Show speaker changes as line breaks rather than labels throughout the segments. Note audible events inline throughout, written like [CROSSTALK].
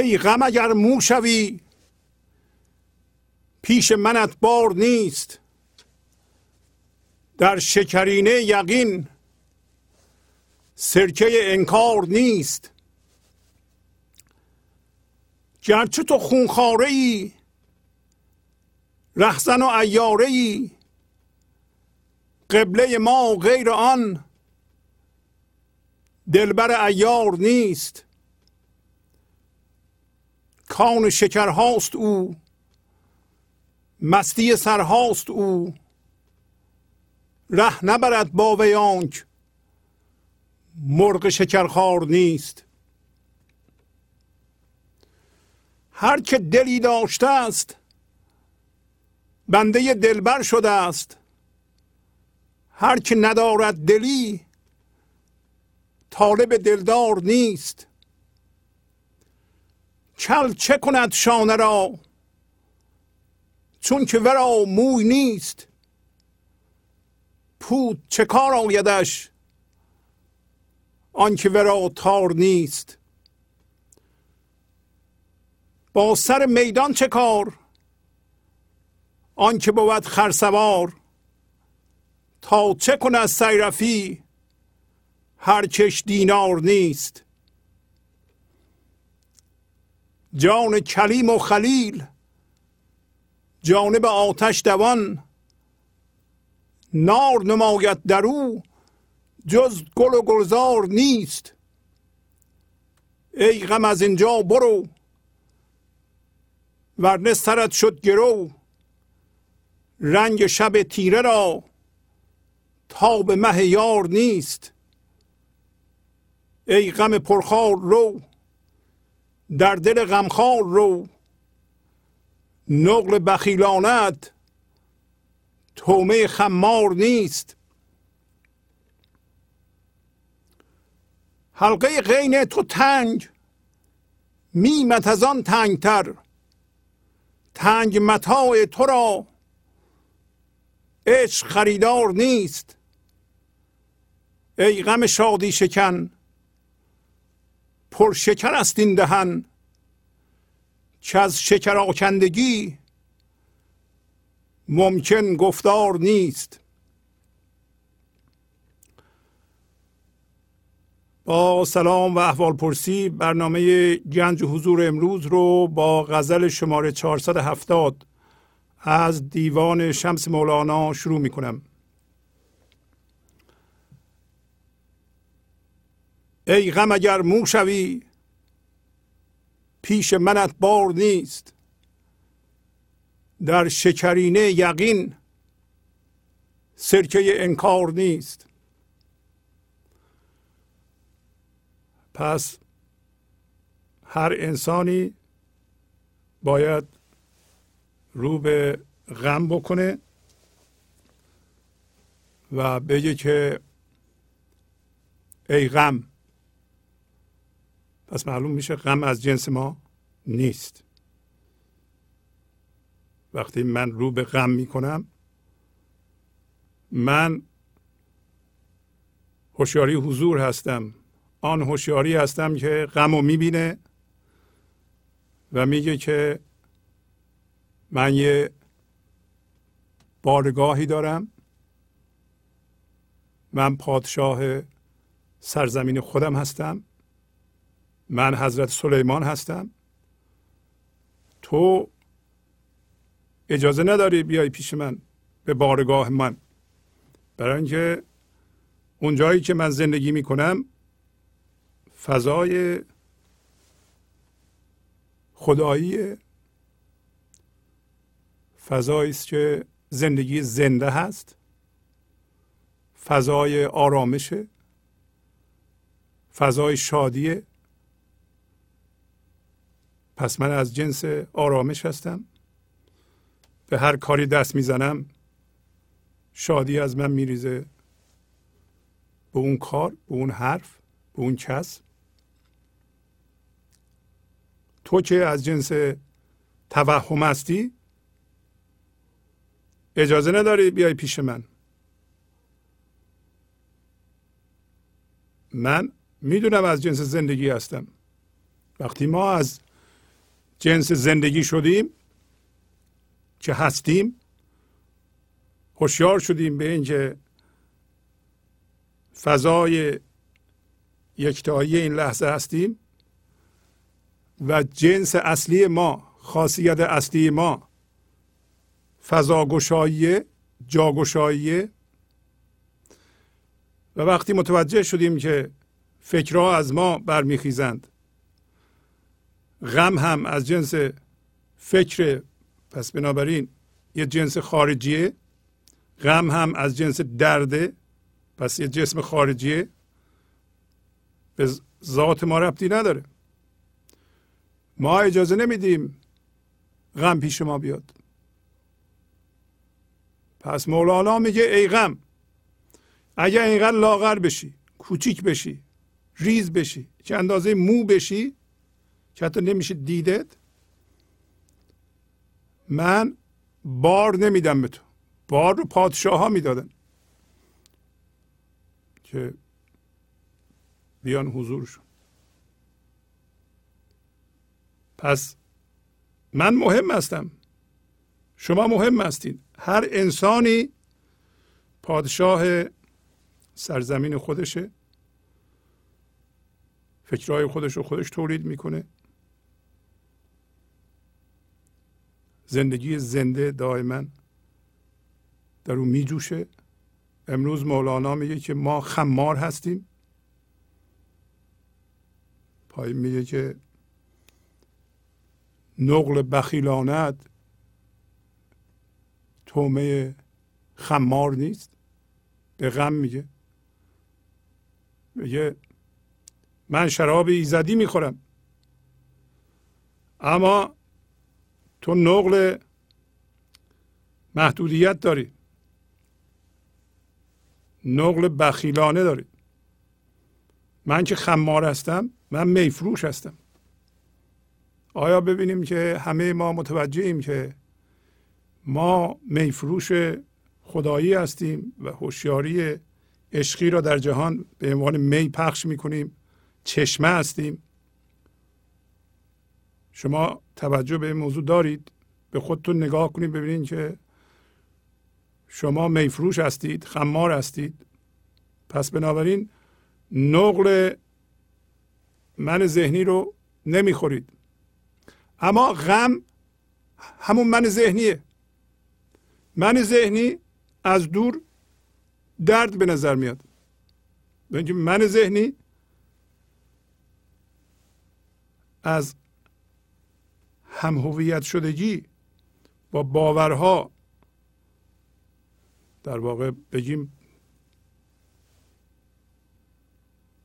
ای غم اگر مو شوی پیش منت بار نیست. در شکرینه یقین سرکه انکار نیست. گرچه تو خونخاره ای رهزن و ایاره ای قبله ما غیر آن دلبر ایار نیست. کان شکرهاست او. مستی سرهاست او. ره نبرد با ویانک مرغ شکرخوار نیست. هر که دلی داشته است بنده دلبر شده است. هر که ندارد دلی طالب دلدار نیست. کل چه کند شانه را؟ چون که ورا موی نیست پود چه کار آیدش؟ آنکه ورا تار نیست. با سر میدان چه کار؟ آنکه بود خرسوار تا چه کند سیرفی؟ هر چش دینار نیست. جان کلیم و خلیل جانب آتش دوان نار نماید در او جز گل و گلزار نیست. ای غم از اینجا برو ورنه سرت شد گرو. رنگ شب تیره را تا به مه یار نیست. ای غم پرخار رو در دل غمخوار رو نقل بخیلانت تومه خمار نیست. حلقه غین تو تنگ میمت از آن تنگتر. تنگ متاع تو را عشق خریدار نیست. ای غم شادی شکن پر شکر است این دهن. که از شکر آکندگی ممکن گفتار نیست. با سلام و احوال پرسی برنامه گنج حضور امروز رو با غزل شماره 470 از دیوان شمس مولانا شروع می کنم ای غم اگر مو شوی پیش منت بار نیست. در شکرینه یقین سرکه انکار نیست. پس هر انسانی باید رو به غم بکنه و بگه که ای غم پس معلوم میشه غم از جنس ما نیست. وقتی من رو به غم می‌کنم من هوشیاری حضور هستم. آن هوشیاری هستم که غم رو می‌بینه و میگه که من یه بارگاهی دارم. من پادشاه سرزمین خودم هستم. من حضرت سلیمان هستم. تو اجازه نداری بیای پیش من به بارگاه من. برای اینکه اونجایی که من زندگی می کنم فضای خدایی فضایی است که زندگی زنده هست. فضای آرامشه. فضای شادیه. پس من از جنس آرامش هستم. به هر کاری دست می‌زنم شادی از من میریزه. به اون کار به اون حرف به اون کس. تو که از جنس توهم هستی اجازه نداری بیای پیش من. من می‌دونم از جنس زندگی هستم. وقتی ما از جنس زندگی شدیم که هستیم هوشیار شدیم به اینکه فضای یکتایی این لحظه هستیم و جنس اصلی ما خاصیت اصلی ما فضاگشایی جاگشایی و وقتی متوجه شدیم که فکرها از ما برمیخیزند غم هم از جنس فکر پس بنابراین یه جنس خارجیه. غم هم از جنس درده پس یه جسم خارجیه. به ذات ما ربطی نداره. ما اجازه نمیدیم غم پیش ما بیاد. پس مولانا میگه ای غم اگر اینقدر لاغر بشی کوچیک بشی ریز بشی که اندازه مو بشی که حتی نمیشه دیدت؟ من بار نمیدم به تو. بار رو پادشاه ها می‌دادن. که بیان حضورشون. پس من مهم هستم. شما مهم هستید هر انسانی پادشاه سرزمین خودشه. فکرهای خودش رو خودش تولید می‌کنه. زندگی زنده دائما در اون میجوشه. امروز مولانا میگه که ما خمار هستیم. پایین میگه که نقل بخیلانت تومه خمار نیست. به غم میگه. میگه من شراب ایزدی می‌خورم. اما تو نقل محدودیت داری. نقل بخیلانه داری. من که خمار هستم من میفروش هستم. آیا ببینیم که همه ما متوجهیم که ما میفروش خدایی هستیم و هوشیاری عشقی را در جهان به عنوان می پخش می‌کنیم چشمه هستیم. شما توجه به این موضوع دارید؟ به خودتون نگاه کنید ببینید که شما میفروش هستید خمار هستید. پس بنابراین نقل من ذهنی رو نمی‌خورید. اما غم همون من ذهنیه. من ذهنی از دور درد به نظر میاد. من ذهنی از هم هویت شدگی با باورها. در واقع بگیم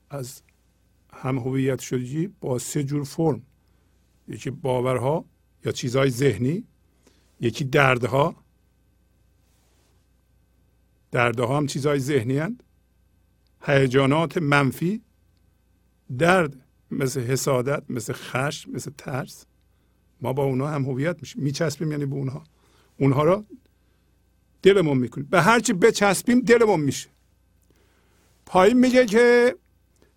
از هم هویت شدگی با سه جور فرم. یکی باورها یا چیزهای ذهنی یکی دردها. دردها هم چیزهای ذهنی هند هیجانات منفی درد مثل حسادت مثل خشم مثل ترس. ما با اونها هم هویت میشیم. میچسبیم یعنی به اونها. اونها را دلمون می‌کنیم به هرچی بچسبیم دلمون میشه. پایین میگه که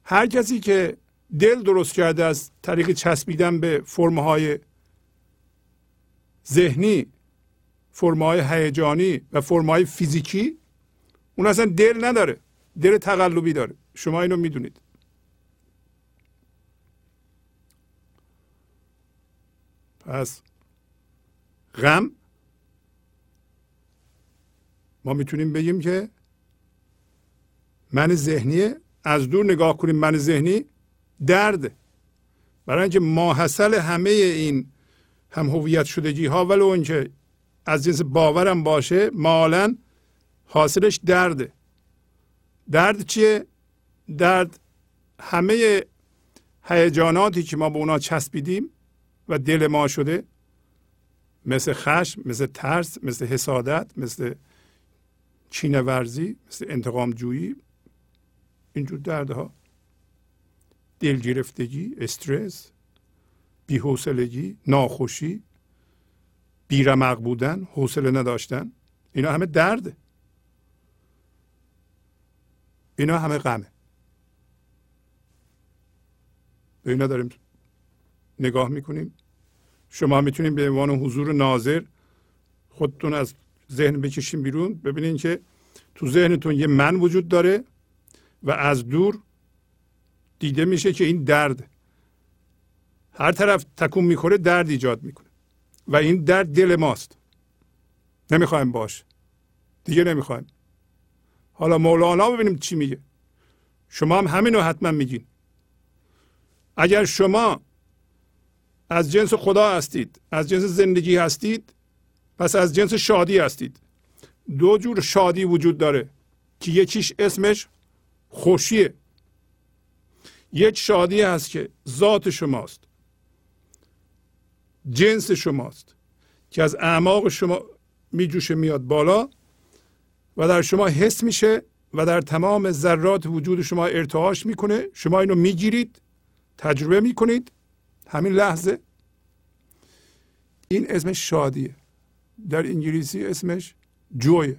هر کسی که دل درست کرده از طریق چسبیدن به فرمهای ذهنی فرمهای هیجانی و فرمهای فیزیکی اون اصلا دل نداره. دل تقلبی داره. شما اینو می‌دونید. پس غم ما می‌تونیم بگیم که من ذهنی از دور نگاه کنیم من ذهنی درد. برای اینکه ماحصل همه این هم هویت شدگی ها ولو اینکه از جنس باورم باشه مالا حاصلش درده. درد چیه؟ درد همه هیجاناتی که ما به اونا چسبیدیم و دل ما شده مثل خشم مثل ترس مثل حسادت مثل چینه ورزی مثل انتقام جویی اینجور دردها. دلگرفتگی استرس بیحوصلگی ناخوشی بیرمق بودن حوصله نداشتن. اینا همه درده اینا همه غمه. به اینا داریم نگاه می‌کنیم. شما می‌تونید به عنوان حضور ناظر خودتون از ذهن بکشین بیرون. ببینین که تو ذهنتون یه من وجود داره و از دور دیده میشه که این درد هر طرف تکون می‌خوره درد ایجاد می‌کنه. و این درد دل ماست. نمی‌خوایم باش. دیگه نمی‌خوایم. حالا مولانا ببینیم چی میگه. شما هم همین رو حتما میگین. اگر شما از جنس خدا هستید. از جنس زندگی هستید. پس از جنس شادی هستید. دو جور شادی وجود داره. که یکیش اسمش خوشیه. یک شادی هست که ذات شماست. جنس شماست. که از اعماق شما میجوشه میاد بالا و در شما حس میشه و در تمام ذرات وجود شما ارتعاش می‌کنه. شما اینو می‌گیرید تجربه می‌کنید همین لحظه. این اسمش شادیه. در انگلیسی اسمش جویه.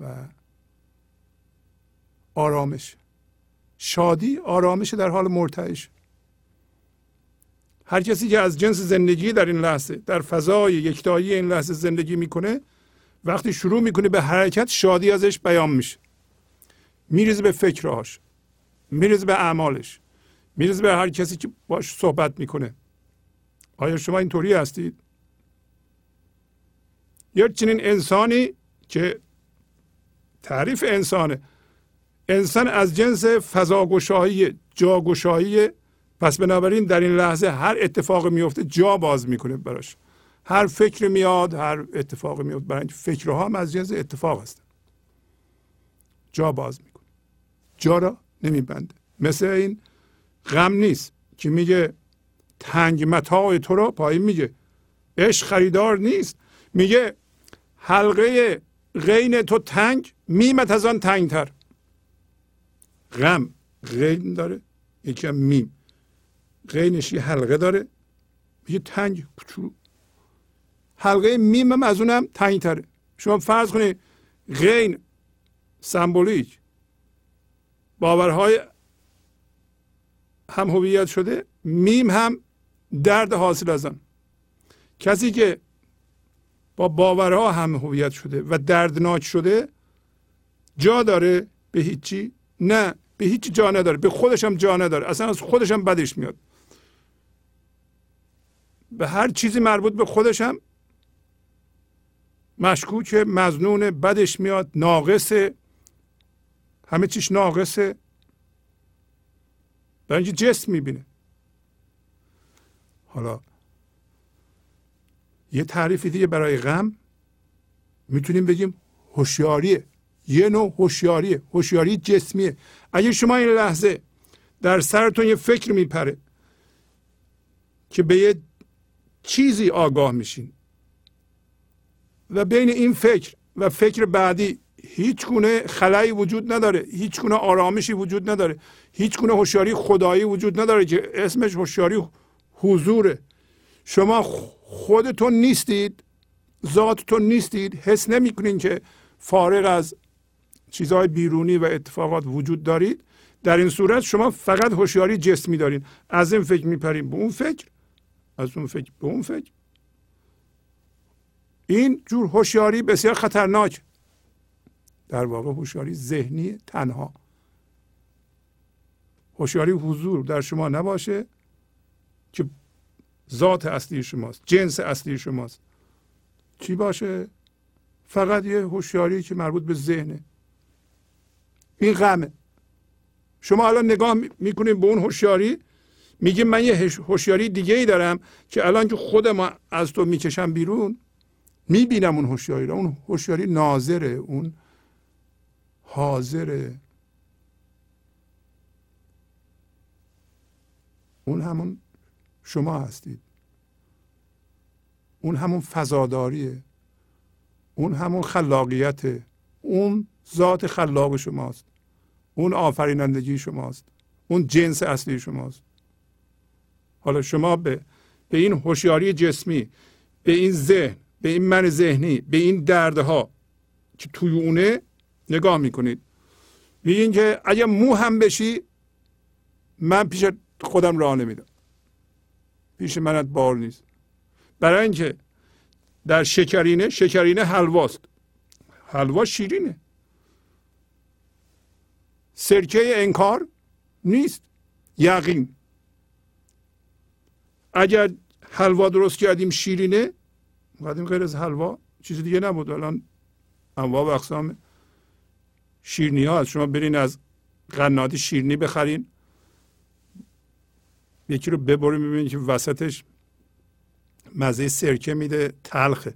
و آرامش. شادی آرامش در حال مرتعش هر کسی که از جنس زندگی در این لحظه در فضای یکتایی این لحظه زندگی می‌کنه وقتی شروع می‌کنه به حرکت شادی ازش بیان میشه. میریزه به فکرهاش. میریزه به اعمالش. میریزه به هر کسی که باش صحبت می‌کنه. آیا شما اینطوری هستید؟ یا چنین انسانی که تعریف انسانه. انسان از جنس فضاگشایی جاگشایی پس بنابراین در این لحظه هر اتفاق میفته جا باز می‌کنه براش. هر فکر میاد هر اتفاق میاد برای فکرها هم از جنس اتفاق هست جا باز می‌کنه. جا را نمیبنده. مثل این غم نیست که میگه تنگ متاع تو را پایین میگه. عشق خریدار نیست. میگه حلقه غین تو تنگ میمت از آن تنگتر. غم غین داره یکی هم میم. غینش یه حلقه داره میگه تنگ کوچولو حلقه میم هم از اونم تنگ تره شما فرض کنید غین سمبولیک. باورهای هم هویت شده میم هم درد حاصل از کسی که با باورها هم هویت شده و دردناک شده جا داره به هیچی؟ نه به هیچ جا نداره. به خودش هم جا نداره. اصلا از خودش هم بدش میاد. به هر چیزی مربوط به خودش هم مشکوک مزنون بدش میاد ناقصه. همه چیش ناقصه. برای اینکه جسم می‌بینه. حالا یه تعریف دیگه برای غم می‌تونیم بگیم هوشیاریه. یه نوع هوشیاریه. هوشیاری جسمیه. اگه شما این لحظه در سرتون یه فکر میپره که به یه چیزی آگاه میشین و بین این فکر و فکر بعدی هیچ گونه خلایی وجود نداره هیچ گونه آرامشی وجود نداره هیچ گونه هوشیاری خدایی وجود نداره که اسمش هوشیاری حضوره. شما خودتون نیستید ذاتتون نیستید حس نمی‌کنین که فارغ از چیزهای بیرونی و اتفاقات وجود دارید. در این صورت شما فقط هوشیاری جسمی دارین. از این فکر میپرین به اون فکر از اون فکر به اون فکر. این جور هوشیاری بسیار خطرناک. در واقع هوشیاری ذهنی تنها. هوشیاری حضور در شما نباشه که ذات اصلی شماست جنس اصلی شماست. چی باشه؟ فقط یه هوشیاری که مربوط به ذهنه. این غمه. شما الان نگاه می‌کنید به اون هوشیاری میگه من یه هوشیاری دیگه ای دارم که الان که خودم از تو می‌کشم بیرون می‌بینم اون هوشیاری رو. اون هوشیاری ناظره اون حاضره اون همون شما هستید. اون همون فضاداریه. اون همون خلاقیته. اون ذات خلاق شماست. اون آفرینندگی شماست. اون جنس اصلی شماست. حالا شما به به این هوشیاری جسمی به این ذهن به این من ذهنی به این دردها که توی اونه نگاه می‌کنید. میگین که اگه مو هم بشی من پیش خودم راه نمیدم. پیش منت بار نیست. برای اینکه در شکرینه شکرینه حلواست. حلوا شیرینه. سرکه انکار نیست. یقین. اگر حلوا درست کردیم شیرینه قدیم غیر از حلوا. چیز دیگه نبود. الان انواع و اقسام شیرنی ها هست شما برین از قنادی شیرنی بخرین. یکی رو ببرین ببینید که وسطش مزه سرکه میده تلخه.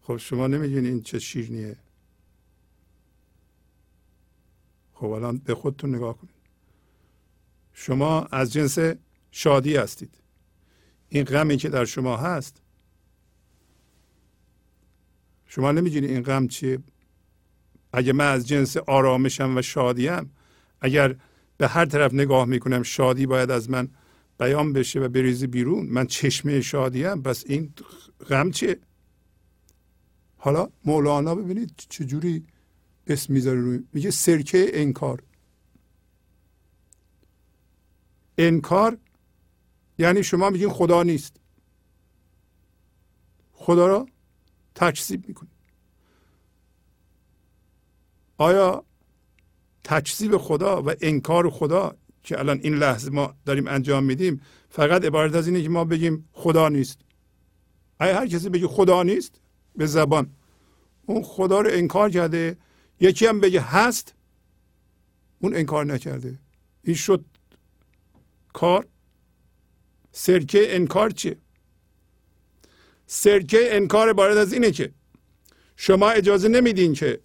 خب شما نمی‌دونید این چه شیرنیه. خب الان به خودتون نگاه کنید شما از جنس شادی هستید. این غمی که در شما هست شما نمی‌دونید این غم چیه. اگه من از جنس آرامشم و شادیم اگر به هر طرف نگاه می‌کنم شادی باید از من بیان بشه و بریزی بیرون. من چشمه شادیم پس این غم چیه؟ حالا مولانا ببینید چجوری اسم می‌ذاره روی میگه سرکه انکار. انکار یعنی شما میگین خدا نیست. خدا را تکذیب می‌کنید. آیا تکذیب خدا و انکار خدا که الان این لحظه ما داریم انجام میدیم فقط عبارت از اینه که ما بگیم خدا نیست؟ آیا هر کسی بگه خدا نیست؟ به زبان. اون خدا رو انکار کرده یکی هم بگه هست اون انکار نکرده. این شد کار. سرکه انکار چیه؟ سرکه انکار عبارت از اینه که شما اجازه نمیدین که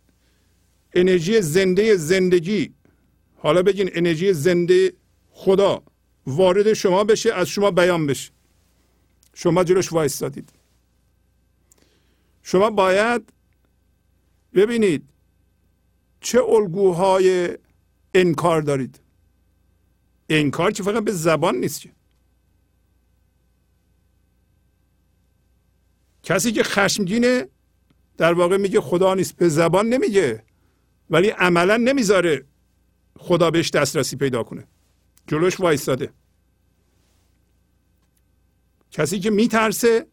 انرژی زنده زندگی. حالا بگین انرژی زنده خدا وارد شما بشه از شما بیان بشه. شما جلوش وایستادید. شما باید ببینید چه الگوهای انکار دارید. انکار که فقط به زبان نیست که. کسی که خشمگینه در واقع میگه خدا نیست به زبان نمیگه. ولی عملا نمی‌ذاره خدا بهش دسترسی پیدا کنه. جلوش وایستاده. کسی که میترسه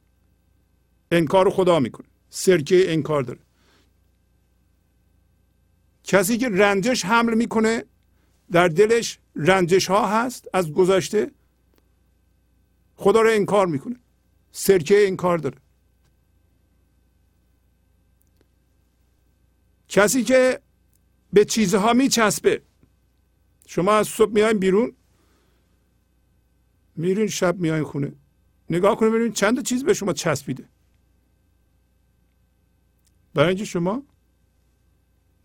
انکار خدا می‌کنه. سرکه انکار داره. کسی که رنجش حمل می‌کنه در دلش رنجش ها هست از گذشته خدا رو انکار می‌کنه. سرکه انکار داره. کسی که به چیزها میچسبه. شما از صبح میاین بیرون میرین شب میاین خونه. نگاه کنید ببینید چند تا چیز به شما چسبیده. برای اینکه شما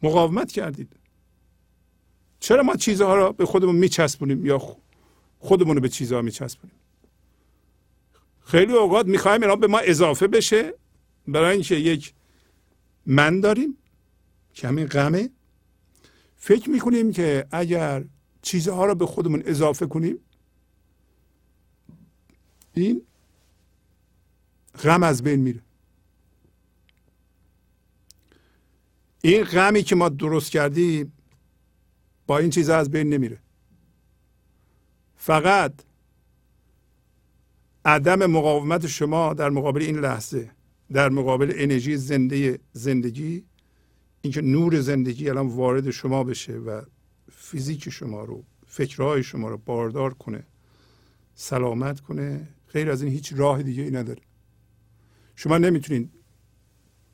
مقاومت کردید. چرا ما چیزها را به خودمون میچسبونیم یا خودمون رو به چیزها میچسبونیم؟ خیلی اوقات می‌خوایم اینا به ما اضافه بشه. برای اینکه یک من داریم که همین غمه. فکر می‌کنیم که اگر چیزها را به خودمون اضافه کنیم این غم از بین میره. این غمی که ما درست کردیم با این چیزها از بین نمیره. فقط عدم مقاومت شما در مقابل این لحظه در مقابل انرژی زنده زندگی اینکه نور زندگی الان وارد شما بشه و فیزیک شما رو فکرهای شما رو باردار کنه سلامت کنه غیر از این هیچ راه دیگه ای نداره. شما نمی‌تونید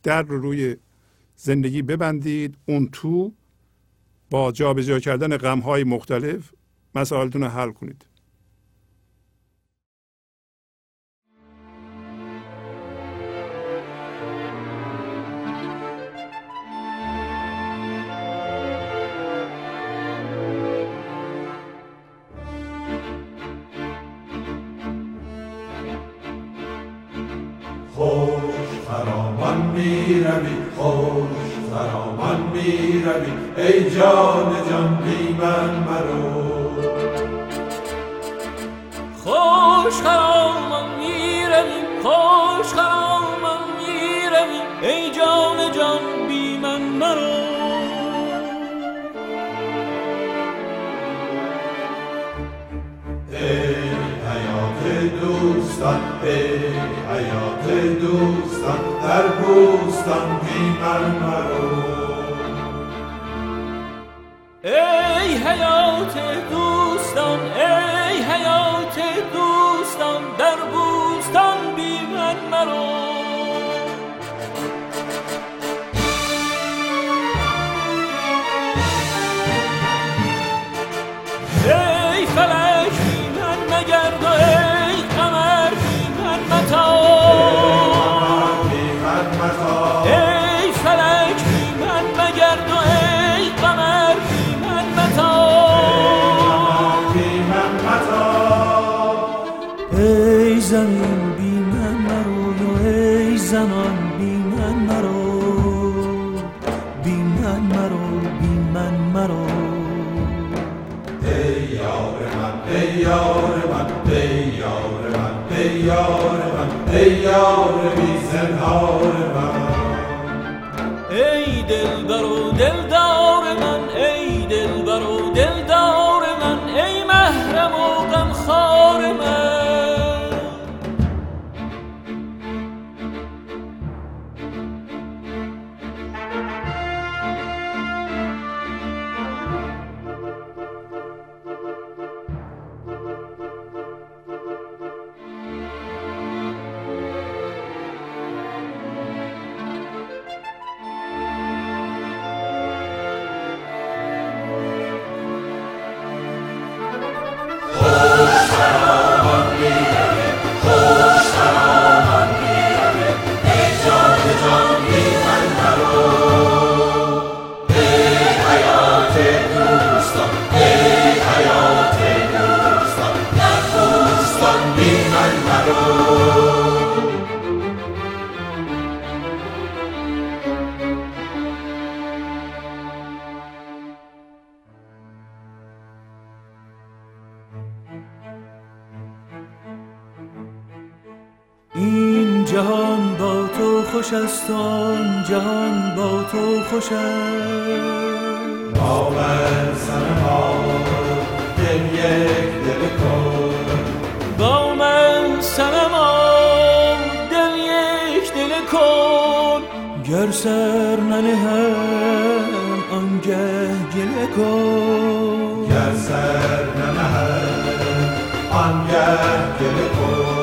در رو روی زندگی ببندید اون تو با جابجا کردن غم های مختلف مسائلتون رو حل کنید.
ای جان جان بی من مرو خوش خرامان می‌روی خوش خرامان می‌روی ای جان جان بی من مرو ای حیات دوست
دوستان ای حیات دوستان در بوستان بی من مرو
ای حیات دوستان ای حیات دوستان در بوستان بی من مرو.
زنهار من.
ای دلبر و دلدار آن جهان با تو خوش است
با من سنما دل یک دل کن.
با من سنما دل یک دل کن. گر سر ننهم آنگه گله کن.
گر سر ننهد آنگه گل کن.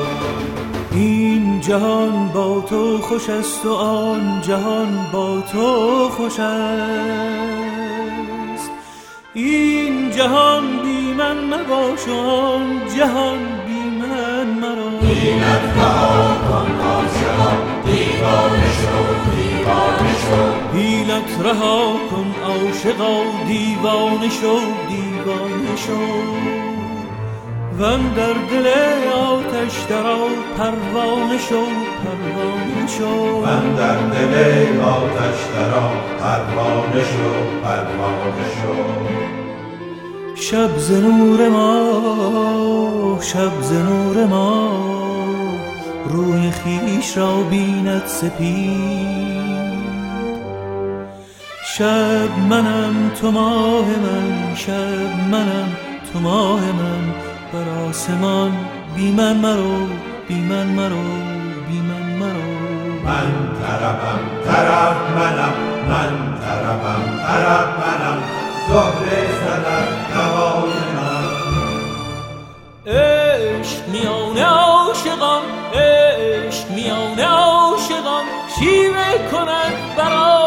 این جهان با تو خوش است و آن جهان با تو خوش است. این جهان بی من مباش و آن جهان بی من مرا. حیلت رها کن عاشقا دیوانه شو دیوانه شو وم در دل آتش درا پروانه شو پروانه شو
من در دل آتش درا پروانه شو پروانه شو
شب ز نور ما شب ز نور ما روی خیش را بیند سپید شب منم تو ماه من شب منم تو ماه من بر آسمان بی من مرو بی من مرو بی من مرو.
من طربم طرب منم. من طربم طرب منم. زهره زدن نوای من.
عشق میان عاشقان عشق میان عاشقان. شیوه کند برای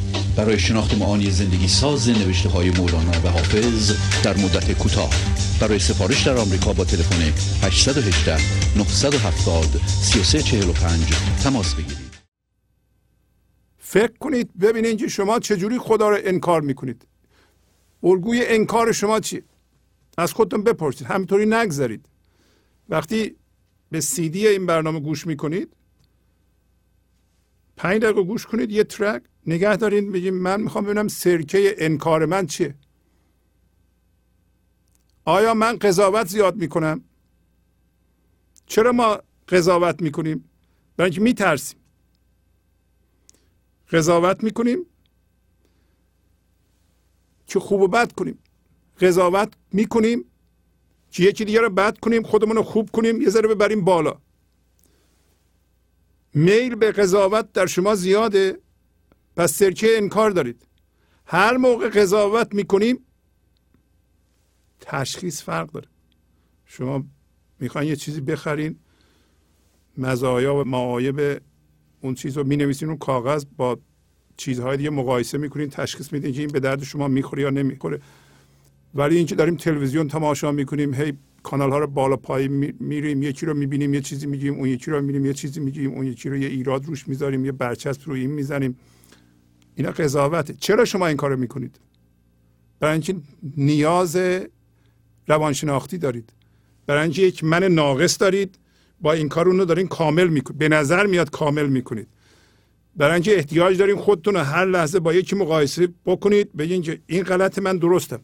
برای شناخت معانی زندگی ساز نوشته های مولانا و حافظ در مدت کوتاه. برای سفارش در آمریکا با تلفن 818 970 3345 تماس بگیرید.
فکر کنید ببینید که شما چجوری خدا رو انکار می‌کنید. الگوی انکار شما چی؟ از خودتون بپرسید. همینطوری نگذارید وقتی به سیدی این برنامه گوش می‌کنید پنج دقیقه گوش کنید یه ترک نگه دارید بگید من می‌خوام ببینم سرکه انکار من چیه. آیا من قضاوت زیاد می‌کنم؟ چرا ما قضاوت می‌کنیم؟ برای اینکه میترسیم. قضاوت می‌کنیم که خوب و بد کنیم. قضاوت می‌کنیم که یکی دیگه رو بد کنیم خودمون رو خوب کنیم یه ذره ببریم بالا. میل به قضاوت در شما زیاده. پس سرکه انکار دارید. هر موقع قضاوت می‌کنیم تشخیص فرق داره. شما می‌خواین یه چیزی بخرین مزایا و معایب اون چیز رو می‌نویسین اون کاغذ با چیزهای دیگه مقایسه می‌کنین تشخیص میدین که این به درد شما می‌خوره یا نمی‌خوره. ولی اینکه داریم تلویزیون تماشا می‌کنیم هی کانال ها رو بالا پایین میریم یکی رو می‌بینیم یه چیزی میگیم اون یکی رو می‌بینیم یه چیزی میگیم اون یکی رو یه ایراد روش می‌ذاریم یه برچسب روی این می‌زنیم. اینا قضاوته. چرا شما این کارو می‌کنید؟ برای اینکه نیاز روانشناختی دارید. برای اینکه یک من ناقص دارید با این کار اونو دارین کامل می‌کنید. به نظر میاد کامل می‌کنید. برای اینکه احتیاج دارین خودتون رو هر لحظه با یکی مقایسه بکنید بگین که این غلط من درستم.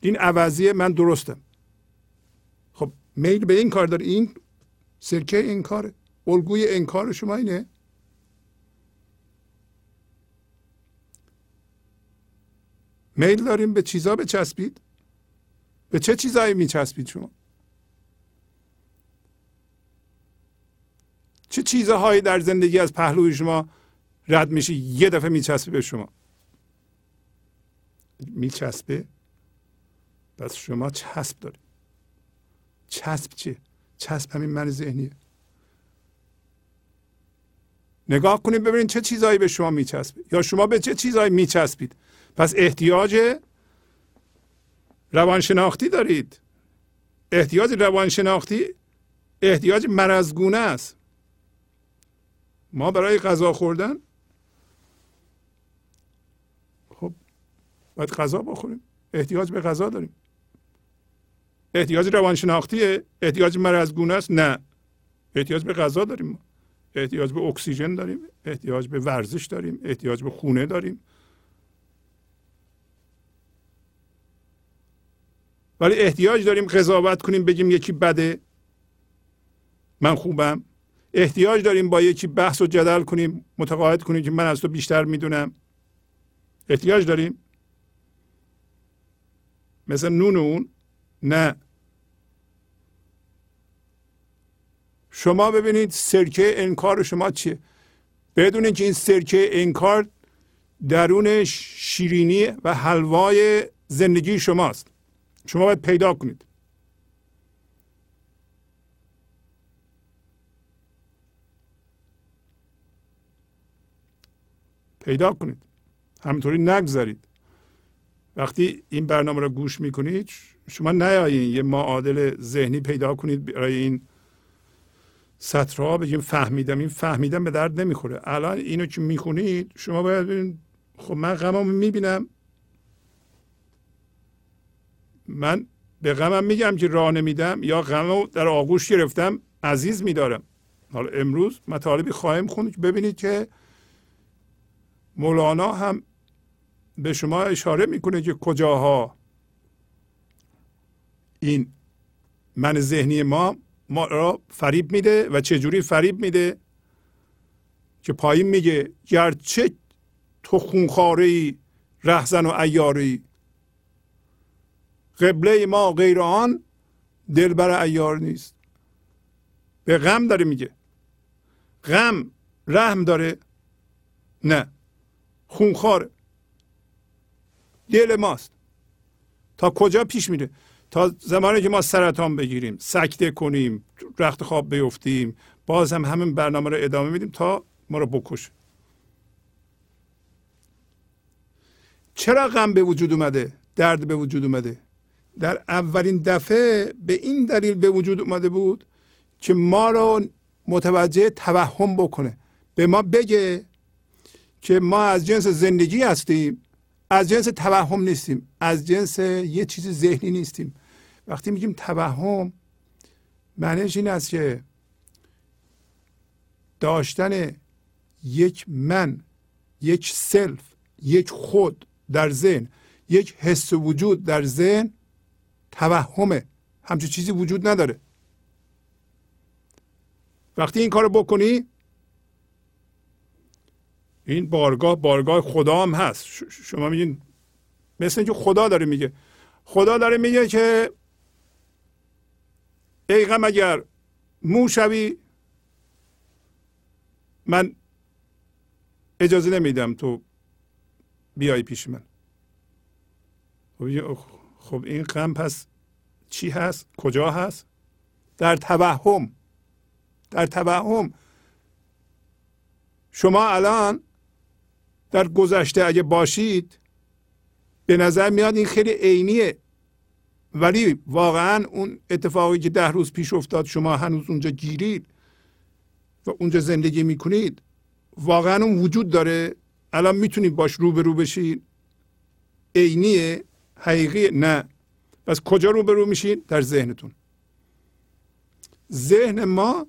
این عوضی من درستم. خب میل به این کار داره این سرکه این کاره. الگوی انکار شما اینه. میل داریم به چیزا بچسبید؟ به چه چیزایی میچسبید شما؟ چه چیزهایی در زندگی از پهلوی شما رد میشه؟ یه دفعه میچسبه به شما. میچسبه؟ پس شما چسب دارید. چسب چیه؟ چسب همین من ذهنیه. نگاه کنید ببینید چه چیزهایی به شما میچسبه. یا شما به چه چیزهایی میچسبید. پس احتیاج روانشناختی دارید. احتیاج روانشناختی احتیاج مرزگونه است. ما برای غذا خوردن خب باید غذا بخوریم. احتیاج به غذا داریم. احتیاج روانشناختیه احتیاج مرزگونه است؟ نه. احتیاج به غذا داریم احتیاج به اکسیژن داریم احتیاج به ورزش داریم احتیاج به خونه داریم. ولی احتیاج داریم قضاوت کنیم بگیم یکی بده. من خوبم. احتیاج داریم با یکی بحث و جدل کنیم متقاعد کنیم که من از تو بیشتر می‌دونم. احتیاج داریم. مثل نون اون؟ نه. شما ببینید سرکه انکار شما چیه؟ بدونید که این سرکه انکار درون شیرینی و حلوای زندگی شماست. شما باید پیدا کنید. پیدا کنید. همینطوری نگذارید وقتی این برنامه را گوش می‌کنید شما نیایین یه معادل ذهنی پیدا کنید برای این سطرها بگیم فهمیدم. این فهمیدم به درد نمی‌خوره. الان اینو که می‌خونید شما باید ببینید خب من غمامو می‌بینم. من به غمم میگم که راه نمیدم یا غمم در آغوش گرفتم عزیز میدارم. حالا امروز مطالبی خواهیم خوند که ببینید که مولانا هم به شما اشاره می‌کنه که کجاها این من ذهنی ما ما را فریب میده و چجوری فریب میده که پایین میگه گرچه تو خونخاره رهزن و ایاری قبله ما غیر آن دلبر ایار نیست. به غم داره میگه. غم رحم داره؟ نه. خونخواره دل ماست. تا کجا پیش میره؟ تا زمانی که ما سرطان بگیریم سکته کنیم رخت خواب بیفتیم باز هم همین برنامه رو ادامه میدیم تا ما رو بکشه. چرا غم به وجود اومده؟ درد به وجود اومده؟ در اولین دفعه به این دلیل به وجود اومده بود که ما رو متوجه توهم بکنه. به ما بگه که ما از جنس زندگی هستیم از جنس توهم نیستیم از جنس یه چیز ذهنی نیستیم. وقتی میگیم توهم معنیش این است که داشتن یک من یک سلف یک خود در ذهن یک حس وجود در ذهن توهمه. همچون چیزی وجود نداره. وقتی این کارو بکنی این بارگاه بارگاه خدا هم هست. شما میگین مثل اینکه خدا داره میگه. خدا داره میگه که ای غم اگر مو شوی من اجازه نمیدم تو بیای پیش من. خب, این غم پس چی هست؟ کجا هست؟ در توهم. در توهم. شما الان در گذشته اگه باشید به نظر میاد این خیلی عینیه. ولی واقعا اون اتفاقی که ده روز پیش افتاد شما هنوز اونجا گیرید و اونجا زندگی می‌کنید واقعا اون وجود داره. الان می‌تونید باش روبرو بشید. عینیه. حقیقی نه. پس کجا روبرو میشید در ذهنتون. ذهن ما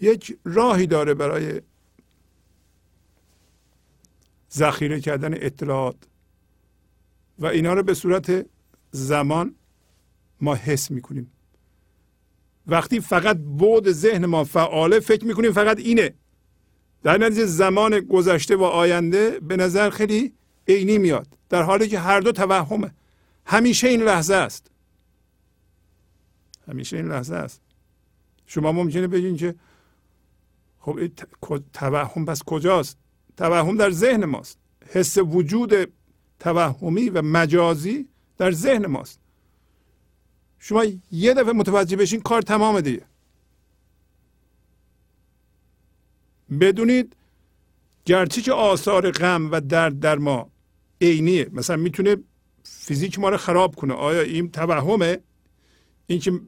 یک راهی داره برای ذخیره کردن اطلاعات. و اینا رو به صورت زمان ما حس می‌کنیم. وقتی فقط بود ذهن ما فعاله فکر می‌کنیم فقط اینه. در نتیجه زمان گذشته و آینده به نظر خیلی عینی میاد. در حالی که هر دو توهمه. همیشه این لحظه است. همیشه این لحظه است. شما ممکنه بگین که خب توهم پس کجاست؟ توهم در ذهن ماست. حس وجود توهمی و مجازی در ذهن ماست. شما یه دفعه متوجه بشین کار تمام دیگه. بدونید گرچه که آثار غم و درد در ما عینیه. مثلا می‌تونه فیزیک ما رو خراب کنه. آیا این توهمه؟ این که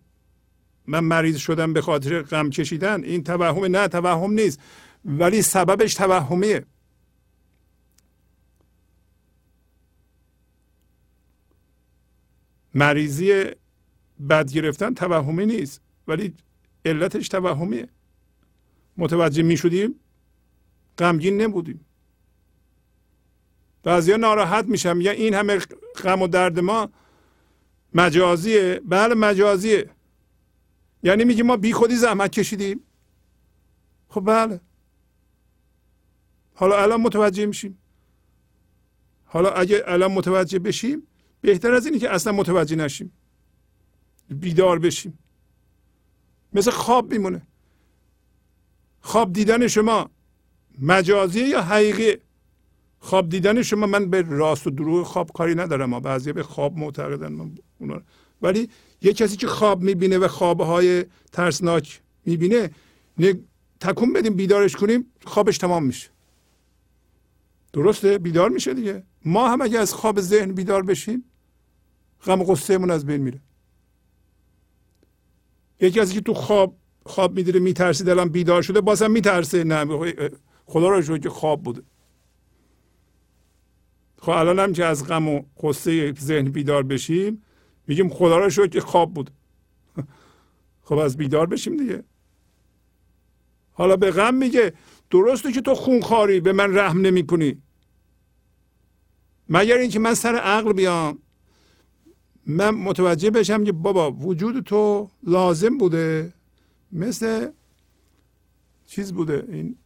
من مریض شدم به خاطر غم کشیدن این توهمه. نه توهم نیست. ولی سببش توهمیه. مریضی بد گرفتن توهمی نیست ولی علتش توهمیه. متوجه می شدیم غمگین نبودیم. بعضیا ناراحت میشم یا این همه غم و درد ما مجازیه. بله مجازیه. یعنی میگه ما بی خودی زحمت کشیدیم؟ خب بله. حالا الان متوجه میشیم. حالا اگه الان متوجه بشیم بهتر از اینی که اصلا متوجه نشیم. بیدار بشیم. مثل خواب میمونه. خواب دیدن شما مجازی یا حقیقی خواب دیدن شما من به راست و دروغ خواب کاری ندارم. ما بعضی به خواب معتقدن من ولی یه کسی که خواب می‌بینه و خوابهای ترسناک می‌بینه تکون بدیم بیدارش کنیم خوابش تمام میشه. درسته؟ بیدار میشه دیگه. ما هم اگه از خواب ذهن بیدار بشیم غم و غصهمون از بین میره. یکی از که تو خواب خواب میدیره میترسید الان بیدار شده بازم میترسه. نه خدا شکر که خواب بوده. خب الان هم که از غم و قصه ذهن بیدار بشیم میگیم خدا رو شکر که خواب بود. [LAUGHS] خب از بیدار بشیم دیگه. حالا به غم میگه درسته که تو خونخواری به من رحم نمی کنی مگر اینکه من سر عقل بیام؟ من متوجه بشم که بابا وجود تو لازم بوده مثل چیز بوده. این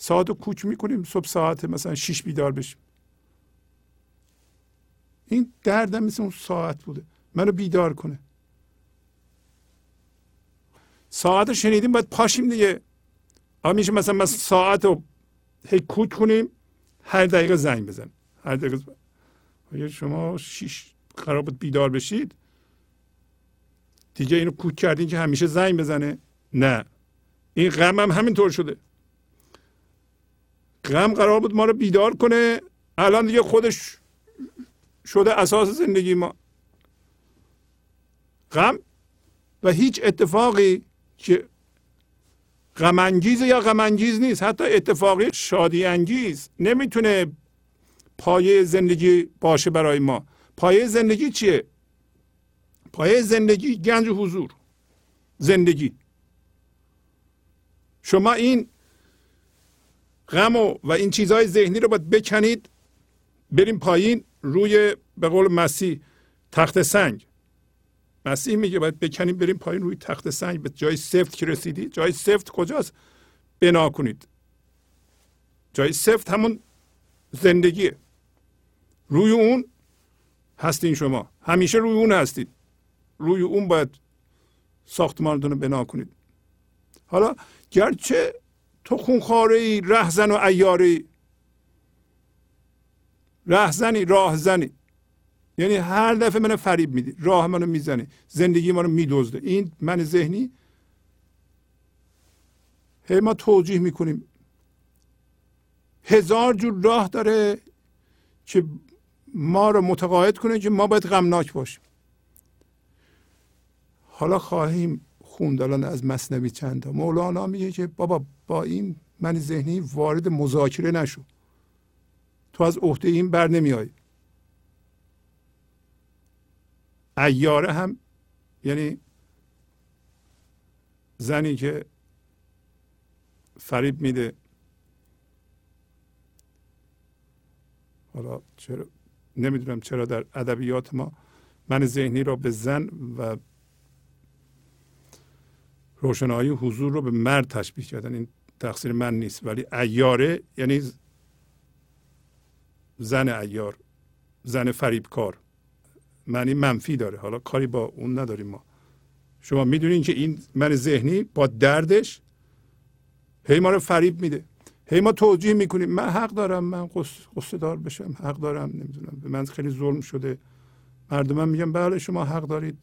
ساعت رو کوچ می‌کنیم صبح ساعت مثلا شیش بیدار بشیم این دردم مثل اون ساعت بوده منو بیدار کنه ساعت رو شنیدیم باید پاشیم دیگه آقا میشه مثلا مثلا ساعت رو هی کوچ کنیم هر دقیقه زنگ بزن هر دقیقه اگر شما شیش قرار بود بیدار بشید دیگه اینو کوک کردین که همیشه زنگ بزنه نه این غم هم همینطور شده غم قرار بود ما رو بیدار کنه. الان دیگه خودش شده اساس زندگی ما. غم و هیچ اتفاقی که غم انگیز یا غم انگیز نیست حتی اتفاقی شادی انگیز نمی‌تونه پایه زندگی باشه برای ما. پایه زندگی چیه؟ پایه زندگی گنج حضور زندگی. شما این غم و, و این چیزهای ذهنی رو باید بکنید بریم پایین روی به قول مسیح تخت سنگ. مسیح میگه باید بکنیم بریم پایین روی تخت سنگ. به جای سفت که رسیدی جای سفت کجاست؟ بنا کنید. جای سفت همون زندگیه. روی اون هستین شما. همیشه روی اون هستید. روی اون باید ساختمانتون رو بنا کنید. حالا گرچه تو خونخواره ای رهزن و ایاره رهزنی راهزنی. یعنی هر دفعه منو فریب میدی راه منو می‌زنی زندگی منو میدزده. این من ذهنی هی ما توجیه می‌کنیم. هزار جور راه داره که ما رو متقاعد کنه که ما باید غمناک باشیم. حالا خواهیم خوند الان از مصنوی چند تا. مولانا میگه که بابا با این من ذهنی وارد مذاکره نشو. تو از عهده این بر نمیای. ایاره هم یعنی زنی که فریب میده. حالا چرا نمی‌دونم چرا در ادبیات ما من ذهنی را به زن و روشنایی حضور رو به مرد تشبیه کردن. این تقصیر من نیست. ولی ایاره یعنی زن ایار زن فریبکار. معنی منفی داره. حالا کاری با اون نداریم ما. شما می‌دونین که این من ذهنی با دردش هی ما رو فریب میده. هی ما توجیه می‌کنیم. من حق دارم من قصه دار بشم. حق دارم نمی‌دونم. به من خیلی ظلم شده. مردم میگن بله شما حق دارید.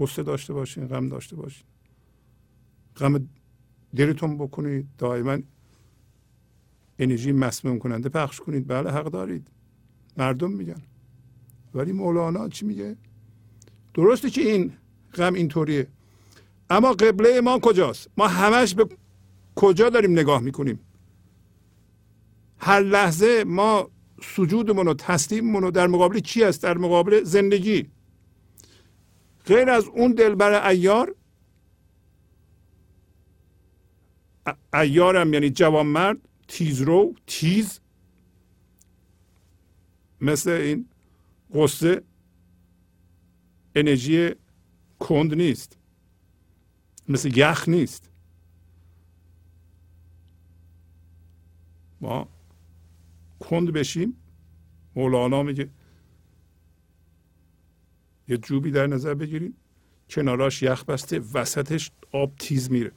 قصه داشته باشین غم داشته باشین. غم دلتون بکنید. دائما انرژی مسموم کننده پخش کنید. بله حق دارید. مردم میگن. ولی مولانا چی میگه؟ درسته که این غم اینطوریه. اما قبله ما کجاست؟ ما همش به کجا داریم نگاه می‌کنیم؟ هر لحظه ما سجودمون و تسلیممون رو در مقابل چی است در مقابل زندگی. غیر از اون دلبر ایار ایارم یعنی جوانمرد تیزرو تیز مثل این قصه انرژی کند نیست. مثل یخ نیست. ما کند بشیم. مولانا میگه یه جوبی در نظر بگیریم کناراش یخ بسته وسطش آب تیز میره.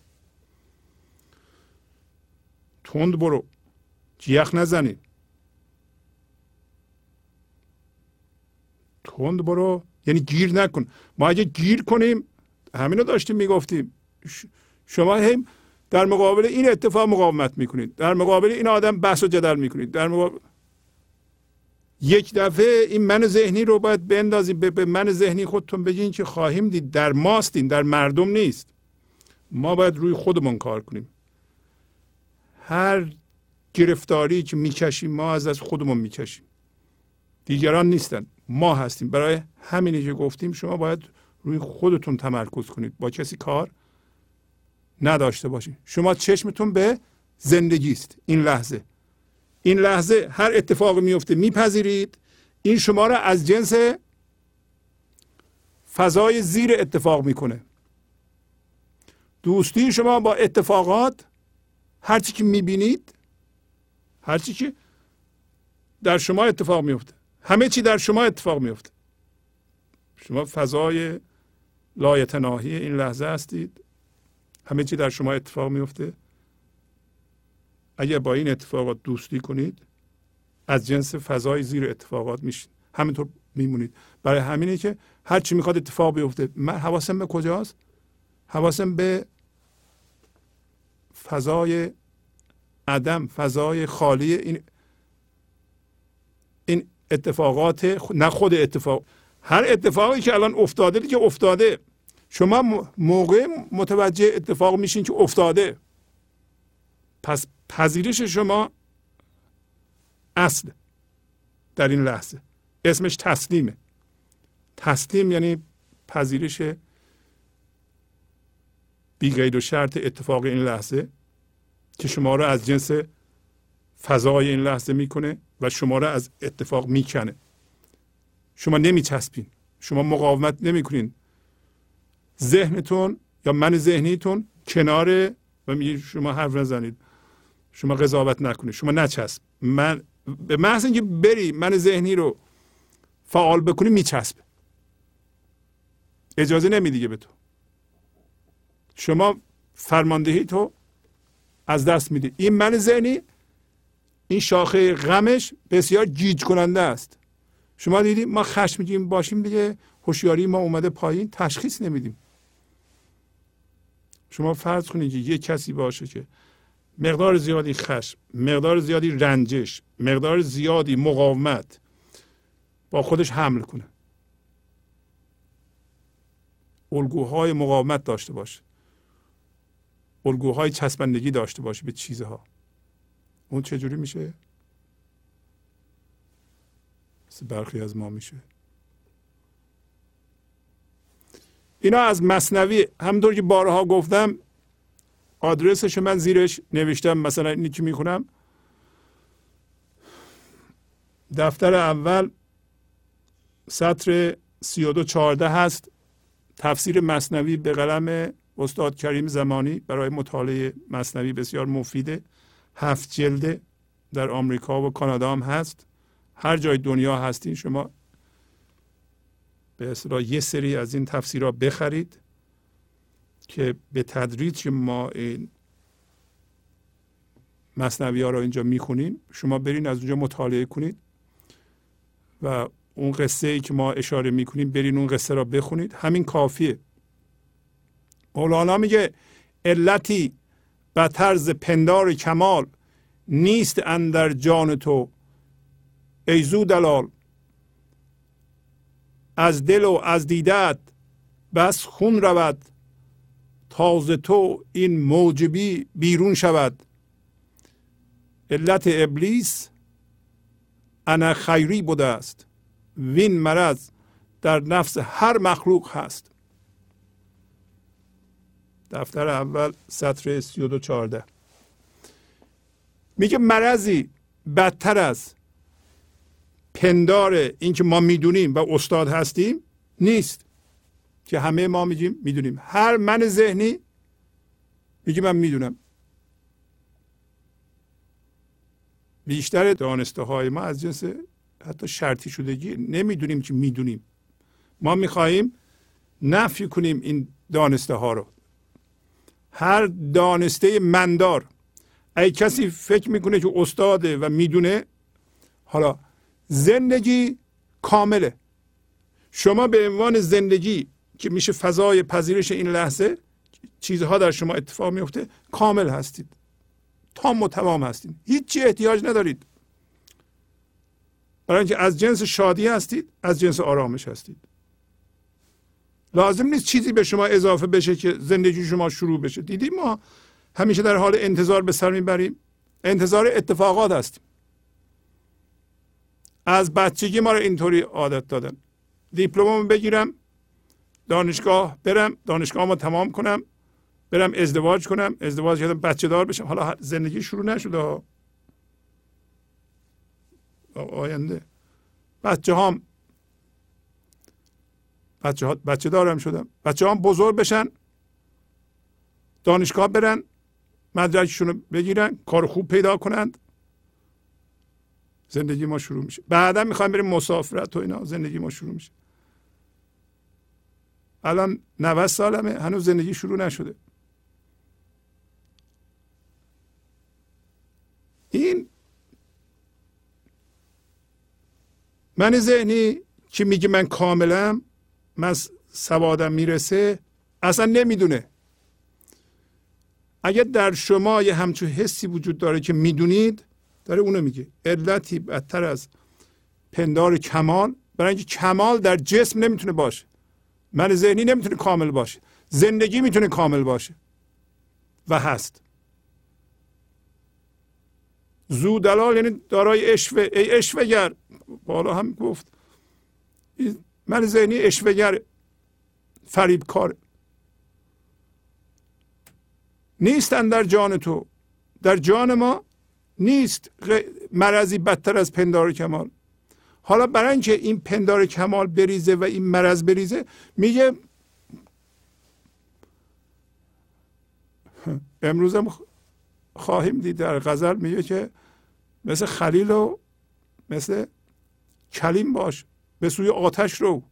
تند برو. یخ نزنی. تند برو. یعنی گیر نکن. ما اگه گیر کنیم همینو داشتیم می‌گفتیم. شما هم در مقابل این اتفاق مقاومت می‌کنید. در مقابل این آدم بحث و جدل می‌کنید. در مقابل یک دفعه این من ذهنی رو باید بندازیم. به من ذهنی خودتون بگین که خواهیم دید در ماستین در مردم نیست. ما باید روی خودمون کار کنیم. هر گرفتاری که می‌کشیم ما از از خودمون می‌کشیم دیگران نیستن. ما هستیم. برای همینی که گفتیم شما باید روی خودتون تمرکز کنید. با کسی کار نداشته باشید شما چشمتون به زندگی است. این لحظه. این لحظه هر اتفاق میفته میپذیرید. این شما را از جنس فضای زیر اتفاق می‌کنه. دوستی شما با اتفاقات هرچی که می‌بینید هرچی که در شما اتفاق میفته همه چی در شما اتفاق میفته شما فضای لایتناهی این لحظه هستید. همه چی در شما اتفاق میفته اگر با این اتفاقات دوستی کنید از جنس فضای زیر اتفاقات میشین. همینطور میمونید. برای همینه که هر چی می‌خواد اتفاق بیفته. من حواسم به کجاست؟ حواسم به فضای عدم فضای خالی این این اتفاقات نه خود اتفاق هر اتفاقی که الان افتاده که افتاده. شما موقع متوجه اتفاق میشین که افتاده. پس پذیرش شما اصل در این لحظه. اسمش تسلیمه. تسلیم یعنی پذیرش بی غیر و شرط اتفاق این لحظه که شما را از جنس فضای این لحظه می‌کنه و شما را از اتفاق می‌کنه. شما نمیچسبین. شما مقاومت نمی‌کنین. ذهنتون یا من ذهنیتون کنار و میگه شما حرف نزنید. شما قضاوت نکنید. شما نچسب. من به محض اینکه بری من ذهنی رو فعال بکنی میچسب. اجازه نمیدیگه به تو. شما فرماندهی تو از دست میده این من ذهنی این شاخه غمش بسیار گیج کننده است. شما دیدیم ما خشمگین باشیم دیگه. هوشیاری ما اومده پایین تشخیص نمیدیم. شما فرض کنید که یه کسی باشه که مقدار زیادی خشم مقدار زیادی رنجش مقدار زیادی مقاومت با خودش حمل کنه. الگوهای مقاومت داشته باشه. الگوهای چسبندگی داشته باشه به چیزها. اون چجوری میشه؟ مثل برخی از ما میشه. اینا از مصنوی همونطور که بارها گفتم آدرسش من زیرش نوشتم مثلا اینی که می‌خونم. دفتر اول سطر سی و دو چارده هست تفسیر مصنوی به قلم استاد کریم زمانی برای مطالعه مصنوی بسیار مفیده هفت جلده در آمریکا و کانادا هم هست. هر جای دنیا هستین شما به اصطلاح یه سری از این تفسیرها بخرید که به تدریج ما این مصنوی ها رو اینجا می‌خونیم شما برین از اونجا مطالعه کنید و اون قصه ای که ما اشاره می‌کنیم برین اون قصه را بخونید. همین کافیه. مولانا میگه علتی به طرز پندار کمال نیست اندر جان تو ای زو دلال از دل و از دیدت بس خون رود تازه تو این موجبی بیرون شود. علت ابلیس انا خیری بوده است. وین مرض در نفس هر مخلوق هست. دفتر اول سطر سی و چارده میگه مرضی بدتر از پندار اینکه ما می‌دونیم و استاد هستیم نیست. که همه ما میگیم می‌دونیم. هر من ذهنی میگه من می‌دونم. بیشتر دانسته های ما از جنس حتی شرطی شدگی نمی‌دونیم که می‌دونیم. ما می‌خواهیم نفی کنیم این دانسته ها رو. هر دانسته مندار. ای کسی فکر می‌کنه که استاده و می‌دونه حالا زندگی کامله. شما به عنوان زندگی که میشه فضای پذیرش این لحظه چیزها در شما اتفاق میفته کامل هستید. تام و تمام هستید. هیچی احتیاج ندارید. برای اینکه از جنس شادی هستید از جنس آرامش هستید. لازم نیست چیزی به شما اضافه بشه که زندگی شما شروع بشه. دیدیم ما همیشه در حال انتظار به سر می‌بریم. انتظار اتفاقات هستیم از بچگی ما رو اینطوری عادت دادن. دیپلممو بگیرم دانشگاه برم دانشگاه ما تمام کنم برم ازدواج کنم ازدواج کردم بچه دار بشم. حالا زندگی شروع نشده آینده. بچه هم بچه, ها بچه دارم شدم. بچه هم بزرگ بشن دانشگاه برن مدرکشون رو بگیرن کار خوب پیدا کنند. زندگی ما شروع میشه. بعدا می‌خوایم بریم مسافرت و اینا. زندگی ما شروع میشه. الان 90 سالمه. هنوز زندگی شروع نشده. این من ذهنی که میگه من کاملم من سوادم می‌رسه اصلا نمی‌دونه. اگر در شما یه همچون حسی وجود داره که می‌دونید داره اونو میگه. علتی بدتر از پندار کمال برای اینکه کمال در جسم نمی‌تونه باشه. من ذهنی نمی‌تونه کامل باشه. زندگی می‌تونه کامل باشه. و هست. زودلال یعنی دارای اشوه ای اشوهگر بالا هم گفت. من ذهنی اشوهگر فریبکار نیستن در جان تو. در جان ما نیست مرضی بدتر از پندار کمال. حالا برای اینکه این پندار کمال بریزه و این مرض بریزه میگه [LAUGHS] امروزم خواهیم دید در غزل میگه که مثل خلیل و مثل کلیم باش. به سوی آتش رو.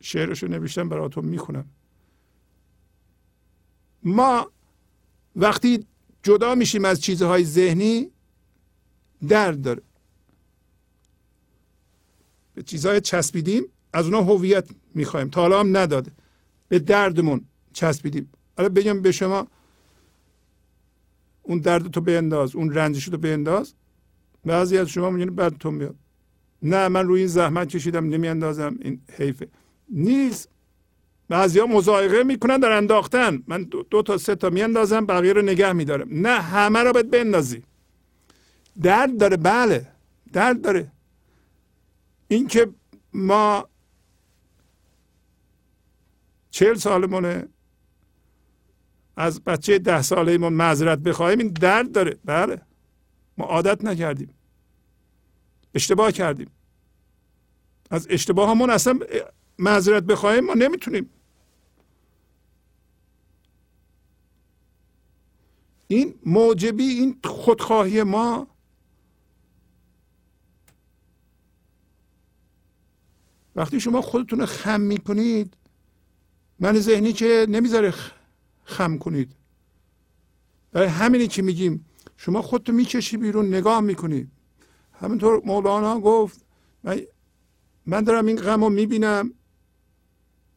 شعرشو نوشتم براتون می‌خونم. ما وقتی جدا میشیم از چیزهای ذهنی درد داره. به چیزهای چسبیدیم از اونها هویت می‌خوایم. تا حالا هم نداده. به دردمون چسبیدیم. حالا بگم به شما اون درد تو بنداز اون رنجش تو بنداز بعضی از شما میگن بعد میاد. نه من روی این زحمت کشیدم نمیاندازم. این حیفه نیست. بعضی ها مزایقه می‌کنن در انداختن. من دو, دو تا سه تا میاندازم بقیه رو نگه میدارم. نه همه رو باید بندازی. درد داره بله. درد داره. اینکه ما چهل سالمونه. از بچه ده ساله ما معذرت بخواهیم این درد داره. بله. ما عادت نکردیم. اشتباه کردیم. از اشتباه همون اصلا معذرت بخواهیم ما نمی‌تونیم. این موجبی این خودخواهی ما وقتی شما خودتون رو خم می‌کنید من ذهنی که نمی‌ذاره خم کنید. برای همینی که میگیم شما خودتو می‌کشی بیرون نگاه می‌کنید همینطور مولانا گفت من, من دارم این غم رو می‌بینم.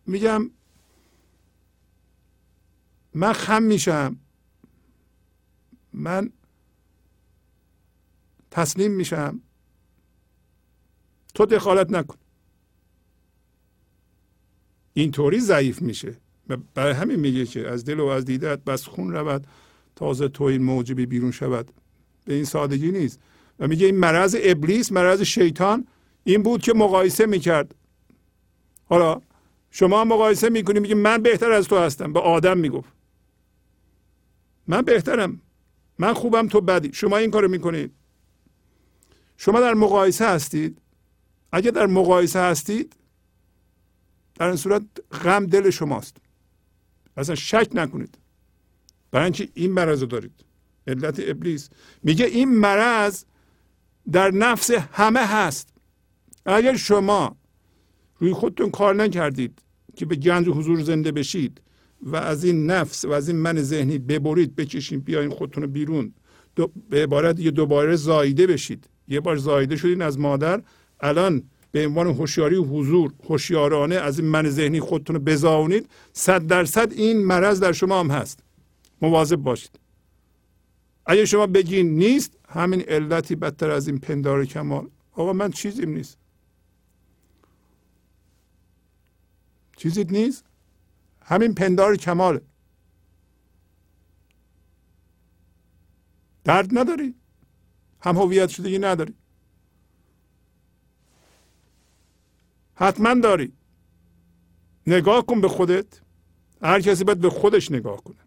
میگم من خم میشم. من تسلیم میشم. تو دخالت نکن. اینطوری ضعیف میشه. برای همین میگه که از دل و از دیدت بس خون رود تازه تو این موجبی بیرون شود. به این سادگی نیست. و میگه این مرض ابلیس مرض شیطان این بود که مقایسه می‌کرد. حالا شما مقایسه می‌کنی میگه من بهتر از تو هستم. به آدم می‌گفت. من بهترم. من خوبم تو بدی. شما این کارو می‌کنید. شما در مقایسه هستید. اگه در مقایسه هستید در این صورت غم دل شماست. اصلا شک نکنید. برای اینکه این مرض رو دارید. علت ابلیس. میگه این مرض در نفس همه هست. اگر شما روی خودتون کار نکردید که به گنج حضور زنده بشید و از این نفس و از این من ذهنی ببرید بکشین بیاین خودتون رو بیرون. به عبارت یه دوباره زایده بشید. یه بار زایده شدین از مادر. الان
به عنوان هوشیاری حضور هوشیارانه از این من ذهنی خودتون رو بزاونید. صد درصد این مرض در شما هم هست. مواظب باشید. اگه شما بگین نیست همین علتی بدتر از این پندار کمال. آقا من چیزیم نیست. چیزی نیست؟ همین پندار کماله. درد نداری؟ هم هویت شدگی نداری. حتما داری. نگاه کن به خودت. هر کسی باید به خودش نگاه کنه.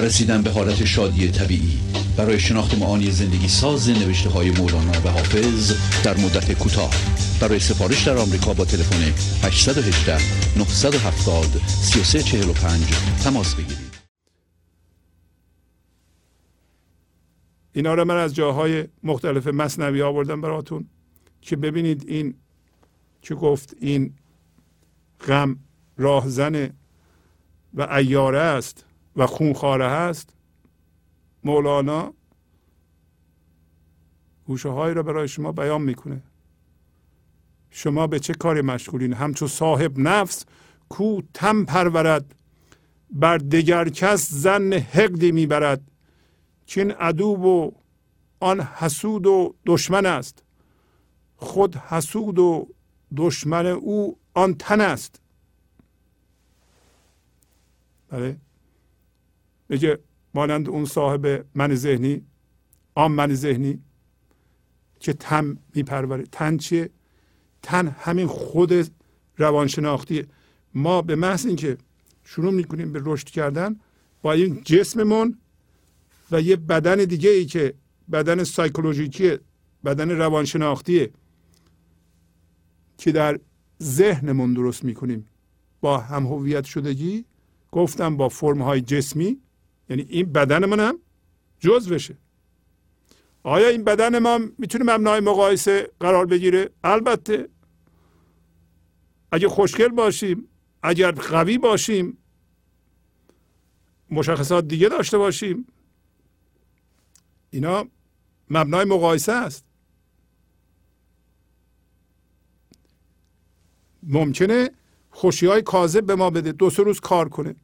رسیدن به حالت شادی طبیعی. برای شناخت معانی زندگی ساز نوشته های مولانا و حافظ در مدت کوتاه. برای سفارش در آمریکا با تلفن 818 970 3345 تماس بگیرید.
اینا رو من از جاهای مختلف مصنوی آوردم براتون که ببینید این که گفت این غم راهزن و ایاره است. و خونخواره هست مولانا گوشه هایی را برای شما بیان می‌کنه. شما به چه کاری مشغولین؟ همچو صاحب نفس کو تم پرورد بر دگر کس زن حقدی می‌برد. این عدو و آن حسود و دشمن است. خود حسود و دشمن او آن تن است. بله. میگه مانند اون صاحب من ذهنی آن من ذهنی که تن میپروره تن چیه تن همین خود روانشناختی ما به محض اینکه شروع می‌کنیم به رشد کردن با این جسممون و یه بدن دیگه ای که بدن سایکولوژیکی بدن روانشناختی که در ذهنمون درست می‌کنیم با هم هویت شدگی گفتم با فرم های جسمی یعنی این بدن من هم جز بشه. آیا این بدن ما می‌تونه مبنای مقایسه قرار بگیره؟ البته. اگه خوشگل باشیم اگر قوی باشیم مشخصات دیگه داشته باشیم اینا مبنای مقایسه است. ممکنه خوشی های کاذب به ما بده دو سه روز کار کنه.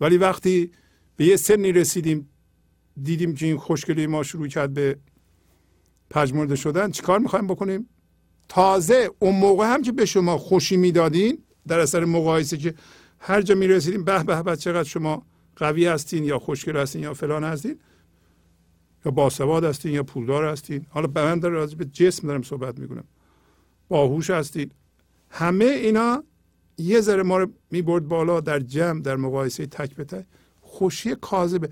ولی وقتی به یه سنی رسیدیم دیدیم که این خوشگلی ما شروع کرد به پژمرده شدن چیکار می‌خوایم بکنیم؟ تازه اون موقع هم که به شما خوشی می‌دادین در اثر مقایسه که هر جا می‌رسیدیم به به به چقدر شما قوی هستین یا خوشگل هستین یا فلان هستین یا باسواد هستین یا پولدار هستین. حالا به من در به جسم دارم صحبت می‌کنم. باهوش هستین. همه اینا یه ذره ما رو می‌برد بالا در جمع در مقایسه تک به تک. خوشی کاذبه.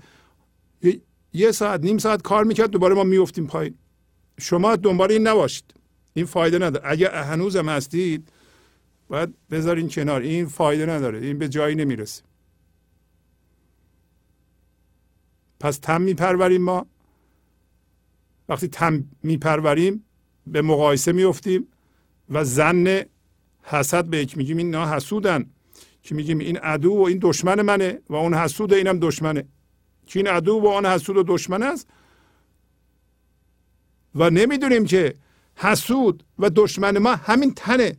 یه ساعت نیم ساعت کار می‌کرد دوباره ما میفتیم پایین. شما دنبال این نباشید. این فایده نداره. اگه هنوزم هستید باید بذارین کنار. این فایده نداره. این به جایی نمی‌رسه. پس تم میپروریم ما. وقتی تم میپروریم به مقایسه میفتیم و زن حسد به یک میگیم این حسودن. که میگیم؟ این عدو و این دشمن منه و اون حسود اینم دشمنه. که این عدو و آن حسود و دشمن است؟ و نمی‌دونیم که حسود و دشمن ما همین تنه.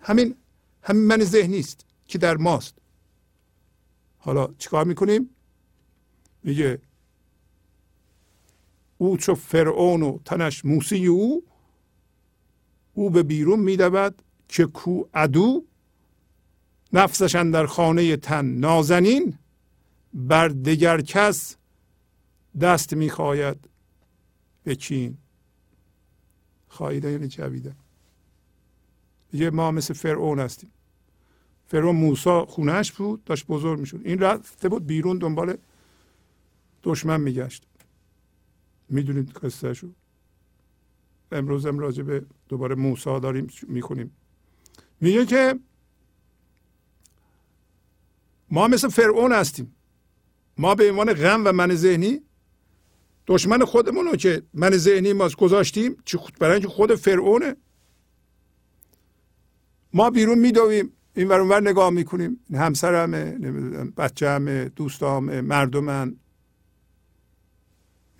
همین همین من ذهنی است که در ماست. حالا چیکار می‌کنیم؟ میگه او چو فرعون و تنش موسی او او به بیرون میدود که کو عدو نفسش در خانه تن نازنین بر دگر کس دست می‌خواید به چین خواهیده یعنی جویده. یه ما مثل فرعون هستیم. فرعون موسا خونهش بود داشت بزرگ می‌شد. این رفته بود بیرون دنبال دشمن میگشت. می‌دونید قصه شو امروز هم راجع به دوباره موسا داریم می‌کنیم میگه که ما مثل فرعون هستیم. ما به عنوان غم و من ذهنی دشمن خودمون رو که من ذهنی ما گذاشتیم برای اینکه خود فرعونه. ما بیرون میدویم این ور ور نگاه می‌کنیم. همسرمه نمی‌دونم بچه‌مه دوستامه مردمن.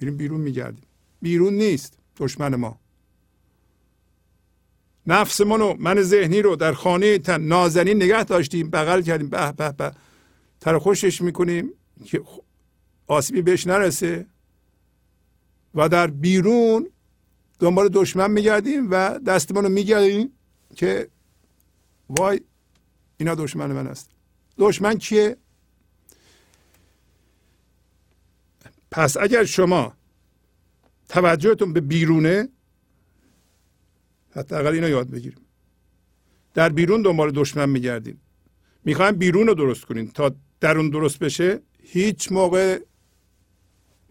بیرون میگردیم. بیرون نیست دشمن ما. نفسمون رو من ذهنی رو در خانه تن نازنین نگه داشتیم بغل کردیم به به به. تر خوشش می‌کنیم که آسیبی بهش نرسه. و در بیرون دنبال دشمن میگردیم و دستمون رو میگردیم که وای اینا دشمن من است. دشمن کیه پس اگر شما توجهتون به بیرونه حتی اقل اینو یاد بگیریم. در بیرون دنبال دشمن میگردیم. می‌خوایم بیرون رو درست کنین تا درون درست بشه هیچ موقع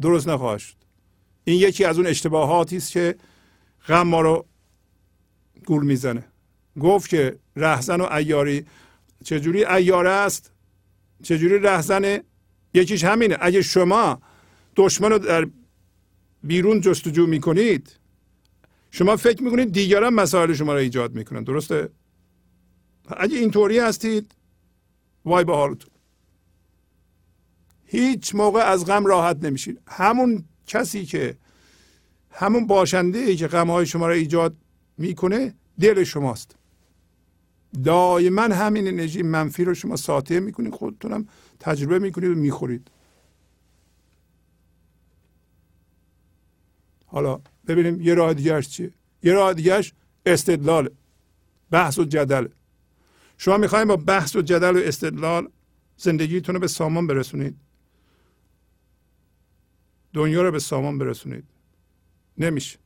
درست نخواهد شد. این یکی از اون اشتباهاتی است که غم ما رو گول می‌زنه. گفت که رهزن و ایاری چجوری ایاره است؟ چجوری رهزنه یکیش همینه. اگه شما دشمن رو در بیرون جستجو می‌کنید شما فکر می‌کنید دیگران مسائل شما رو ایجاد می‌کنن درسته؟ اگه اینطوری هستید وای به حالتون. هیچ موقع از غم راحت نمیشید همون کسی که همون باشنده ای که غم های شما را ایجاد می‌کنه دل شماست. دائما همین انرژی منفی رو شما ساطع می‌کنید خودتونم تجربه می‌کنید و می‌خورید. حالا ببینیم یه راه دیگرش چیه. یه راه دیگرش استدلال بحث و جدل. شما می‌خوایم با بحث و جدل و استدلال زندگیتون رو به سامان برسونید. دنیا رو به سامان برسونید. نمیشه.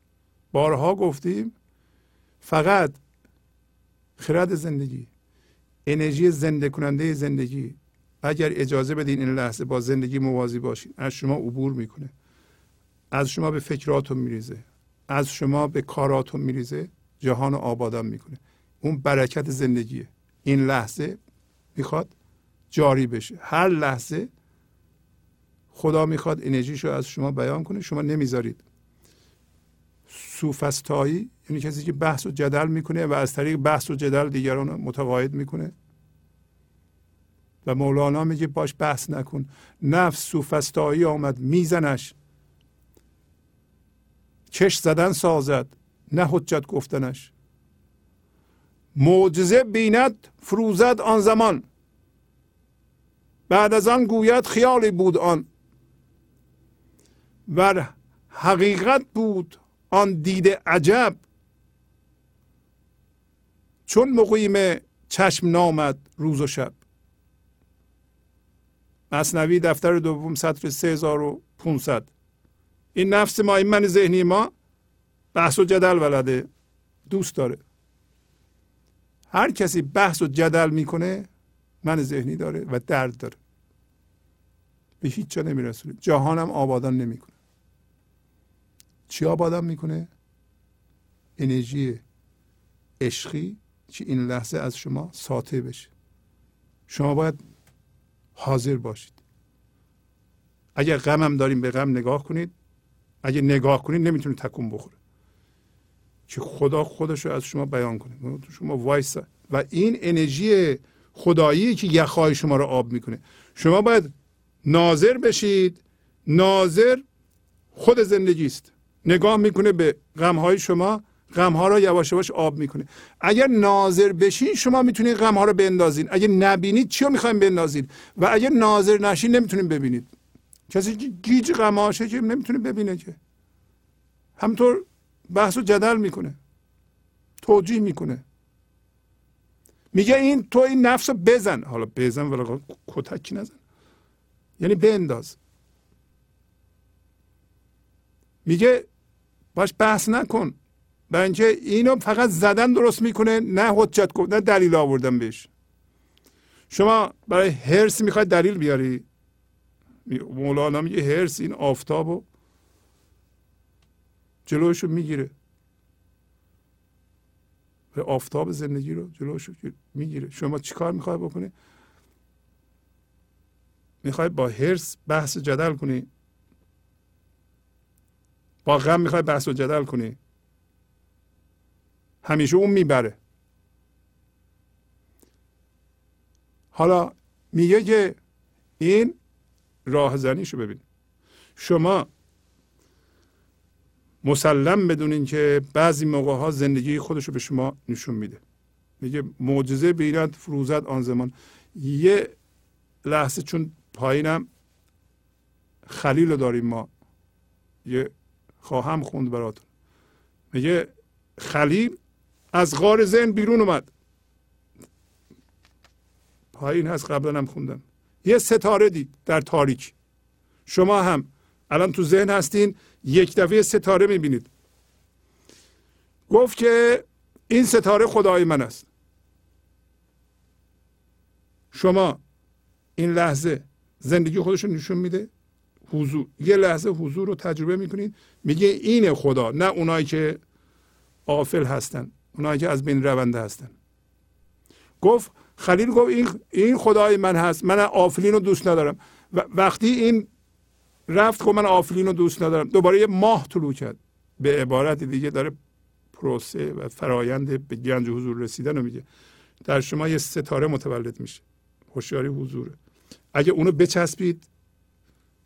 بارها گفتیم فقط خرد زندگی انرژی زنده کننده زندگی. اگر اجازه بدین این لحظه با زندگی موازی باشین از شما عبور می‌کنه. از شما به فکراتون میریزه. از شما به کاراتون میریزه. جهان رو آبادان می‌کنه. اون برکت زندگیه. این لحظه می‌خواد جاری بشه. هر لحظه خدا می‌خواد انرژیش رو از شما بیان کنه. شما نمی‌ذارید. سوفستایی یعنی کسی که بحث و جدل می‌کنه و از طریق بحث و جدل دیگران رو متقاعد می‌کنه. و مولانا میگه باش بحث نکن. نفس سوفستایی آمد. میزنش. چش زدن سازد نه حجت گفتنش. معجزه بیند فروزد آن زمان. بعد از آن گوید خیالی بود آن. و حقیقت بود آن دیده عجب چون مقیم چشم نامد روز و شب. مصنوی دفتر دوم سطر 3500 این نفس ما این من ذهنی ما بحث و جدل ولده. دوست داره. هر کسی بحث و جدل می‌کنه من ذهنی داره و درد داره. به هیچ جا نمیرسونه. جهانم آبادان نمی‌کنه. چی آبادان می‌کنه؟ انرژی عشقی که این لحظه از شما ساطع بشه. شما باید حاضر باشید. اگر غمم داریم به غم نگاه کنید اگه نگاه کنید نمی‌تونید تکون بخوره. که خدا خودش رو از شما بیان کنه. شما وایسا. و این انرژی خدایی که یخهای شما رو آب می‌کنه. شما باید ناظر بشید. ناظر خود زندگی است. نگاه می‌کنه به غمهای شما. غمها رو یواش یواش آب می‌کنه. اگر ناظر بشین شما می‌تونید غمها رو بندازین. اگر نبینید چی رو می‌خوایم بندازین؟ و اگر ناظر نشین نمی‌تونید ببینید. کسی که گیج غماشه که نمی‌تونه ببینه که. همطور بحث و جدل می‌کنه. توجیه می‌کنه. میگه این تو این نفس رو بزن. حالا بزن ولی کتکی نزن. یعنی بنداز. میگه باش بحث نکن. برای اینکه اینو فقط زدن درست می‌کنه نه حجت گفت نه دلیل آوردن بهش. شما برای هرس می‌خواد دلیل بیاری. مولانا میگه هرس این آفتاب و جلوشو می‌گیره. به آفتاب زندگی رو جلوشو می‌گیره. شما چیکار می‌خوای بکنی؟ می‌خوای با هرس بحث جدل کنی؟ با غم می‌خوای بحث و جدل کنی؟ همیشه اون می‌بره. حالا میگه که این راه زنیشو ببین. شما مسلم بدونین که بعضی موقع ها زندگی خودش رو به شما نشون میده. میگه معجزه بیند فروزد آن زمان. یه لحظه چون پایینم خلیل رو داریم ما. یه خواهم خوند براتون. میگه خلیل از غار ذهن بیرون اومد. پایین هست قبلا هم خوندم. یه ستاره دید در تاریک. شما هم الان تو ذهن هستین یک دفعه ستاره می‌بینید. گفت که این ستاره خدای من است. شما این لحظه زندگی خودش نشون میده. حضور یه لحظه حضور رو تجربه می‌کنید. میگه اینه خدا نه اونایی که آفل هستن اونایی که از بین رونده هستن. گفت خلیل گفت این این خدای من هست. من آفلین رو دوست ندارم. و وقتی این رفت گفت من آفلین رو دوست ندارم. دوباره یه ماه طلوع کرد. به عبارت دیگه داره پروسه و فرایند به گنج حضور رسیدن رو میگه. در شما یه ستاره متولد میشه. هوشیاری حضوره. اگه اونو بچسبید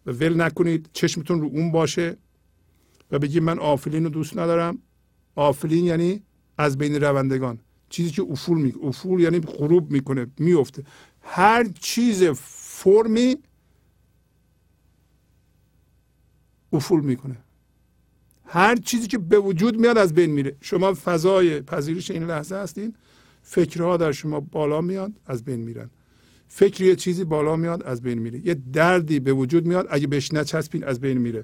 و ول نکنید چشمتون رو اون باشه و بگید من آفلین رو دوست ندارم. آفلین یعنی از بین روندگان. چیزی که افول می افول یعنی غروب می‌کنه میفته هر چیز فرمی افول می‌کنه. هر چیزی که به وجود میاد از بین میره. شما فضای پذیرش این لحظه هستین فکرها در شما بالا میاد از بین میرن. فکر یه چیزی بالا میاد از بین میره. یه دردی به وجود میاد اگه بهش نچسبین از بین میره.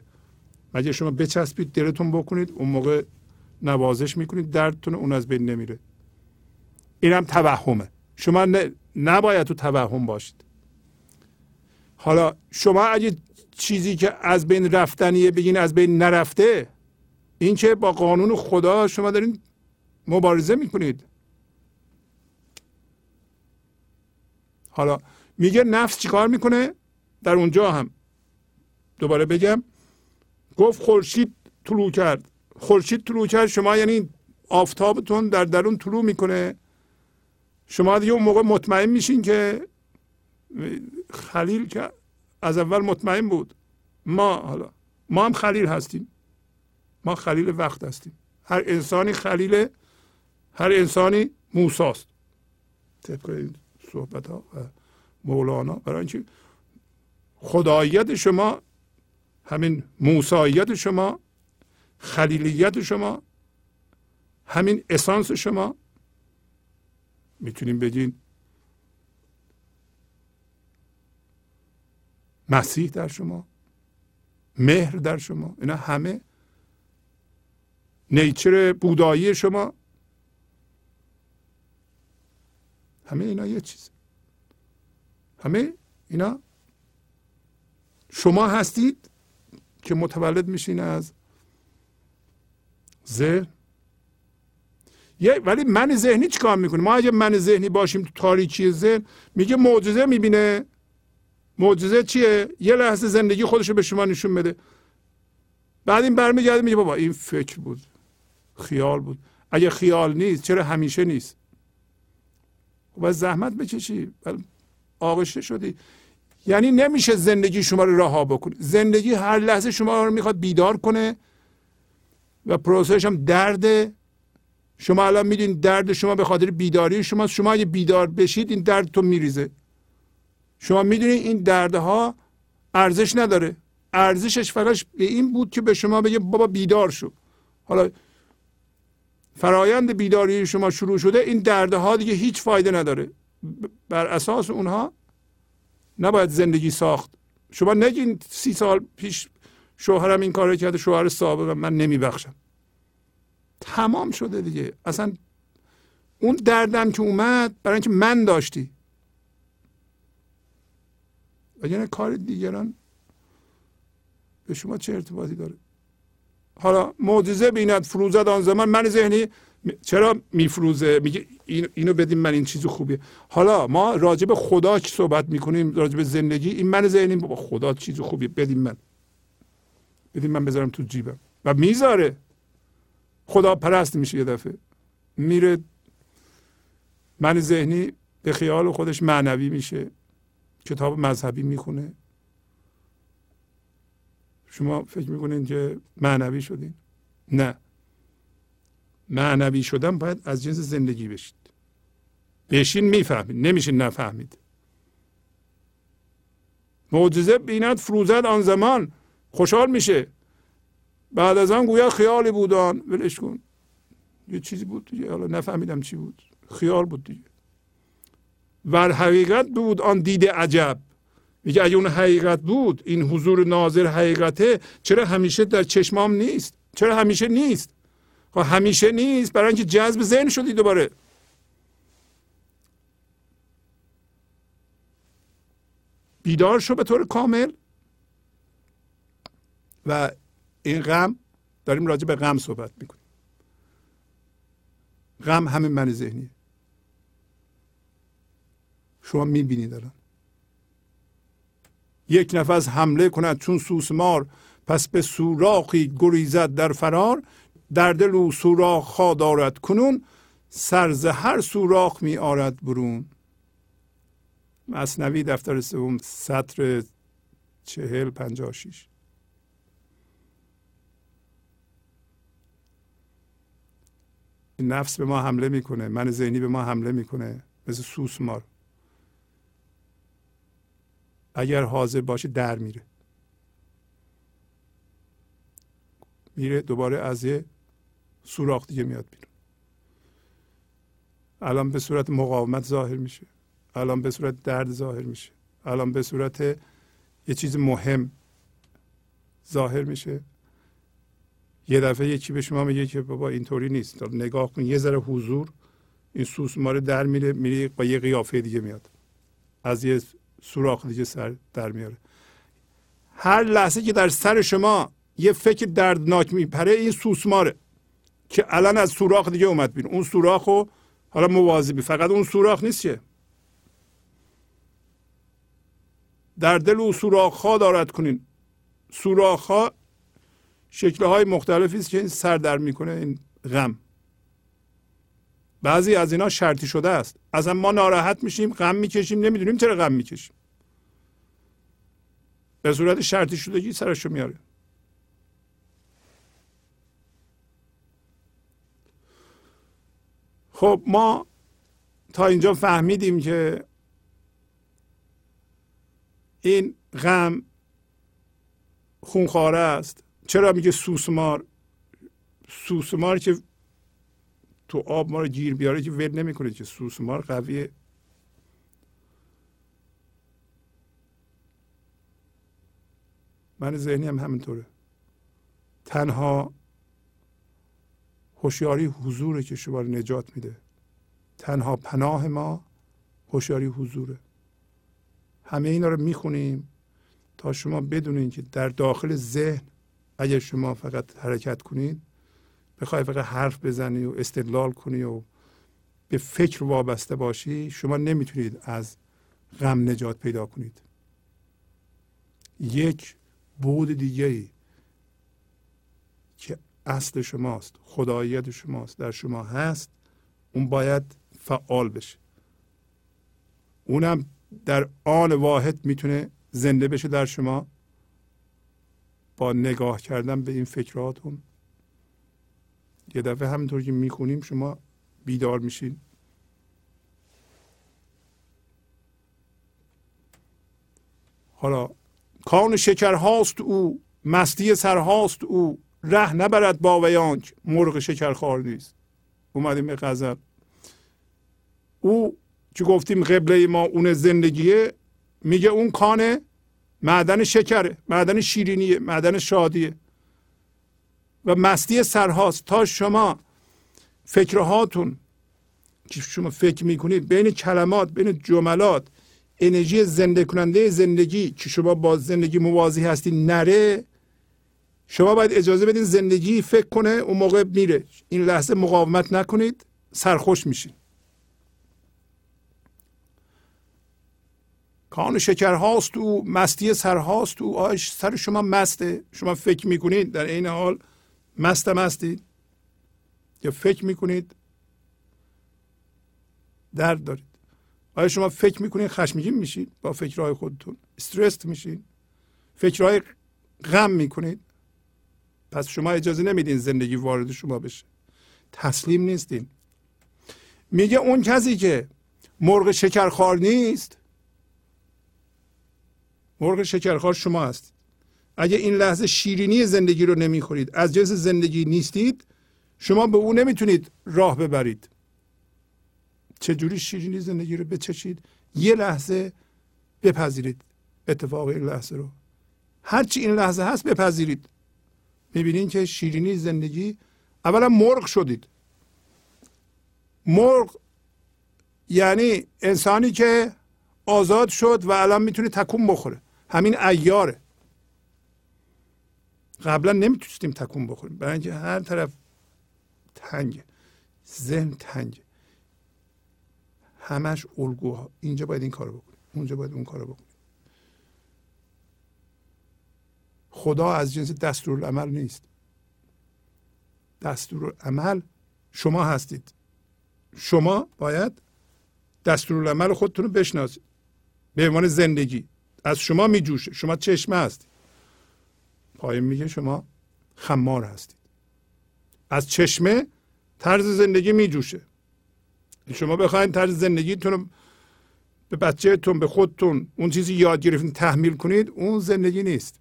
اگه شما بچسبید دلتون بکنید اون موقع نوازش می‌کنید دردتون اون از بین نمیره. اینم توهمه. شما نباید تو توهم باشید. حالا شما اگه چیزی که از بین رفتنیه بگین از بین نرفته این که با قانون خدا شما دارین مبارزه می‌کنید. حالا میگه نفس چیکار می‌کنه؟ در اونجا هم. دوباره بگم. گفت خورشید طلوع کرد. خورشید طلوع کرد شما یعنی آفتابتون در درون طلوع می‌کنه. شما دیگه اون موقع مطمئن میشین که خلیل که از اول مطمئن بود. ما حالا ما هم خلیل هستیم. ما خلیل وقت هستیم. هر انسانی خلیل هر انسانی موساست. طبق این صحبت ها و مولانا برای اینکه خداییت شما همین موساییت شما خلیلیت شما همین اسانس شما می‌تونیم بگین مسیح در شما مهر در شما اینا همه نیچر بودایی شما. همه اینا یه چیز همه اینا شما هستید که متولد میشین از ذهن. ولی من ذهنی چیکار می‌کنه؟ ما اگه من ذهنی باشیم تو تاریکی ذهن میگه معجزه می‌بینه. معجزه چیه؟ یه لحظه زندگی خودش به شما نشون بده. بعد این برمیگرده میگه بابا این فکر بود. خیال بود. اگه خیال نیست چرا همیشه نیست؟ و زحمت بکشی. آغشته شدی. یعنی نمیشه زندگی شما رو رها بکنی. زندگی هر لحظه شما رو می‌خواد بیدار کنه و پروسش هم درد شما الان میدین درد شما به خاطر بیداری شما شما اگه بیدار بشید این درد تو میریزه. شما می‌دونید این دردها ارزش نداره. ارزشش فقط به این بود که به شما بگه بابا بیدار شو. حالا فرایند بیداری شما شروع شده این دردها دیگه هیچ فایده نداره. بر اساس اونها نباید زندگی ساخت. شما نگین سی سال پیش شوهرم این کار کرده شوهر سابق من نمیبخشم. تمام شده دیگه. اصلا اون دردم که اومد برای اینکه من داشتی. یعنی کار دیگران به شما چه ارتباطی داره؟ حالا معجزه بیند فروزد آن زمان. من ذهنی چرا میفروزه؟ میگه اینو بدیم من این چیز خوبیه. حالا ما راجع به خدا که صحبت می‌کنیم؟ راجع به زندگی؟ این من ذهنی با خدا چیز خوبیه بدیم من. بدیم من بذارم تو جیبم. و می‌ذاره. خدا پرست میشه یه دفعه. میره من ذهنی به خیال خودش معنوی میشه. کتاب مذهبی می‌خونه. شما فکر می‌کنین که معنوی شدین؟ نه. معنوی شدن باید از جنس زندگی بشید. بشین می‌فهمید نمیشین نفهمید. معجزه بیند فروزد آن زمان. خوشحال میشه. بعد از آن گویا خیالی بودان. ولش کن. یه چیزی بود دیگه. حالا نفهمیدم چی بود. خیال بود دیگه. و حقیقت بود آن دیده عجب. میگه اگه اون حقیقت بود این حضور ناظر حقیقته چرا همیشه در چشمام نیست؟ چرا همیشه نیست؟ خب همیشه نیست برای اینکه جذب ذهن شدی دوباره. بیدار شو به طور کامل. و این غم داریم راجع به غم صحبت می‌کنیم. غم همین من ذهنیه. شما می‌بینید الان. یک نفس حمله کند چون سوسمار پس به سوراخی گریزد در فرار. در دل او سوراخ ها دارد کنون سرز هر سوراخ می آرد برون. مصنوی دفتر سوم سطر چهل پنجاه شیش نفس به ما حمله می‌کنه من ذهنی به ما حمله می‌کنه مثل سوسمار اگر حاضر باشه در میره. میره دوباره از یه سوراخ دیگه میاد بیرون. الان به صورت مقاومت ظاهر میشه. الان به صورت درد ظاهر میشه. الان به صورت یه چیز مهم ظاهر میشه. یه دفعه یکی به شما میگه که بابا اینطوری نیست. نگاه کن یه ذره حضور این سوسمار در میره میره با یه قیافه دیگه میاد. از یه سوراخ دیگه سر در میاره. هر لحظه که در سر شما یه فکر دردناک میپره این سوسماره که الان از سوراخ دیگه اومد بیرون. اون سوراخ رو حالا مواظبی فقط اون سوراخ نیست که. در دل او سوراخ ها دارد کنین. سوراخ ها شکل های مختلفی است که این سر در می‌کنه این غم. بعضی از اینا شرطی شده است. اصلا ما ناراحت میشیم غم می‌کشیم نمی‌دونیم چرا غم می‌کشیم. به صورت شرطی شدگی سرشو میاره خب ما تا اینجا فهمیدیم که این غم خونخواره است. چرا میگه سوسمار؟ سوسمار که تو آب ما رو گیر بیاره که ول نمی‌کنه که سوسمار قویه. من ذهنی هم همینطوره. تنها هوشیاری حضوره که شما رو نجات میده. تنها پناه ما هوشیاری حضوره. همه اینا رو می‌خونیم تا شما بدونین که در داخل ذهن اگر شما فقط حرکت کنید بخوای فقط حرف بزنی و استدلال کنی و به فکر وابسته باشی شما نمی‌تونید از غم نجات پیدا کنید. یک بود دیگه که اصل شماست خداییت شماست در شما هست اون باید فعال بشه. اونم در آن واحد می‌تونه زنده بشه در شما. با نگاه کردن به این فکراتون. یه دفعه همینطور که می‌خونیم شما بیدار میشین. حالا کان شکر هاست او مستی سر هاست او ره نبرد با ویانک مرغ شکر خار نیست. اومدیم به غزل. او که گفتیم قبله ما اون زندگیه میگه اون کانه معدن شکره معدن شیرینیه معدن شادیه. و مستی سرهاست. تا شما فکرهاتون که شما فکر می‌کنید بین کلمات بین جملات انرژی زنده کننده زندگی که شما با زندگی موازی هستید نره شما باید اجازه بدین زندگی فکر کنه اون موقع میره. این لحظه مقاومت نکنید سرخوش میشین. کان شکر هاست و مستی سر هاست و آش سر شما مسته. شما فکر می‌کنید در این حال مست هستید یا فکر می‌کنید درد دارید؟ آیا شما فکر می‌کنید خشمگین میشید با فکرهای خودتون؟ استرس میشید؟ فکرهای غم می‌کنید؟ پس شما اجازه نمیدین زندگی وارد شما بشه. تسلیم نیستین. میگه اون کسی که مرغ شکرخوار نیست مرغ شکرخوار شما هست. اگه این لحظه شیرینی زندگی رو نمی‌خورید از جنس زندگی نیستید شما به او نمی‌تونید راه ببرید. چجوری شیرینی زندگی رو بچشید؟ یه لحظه بپذیرید اتفاق این لحظه رو. هرچی این لحظه هست بپذیرید. می‌بینید که شیرینی زندگی اولا مرغ شدید. مرغ یعنی انسانی که آزاد شد و الان می‌تونه تکون بخوره. همین ایاره قبلا نمی‌تونستیم تکون بخوریم. برای اینکه هر طرف تنگه. ذهن تنگه. همش الگوها. اینجا باید این کارو بکنیم. اونجا باید اون کارو بکنیم. خدا از جنس دستور عمل نیست. دستور عمل شما هستید. شما باید دستور عمل خودتون رو بشناسید. به عنوان زندگی. از شما میجوشه. شما چشمه هستید. پایین میگه شما خمار هستید. از چشمه طرز زندگی میجوشه. شما بخواید طرز زندگیتون رو به بچهتون به خودتون اون چیزی یاد گرفتین تحمیل کنید اون زندگی نیست.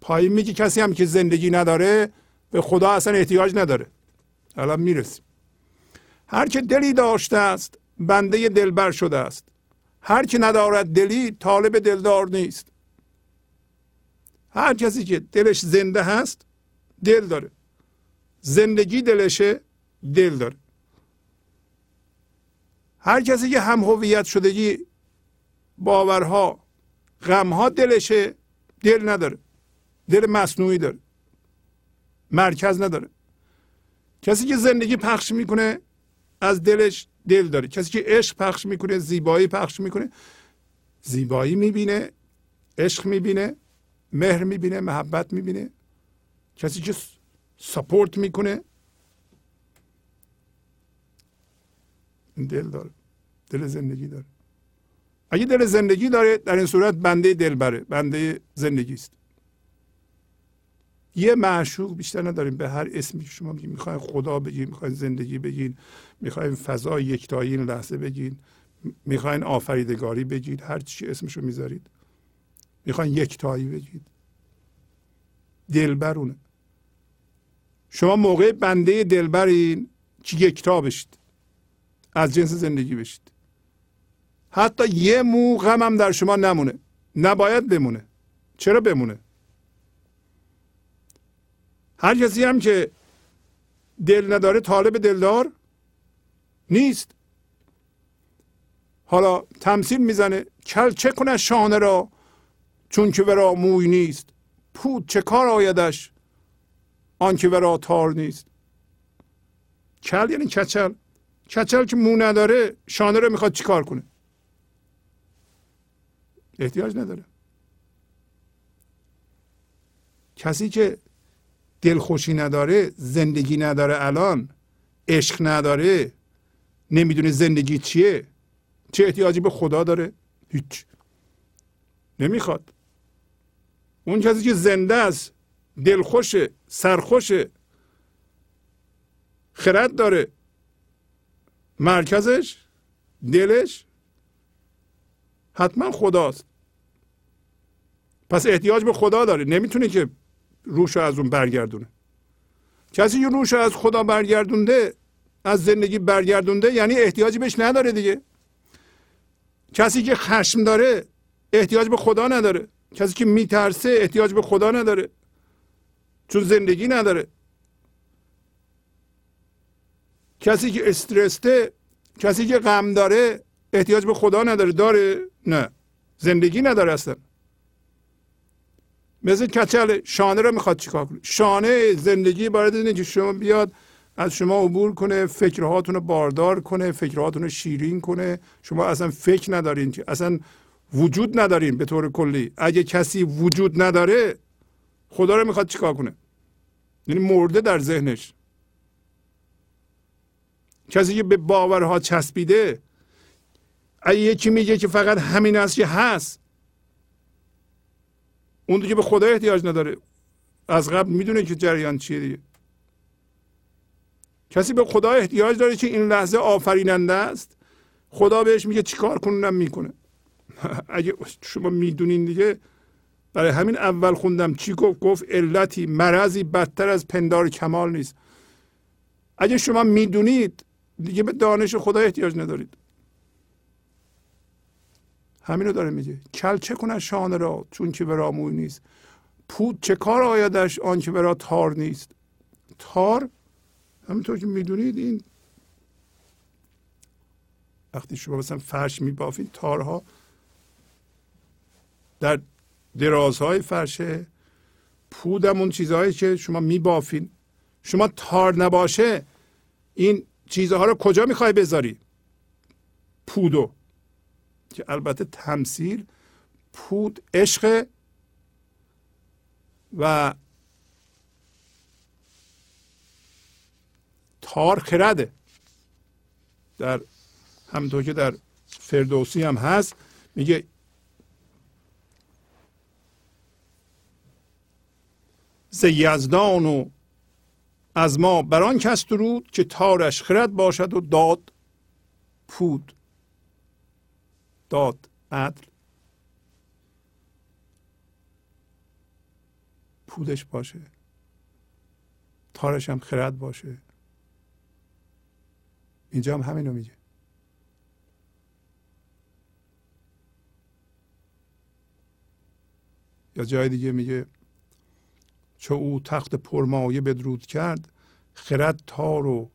پایین میگه کسی هم که زندگی نداره به خدا اصلا احتیاج نداره. الان می‌رسیم. هر که دلی داشته است بنده دلبر شده است. هر که ندارد دلی طالب دلدار نیست. هر کسی که دلش زنده هست دل داره. زندگی دلشه دل داره. هر کسی که هم هویت شدگی باورها غمها دلشه دل نداره. دل مصنوعی داره. مرکز نداره. کسی که زندگی پخش می‌کنه از دلش دل داره. کسی که عشق پخش می‌کنه زیبایی پخش می‌کنه زیبایی می‌بینه عشق می‌بینه مهر می‌بینه محبت می‌بینه. کسی که سپورت می‌کنه دل داره. دل زندگی داره. اگه دل زندگی داره در این صورت بنده دل بره. بنده زندگی است. یه معشوق بیشتر نداریم. به هر اسمی که شما می‌خواین خدا بگین می‌خواین زندگی بگین می‌خواین فضا یکتایی این لحظه بگین می‌خواین آفریدگاری بگید هر چی اسمشو می‌ذارید. می‌خواین یکتایی بگید دلبرونه. شما موقع بنده دلبرین که یکتا بشید. از جنس زندگی بشید. حتی یه مو هم در شما نمونه. نباید بمونه. چرا بمونه؟ هر کسی هم که دل نداره طالب دلدار نیست. حالا تمثیل می‌زنه کل چه کنه شانه را چون که ورا موی نیست. پود چه کار آیدش آنکه ورا تار نیست. کل یعنی کچل. کچل که مو نداره شانه رو می‌خواد چیکار کنه؟ احتیاج نداره. کسی که دلخوشی نداره زندگی نداره الان عشق نداره نمی‌دونه زندگی چیه چه احتیاجی به خدا داره؟ هیچ. نمی‌خواد. اون کسی که زنده است دلخوشه سرخوشه خرد داره. مرکزش دلش حتما خداست. پس احتیاج به خدا داره. نمی‌تونه که روش از اون برگردونه. کسی که روش از خدا برگردونده از زندگی برگردونده یعنی احتیاجی بهش نداره دیگه. کسی که خشم داره احتیاج به خدا نداره. کسی که میترسه احتیاج به خدا نداره. چون زندگی نداره. کسی که استرسته کسی که غم داره احتیاج به خدا نداره. داره؟ نه. زندگی نداره اصلا. مثل کچل شانه رو می‌خواد چیکار کنه؟ شانه زندگی باید اینه که شما بیاد از شما عبور کنه فکرهاتون رو باردار کنه فکرهاتون رو شیرین کنه. شما اصلا فکر ندارین که اصلا وجود ندارین به طور کلی. اگه کسی وجود نداره خدا رو می‌خواد چیکار کنه؟ یعنی مرده در ذهنش. کسی که به باورها چسبیده اگه یکی میگه که فقط همین است که هست. اون دیگه به خدا احتیاج نداره. از قبل می‌دونه که جریان چیه دیگه. کسی به خدا احتیاج داره که این لحظه آفریننده است خدا بهش میگه چیکار کنونم می‌کنه. [LAUGHS] اگه شما می‌دونین دیگه برای همین اول خوندم چی گفت؟ گفت علتی مرضی بدتر از پندار کمال نیست. اگه شما می‌دونید دیگه به دانش خدا احتیاج ندارید. همین رو داره میگه. کل چه کنه شانه را چون که برا موی نیست؟ پود چه کار آیدش آن که برا تار نیست؟ تار؟ همینطور که می‌دونید این وقتی شما مثلا فرش میبافید تارها در درازهای فرشه پودم اون چیزهایی که شما میبافین. شما تار نباشه این چیزها رو کجا می‌خوای بذاری؟ پودو. که البته تمثیل پود عشق و تار خرده در همونطور که در فردوسی هم هست میگه ز یزدان و از ما بران کس درود که تارش خرد باشد و داد پود. داد عدل پودش باشه. تارش هم خرد باشه. اینجا هم همینو میگه. یا جای دیگه میگه چو او تخت پرمایه بدرود کرد خرد تار و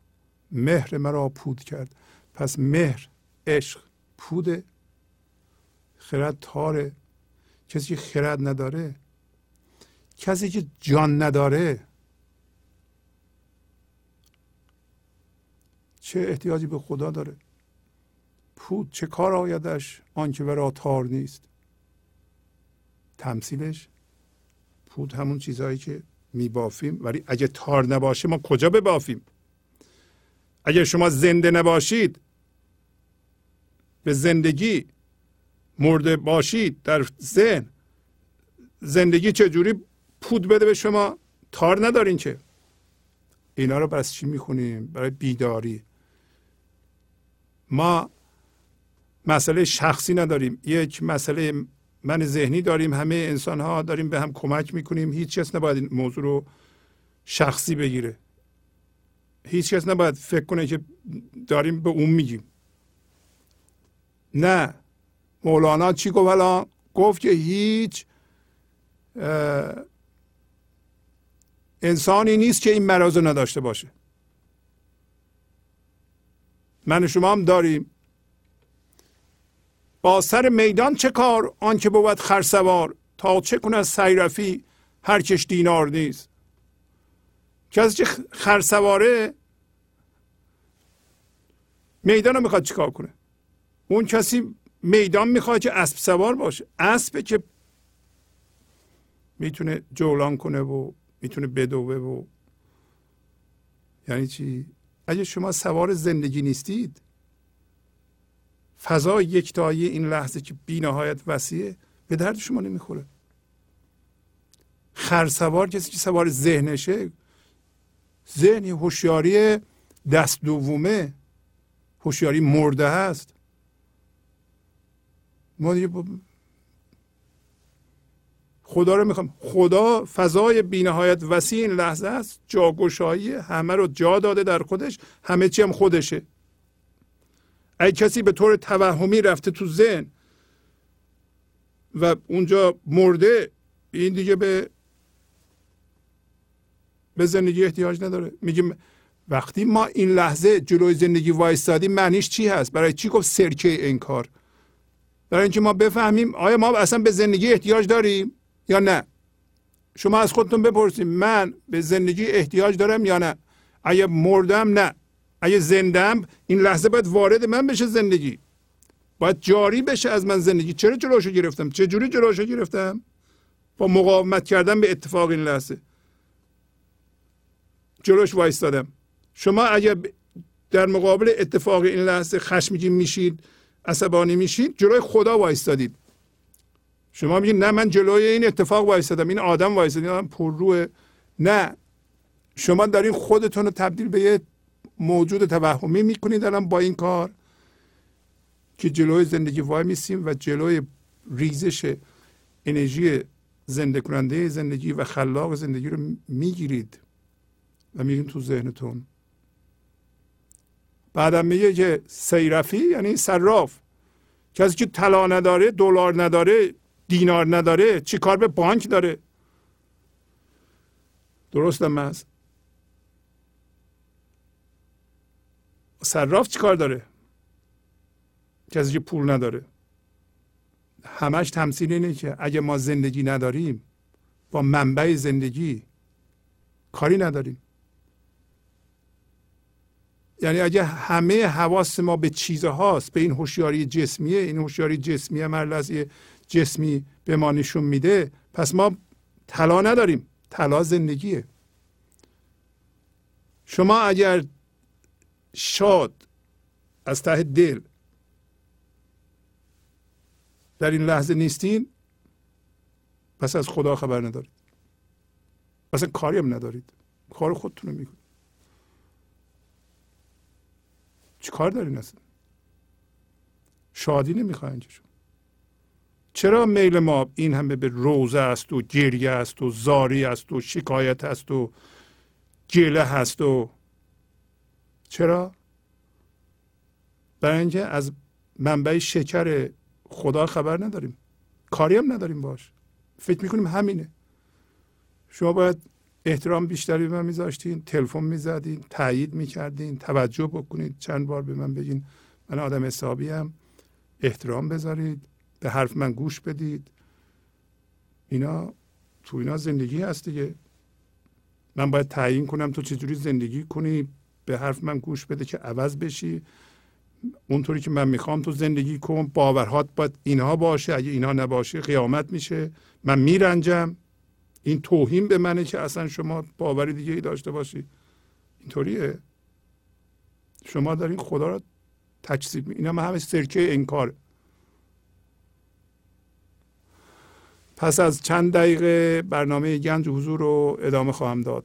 مهر مرا پود کرد. پس مهر عشق پوده. خرد تاره. کسی که خرد نداره کسی که جان نداره. چه احتیاجی به خدا داره؟ پود چه کار آیدش؟ آنکه ورا تار نیست. تمثیلش پود همون چیزهایی که میبافیم. ولی اگه تار نباشه ما کجا ببافیم؟ اگه شما زنده نباشید به زندگی مرده باشید در ذهن. زندگی چجوری پود بده به شما؟ تار ندارین که. اینا رو بس چی می‌خونیم؟ برای بیداری. ما مسئله شخصی نداریم. یک مسئله من ذهنی داریم. همه انسان ها داریم به هم کمک می‌کنیم. هیچ کس نباید این موضوع رو شخصی بگیره. هیچ کس نباید فکر کنه که داریم به اون میگیم. نه. مولانا چی گفت الان؟ گفت که هیچ انسانی نیست که این مرض نداشته باشه. من شما هم داریم. با سر میدان چه کار؟ آنکه بود خرسوار. تا چه کنه سیرفی؟ هر کش دینار نیست. کسی که خرسواره میدان رو می‌خواد چیکار کنه؟ اون کسی میدان می‌خواد که اسب سوار باشه. اسب که می‌تونه جولان کنه و می‌تونه بدوه و یعنی چی؟ اگه شما سوار زندگی نیستید فضا یکتایی این لحظه که بی نهایت وسیعه به درد شما نمی‌خوره. خرسوار کسی که سوار ذهنشه ذهن هوشیاری دست دومه هوشیاری مرده هست. ما دیگه خدا رو می‌خوام. خدا فضای بینهایت وسیع این لحظه است. جاگشایی همه رو جا داده در خودش. همه چی هم خودشه. اگه کسی به طور توهمی رفته تو ذهن و اونجا مرده این دیگه به به زندگی احتیاج نداره. میگیم وقتی ما این لحظه جلوی زندگی وایستادیم معنیش چی هست؟ برای چی گفت سرکه انکار؟ برای اینکه ما بفهمیم آیا ما اصلا به زندگی احتیاج داریم یا نه. شما از خودتون بپرسید من به زندگی احتیاج دارم یا نه. اگه مردم نه. اگه زندم این لحظه باید وارد من بشه زندگی. باید جاری بشه از من زندگی. چرا جلوشو گرفتم؟ چه جوری جلوشو گرفتم؟ با مقاومت کردن به اتفاق این لحظه. جلوش وایستادم. شما اگر در مقابل اتفاق این لحظه خشمگین میشید عصبانی میشید جلوی خدا وایستادید. شما میگید نه من جلوی این اتفاق وایستادم این آدم وایستادم این پر نه. شما دارین خودتون رو تبدیل به یه موجود توهمی می‌کنید الان با این کار که جلوی زندگی وای میسیم و جلوی ریزش انرژی زنده کننده زندگی و خلاق زندگی رو می‌گیرید و میرین تو ذهنتون. بعدم میگه که سیرفی یعنی صراف. کسی که طلا نداره دلار نداره دینار نداره چی کار به بانک داره؟ درست هم صراف چی کار داره؟ کسی که پول نداره. همش تمثیل اینه که اگه ما زندگی نداریم با منبع زندگی کاری نداریم. یعنی اگه همه حواس ما به چیزهاست به این هوشیاری جسمیه این هوشیاری جسمی هر جسمی به ما نشون میده پس ما طلا نداریم طلا زندگیه. شما اگر شاد از ته دل در این لحظه نیستین پس از خدا خبر ندارید. اصلا کاری هم ندارید. کار خودتون رو می‌کنید. چی کار دارین اصلا شادی نمی‌خواین شما چرا میل ما این همه به روزه است و گریه است و زاری است و شکایت است و گله هست و چرا؟ برای اینکه از منبع شکر خدا خبر نداریم. کاری هم نداریم باش. فکر می‌کنیم همینه. شما باید احترام بیشتری به من میذاشتین تلفن می‌زدین تایید می‌کردین توجه بکنید. چند بار به من بگین من آدم حسابیم احترام بذارید به حرف من گوش بدید. اینا تو اینا زندگی هست دیگه. من باید تعیین کنم تو چجوری زندگی کنی
به حرف من گوش بده که عوض بشی. اونطوری که من می‌خوام تو زندگی کن. باورهات باید اینها باشه اگه اینها نباشه قیامت میشه. من میرنجم. این توهین به منه که اصلا شما باور دیگه ای داشته باشی. اینطوریه. شما دارین خدا را تکذیب اینا هم همه سرکه انکار پس از چند دقیقه برنامه گنج حضور رو ادامه خواهم داد.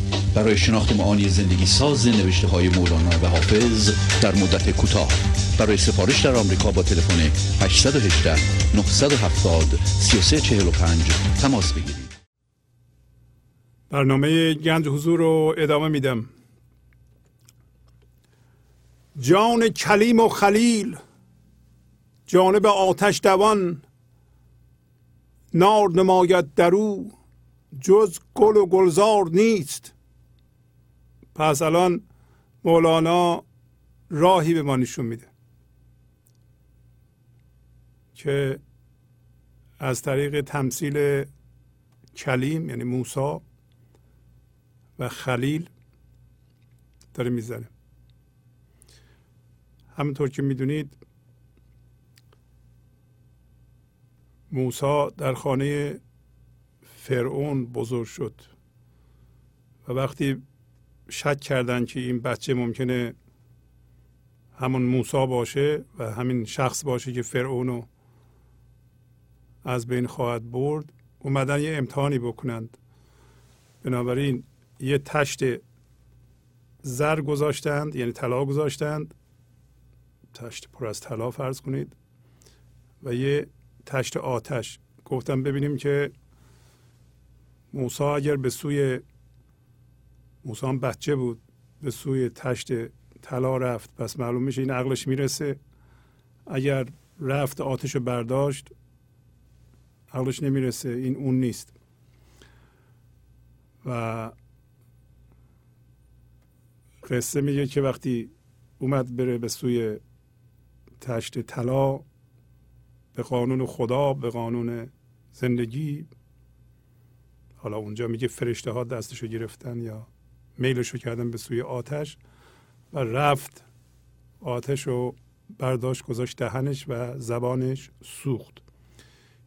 برای شناخت معانی زندگی ساز نوشته های مولانا و حافظ در مدت کوتاه. برای سفارش در آمریکا با تلفن 818 970 3345 تماس بگیرید.
برنامه گنج حضور رو ادامه میدم. جان کلیم و خلیل جانب آتش دوان نار نماید درو جز گل و گلزار نیست. پس الان مولانا راهی به ما نشون میده که از طریق تمثیل کلیم یعنی موسا و خلیل داره می‌زنه. همونطور که می‌دونید موسا در خانه فرعون بزرگ شد و وقتی شک کردن که این بچه ممکنه همون موسا باشه و همین شخص باشه که فرعون از بین خواهد برد اومدن یه امتحانی بکنند. بنابراین یه تشت زر گذاشتند یعنی طلا گذاشتند. تشت پر از طلا فرض کنید. و یه تشت آتش. گفتم ببینیم که موسا اگر به سوی موسا هم بچه بود به سوی تشت طلا رفت. پس معلوم میشه این عقلش می‌رسه. اگر رفت آتش رو برداشت عقلش نمی‌رسه. این اون نیست. و قصه میگه که وقتی اومد بره به سوی تشت طلا به قانون خدا به قانون زندگی حالا اونجا میگه فرشته ها دستشو گرفتن یا میلشو کردن به سوی آتش و رفت. آتش رو برداشت گذاشت دهنش و زبانش سوخت.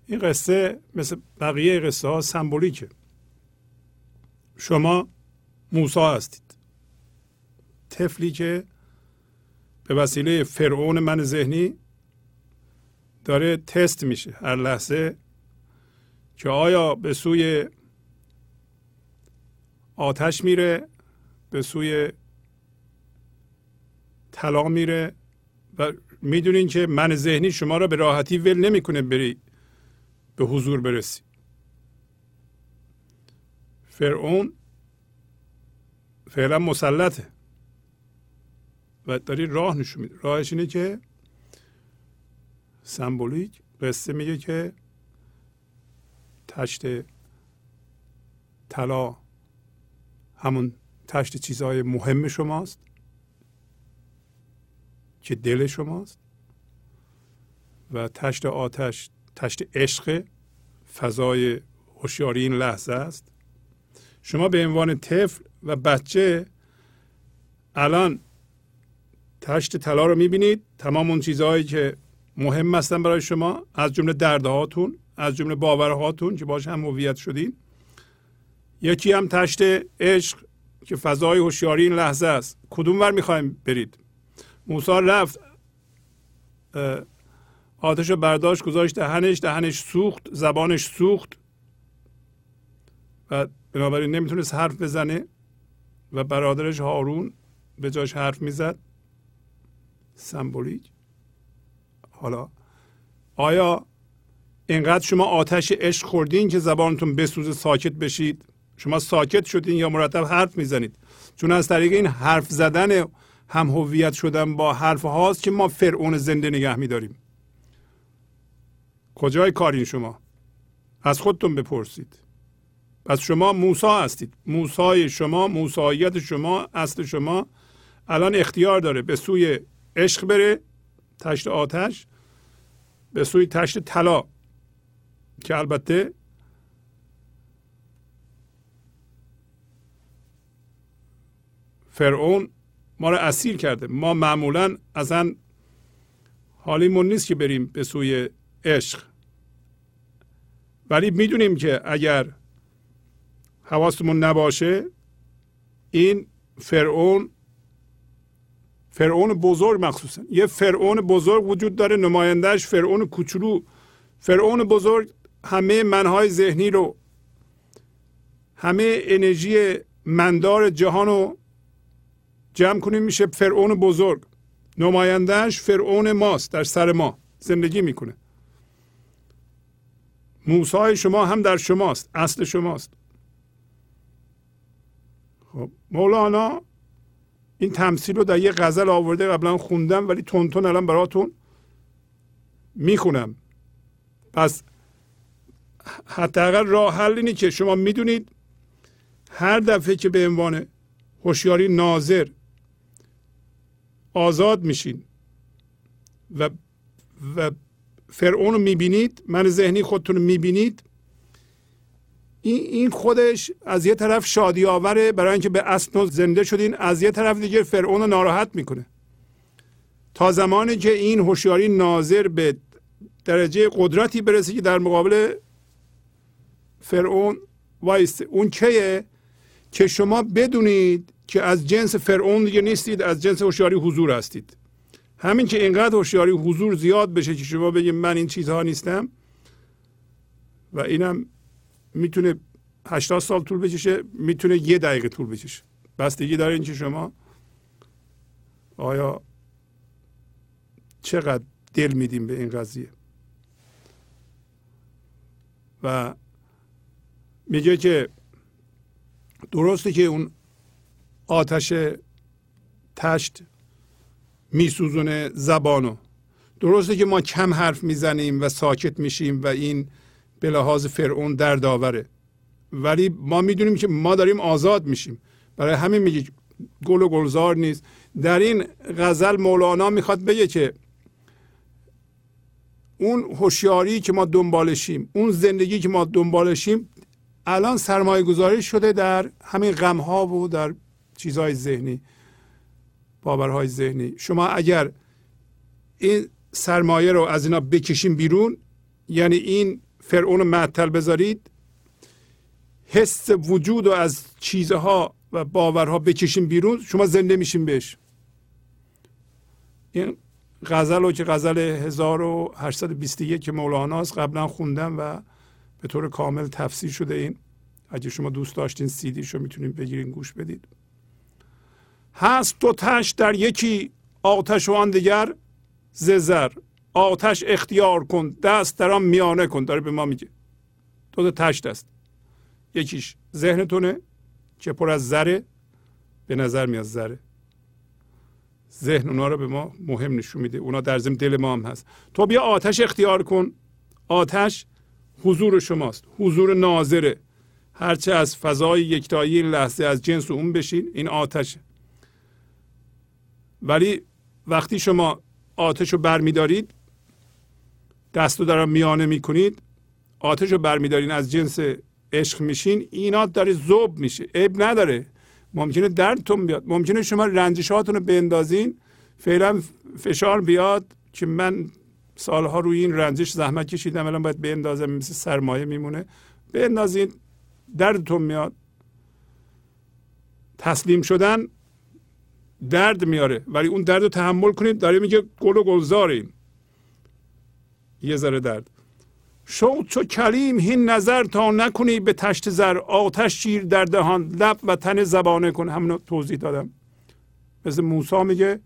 این قصه مثل بقیه قصه ها سمبولیکه. شما موسا هستید. طفلی که به وسیله فرعون من ذهنی داره تست میشه هر لحظه که آیا به سوی آتش میره به سوی طلا میره و می‌دونین که من ذهنی شما را به راحتی ول نمی‌کنه بری به حضور برسی. فرعون فعلا مسلطه و داری راه نشون میده. راهش اینه که سمبولیک قصه میگه که تشت طلا همون تشت چیزهای مهم شماست. که دل شماست. و تشت آتش تشت عشق فضای هوشیاری این لحظه است. شما به عنوان طفل و بچه الان تشت طلا رو می‌بینید. تمام اون چیزهایی که مهم هستن برای شما. از جمله دردهاتون از جمله باورهاتون که باش هم هویت شدین. یکی هم تشت عشق که فضای هوشیاری این لحظه است. کدوم ور می‌خوایم برید؟ موسی رفت آتش رو برداشت گذاشت دهنش دهنش سوخت زبانش سوخت و بنابراین نمی‌تونست حرف بزنه و برادرش هارون به جاش حرف می‌زد. سمبولیک. حالا آیا اینقدر شما آتش عشق خوردین که زبانتون بسوزه ساکت بشید؟ شما ساکت شدین یا مرتب حرف می‌زنید. چون از طریق این حرف زدن هم هویت شدن با حرف هاست که ما فرعون زنده نگه میداریم. کجای کارین شما؟ از خودتون بپرسید. پس شما موسا هستید. موسای شما موساییت شما اصل شما الان اختیار داره به سوی عشق بره تشت آتش به سوی تشت طلا که البته فرعون ما رو اسیر کرده. ما معمولا اصلا حالیمون نیست که بریم به سوی عشق. ولی می‌دونیم که اگر حواستمون نباشه این فرعون فرعون بزرگ مخصوصا. یه فرعون بزرگ وجود داره نمایندهش فرعون کوچولو. فرعون بزرگ همه منهای ذهنی رو همه انرژی مندار جهان رو جمع کنیم میشه فرعون بزرگ. نمایندهش فرعون ماست در سر ما. زندگی می‌کنه. موسای شما هم در شماست اصل شماست. خب مولانا این تمثیل رو در یه غزل آورده قبلا خوندم ولی تون الان براتون می‌خونم. پس حداقل راه حل اینه که شما می‌دونید هر دفعه که به عنوان هوشیاری ناظر آزاد میشین. و و فرعون رو می‌بینید من ذهنی خودتون رو می‌بینید. این این خودش از یه طرف شادی آوره برای اینکه به اصل زنده شدین از یه طرف دیگه فرعون رو ناراحت می‌کنه. تا زمانی که این هوشیاری ناظر به درجه قدرتی برسه که در مقابل فرعون وایسته. اون کیه؟ که شما بدونید که از جنس فرعون دیگه نیستید از جنس هوشیاری حضور هستید. همین که اینقدر هوشیاری حضور زیاد بشه که شما بگید من این چیزها نیستم و اینم می‌تونه 80 سال طول بکشه می‌تونه یه دقیقه طول بکشه. بستگی داره اینکه شما آیا چقدر دل میدیم به این قضیه. و میگه که درسته که اون آتش تشت میسوزونه زبانو. درسته که ما کم حرف می‌زنیم و ساکت میشیم و این به لحاظ فرعون دردآوره. ولی ما می‌دونیم که ما داریم آزاد میشیم. برای همین میگه گل و گلزار نیست. در این غزل مولانا می‌خواد بگه که اون هوشیاری که ما دنبالشیم اون زندگی که ما دنبالشیم الان سرمایه گذاری شده در همین غم ها و در چیزهای ذهنی باورهای ذهنی. شما اگر این سرمایه رو از اینا بکشیم بیرون یعنی این فرعون معطل بذارید حس وجود رو از چیزها و باورها بکشیم بیرون شما زنده میشین بهش. این غزل رو که غزل 1821 که مولاناست قبلا خوندم و به طور کامل تفسیر شده این. اگه شما دوست داشتین سیدیش رو می‌تونید بگیرین گوش بدید. هست دو تش در یکی. آتش و آن دیگر ززر. آتش اختیار کن دست در آن میانه کن. داره به ما میگه. دو تا تشت است یکیش ذهنتونه که پر از زره به نظر میاد زره. ذهن اونا رو به ما مهم نشون میده. اونا در ضمن دل ما هم هست. تو بیا آتش اختیار کن. آتش حضور شماست. حضور ناظره. هرچه از فضای یکتایی این لحظه از جنس اون بشین این آتشه. ولی وقتی شما آتش رو برمیدارید دست رو دارم میانه می‌کنید آتش رو برمیدارین از جنس عشق میشین اینا داره زوب میشه. عیب نداره. ممکنه دردتون بیاد. ممکنه شما رنجشاتون رو بندازین فعلا فشار بیاد که من سالها روی این رنجش زحمت کشیدم. الان باید بندازم مثل سرمایه میمونه. بندازین دردتون میاد. تسلیم شدن درد میاره. ولی اون درد رو تحمل کنید داره میگه گل و گلزاریم یه ذره درد. شو چو کلیم هین نظر تا نکنی به تشت زر. آتش شیر در دهان. لب و تن زبانه کن. همونو توضیح دادم. مثل موسی میگه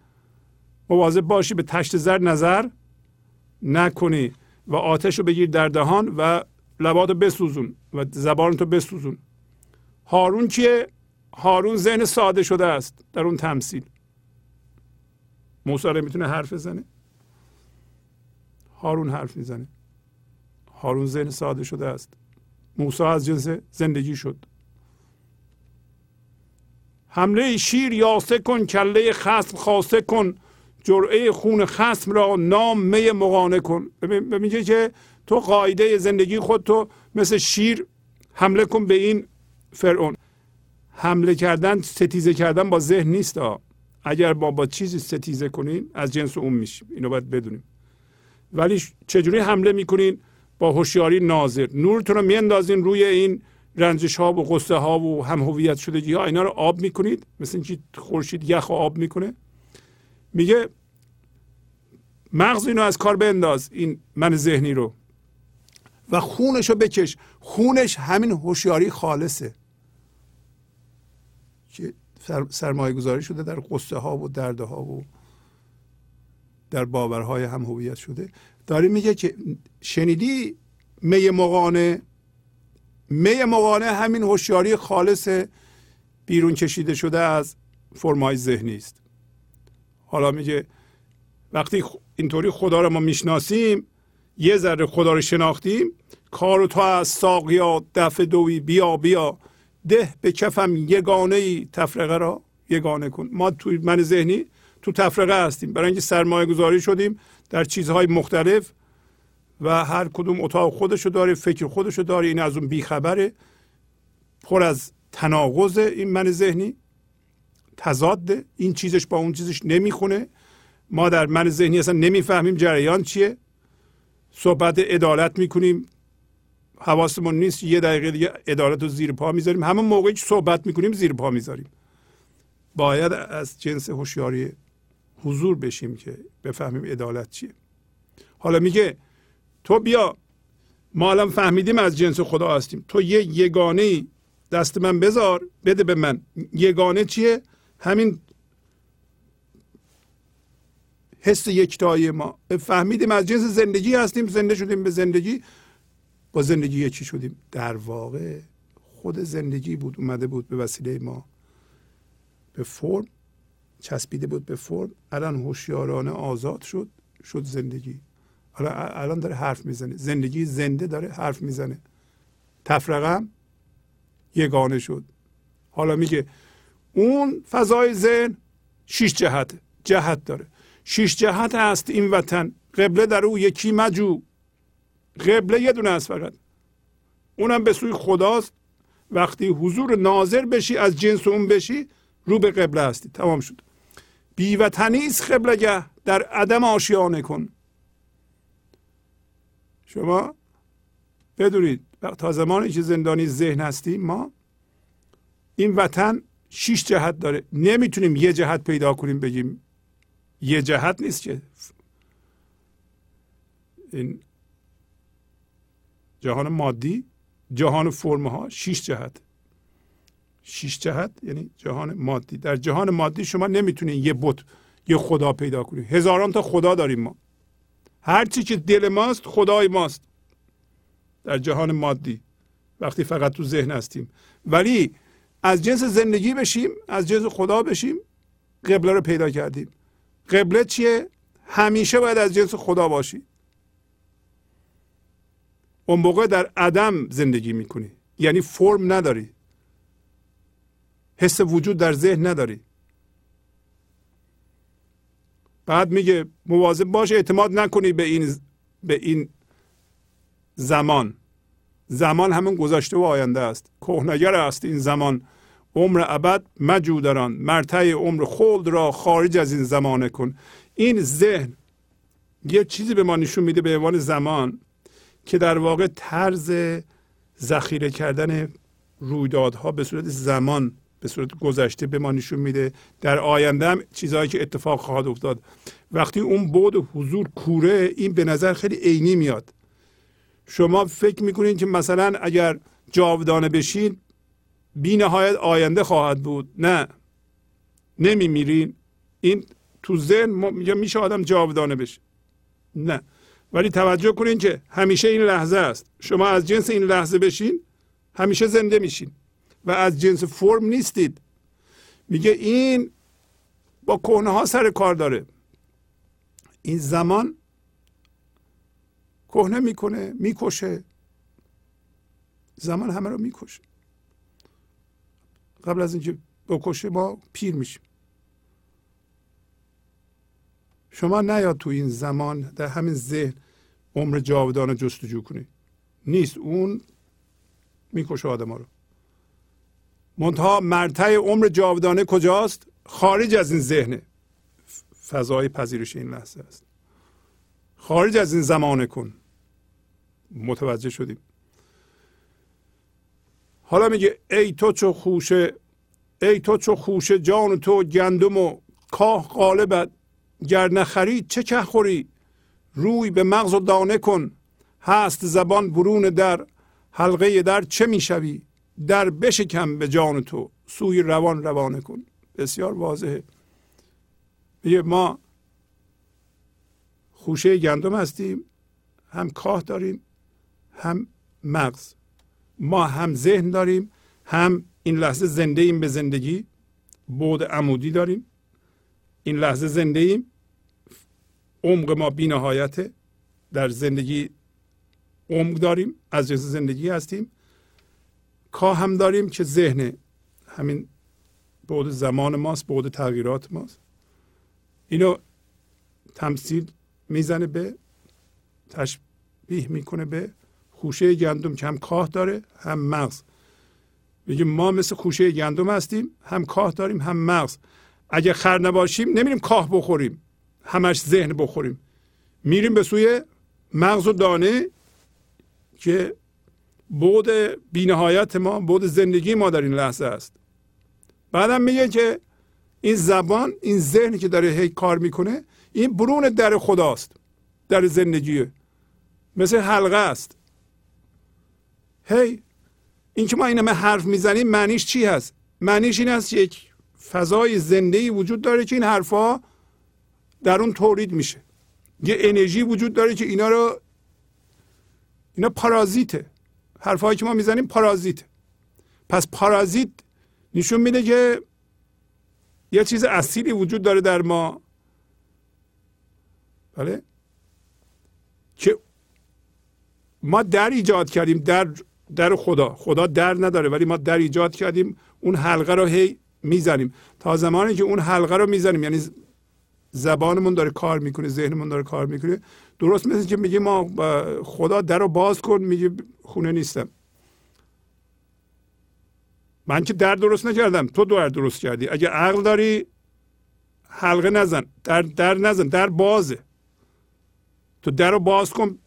مواظب باشی به تشت زر نظر. نکنی و آتش رو بگیر در دهان و لباتو بسوزون و زبانتو بسوزون. هارون کیه؟ هارون ذهن ساده شده است در اون تمثیل. موسی می‌تونه حرف بزنه؟ هارون حرف می‌زنه. هارون ذهن ساده شده است. موسی از جنس زندگی شد. حمله شیر یاسه کن کله خسم خاصه کن. جرعه خون خسم را نام می مقانه کن. میگه که تو قاعده زندگی خود تو مثل شیر حمله کن به این فرعون. حمله کردن ستیزه کردن با ذهن نیست ها. اگر با با چیزی ستیزه کنین از جنس اون میشیم. اینو باید بدونیم. ولی چجوری حمله می‌کنین؟ با هوشیاری ناظر. نورتون رو میاندازین روی این رنجش ها و قصه ها و هم هویت شدگی ها اینا رو آب می‌کنید. مثل اینکه خورشید یخ و آب می‌کنه. میگه مغز اینو از کار بنداز این من ذهنی رو. و خونش رو بکش. خونش همین هوشیاری خالصه. که سرمایه گذاری شده در قصه ها و درده ها و در باورهای هم هویت شده. داره میگه که شنیدی می مقانه می مقانه همین هوشیاری خالص بیرون کشیده شده از فرمای ذهنی است. حالا میگه وقتی اینطوری خدا رو ما می‌شناسیم یه ذره خدا رو شناختیم کار تو از ساقیا دفع دوی بیا بیا. ده به کفم یگانه ای تفرقه را یگانه کن. ما توی من ذهنی تو تفرقه هستیم. برای اینکه سرمایه گذاری شدیم در چیزهای مختلف و هر کدوم اتاق خودشو داره فکر خودشو داره. این از اون بیخبره. پر از تناقض این من ذهنی. تضاد این چیزش با اون چیزش نمی‌خونه. ما در من ذهنی اصلا نمی‌فهمیم جریان چیه. صحبت عدالت می‌کنیم. حواسمون نیست یه دقیقه دیگه عدالت رو زیر پا می‌ذاریم. همون موقعی که صحبت می‌کنیم زیر پا می‌ذاریم. باید از جنس هوشیاری حضور بشیم که بفهمیم عدالت چیه. حالا میگه تو بیا ما الان فهمیدیم از جنس خدا هستیم. تو یه یگانه دست من بذار بده به من. یگانه چیه؟ همین حس یکتایی ما. فهمیدیم از جنس زندگی هستیم زنده شدیم به زندگی. با زندگی یکی شدیم. در واقع خود زندگی بود اومده بود به وسیله ما. به فرم چسبیده بود به فرم. الان هوشیارانه آزاد شد شد زندگی. حالا الان داره حرف می‌زنه. زندگی زنده داره حرف می‌زنه. تفرقم یگانه شد. حالا میگه اون فضای ذهن شیش جهت جهت داره. شیش جهت هست این وطن. قبله در او یکی مجو. قبله یه دونه است فقط. اونم به سوی خداست. وقتی حضور ناظر بشی از جنس اون بشی رو به قبله هستی. تمام شد. بیوطنی است قبلگه در عدم آشیانه کن. شما بدونید تا زمانی که زندانی ذهن هستیم ما این وطن شیش جهت داره. نمی‌تونیم یه جهت پیدا کنیم بگیم یه جهت نیست که. این جهان مادی جهان فرم ها شیش جهت. شیش جهت یعنی جهان مادی. در جهان مادی شما نمی‌تونید یه بت یه خدا پیدا کنید هزاران تا خدا داریم ما. هر چی که دل ماست خدای ماست. در جهان مادی. وقتی فقط تو ذهن هستیم. ولی از جنس زندگی بشیم از جنس خدا بشیم قبله رو پیدا کردیم. قبله چیه؟ همیشه باید از جنس خدا باشی. اون موقع در عدم زندگی می‌کنی. یعنی فرم نداری. حس وجود در ذهن نداری. بعد میگه مواظب باش اعتماد نکنی به این به این زمان. زمان همون گذشته و آینده است. کهنگر است این زمان. عمر ابد مجودران مرتع عمر خلد را خارج از این زمانه کن. این ذهن یه چیزی به ما نشون میده به عنوان زمان که در واقع طرز ذخیره کردن رویدادها به صورت زمان به صورت گذشته به ما نشون میده. در آینده هم چیزهایی که اتفاق خواهد افتاد. وقتی اون بود حضور کوره این به نظر خیلی عینی میاد. شما فکر می‌کنید که مثلا اگر جاودانه بشین بی نهایت آینده خواهد بود. نه. نمیمیرین. این تو ذهن میگه میشه آدم جاودانه بشه. نه. ولی توجه کنین که همیشه این لحظه است. شما از جنس این لحظه بشین همیشه زنده میشین. و از جنس فرم نیستید. میگه این با کهنه ها سر کار داره. این زمان کهنه می‌کنه می‌کشه. زمان همه رو می‌کشه. قبل از اینکه بکشه ما پیر میشیم. شما نیاد تو این زمان در همین ذهن عمر جاودانه جستجو کنید نیست. اون می‌کشه آدم رو. منتها مرتع عمر جاودانه کجاست؟ خارج از این ذهن. فضای پذیرش این لحظه است. خارج از این زمانه کن. متوجه شدیم. حالا میگه ای تو چو خوشه ای تو چو خوشه جان تو گندم و کاه قالبت گر نخری چه که خوری؟ روی به مغز و دانه کن. هست زبان برون در حلقه در چه می‌شوی؟ در بشکم به جان تو. سوی روان روانه کن. بسیار واضحه. میگه ما خوشه گندم هستیم هم کاه داریم هم مغز. ما هم ذهن داریم هم این لحظه زنده ایم به زندگی. بود عمودی داریم. این لحظه زنده ایم عمق ما بی نهایته در زندگی عمق داریم از جنس زندگی هستیم. کا هم داریم که ذهن همین بود زمان ماست بود تغییرات ماست. اینو تمثیل می‌زنه به تشبیه می‌کنه به خوشه گندم که هم کاه داره هم مغز. میگه ما مثل خوشه گندم هستیم هم کاه داریم هم مغز. اگه خر نباشیم نمیریم کاه بخوریم همش ذهن بخوریم. میریم به سوی مغز و دانه که بود بینهایت ما بود زندگی ما در این لحظه است. بعدم میگه که این زبان این ذهنی که داره هی کار می‌کنه این برون در خداست در زندگیه مثل حلقه است. هی این که ما این همه حرف می‌زنیم معنیش چی هست؟ معنیش این است یک فضای زنده وجود داره که این حرفها در اون تولید میشه. یه انرژی وجود داره که اینا رو اینا پارازیته. حرفهایی که ما می‌زنیم پارازیت پس پارازیت نشون میده که یه چیز اصیلی وجود داره در ما. بله؟ که ما در ایجاد کردیم در در خدا. خدا در نداره ولی ما در ایجاد کردیم. اون حلقه رو هی می‌زنیم. تا زمانی که اون حلقه رو می‌زنیم یعنی زبانمون داره کار می‌کنه ذهنمون داره کار می‌کنه درست مثل که میگه ما خدا در رو باز کن میگه خونه نیستم. من که در درست نکردم. تو در درست کردی. اگه عقل داری حلقه نزن. در در نزن. در بازه. تو در رو باز کن.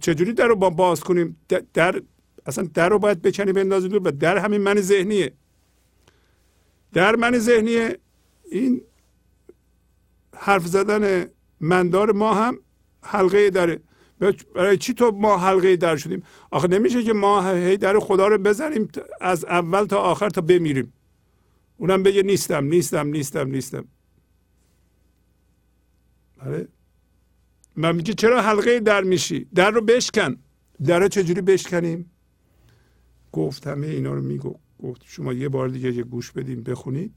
چجوری در رو باز کنیم؟ در اصلا در رو باید بکنی بندازی دور و در همین من ذهنیه. در من ذهنیه این حرف زدن مندار ما هم حلقه داره برای چی تو ما حلقه در شدیم؟ آخه نمیشه که ما هی در خدا رو بزنیم از اول تا آخر تا بمیریم. اونم بگه نیستم نیستم نیستم نیستم. بله؟ من میگه چرا حلقه در میشی؟ در رو بشکن. در رو چجوری بشکنیم؟ گفت همه اینا رو میگو گفت شما یه بار دیگه یه گوش بدیم بخونید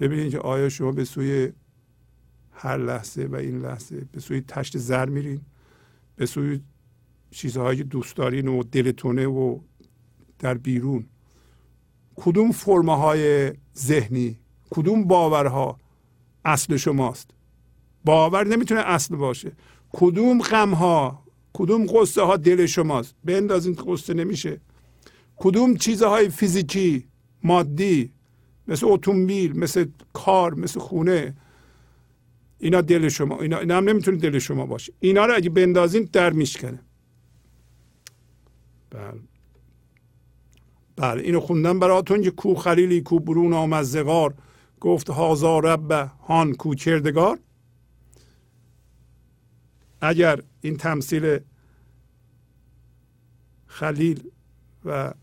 ببینید که آیا شما به سوی هر لحظه و این لحظه به سوی تشت زر میرین؟ به سوی چیزهایی که دوست دارین و دلتونه و در بیرون. کدوم فرمه های ذهنی کدوم باورها اصل شماست؟ باور نمی‌تونه اصل باشه. کدوم غم ها کدوم قصه ها دل شماست؟ بندازین قصه نمیشه. کدوم چیزهای فیزیکی مادی مثل اتومبیل مثل کار مثل خونه اینا دل شما اینا, اینا هم نمی‌تونه دل شما باشه. اینا رو اگه بندازین در میشکنه. بله. بله اینو خوندم براتون که کو خلیلی کو برون آمد زغار. گفت هازا رب هان کو کردگار اگر این تمثیل خلیل و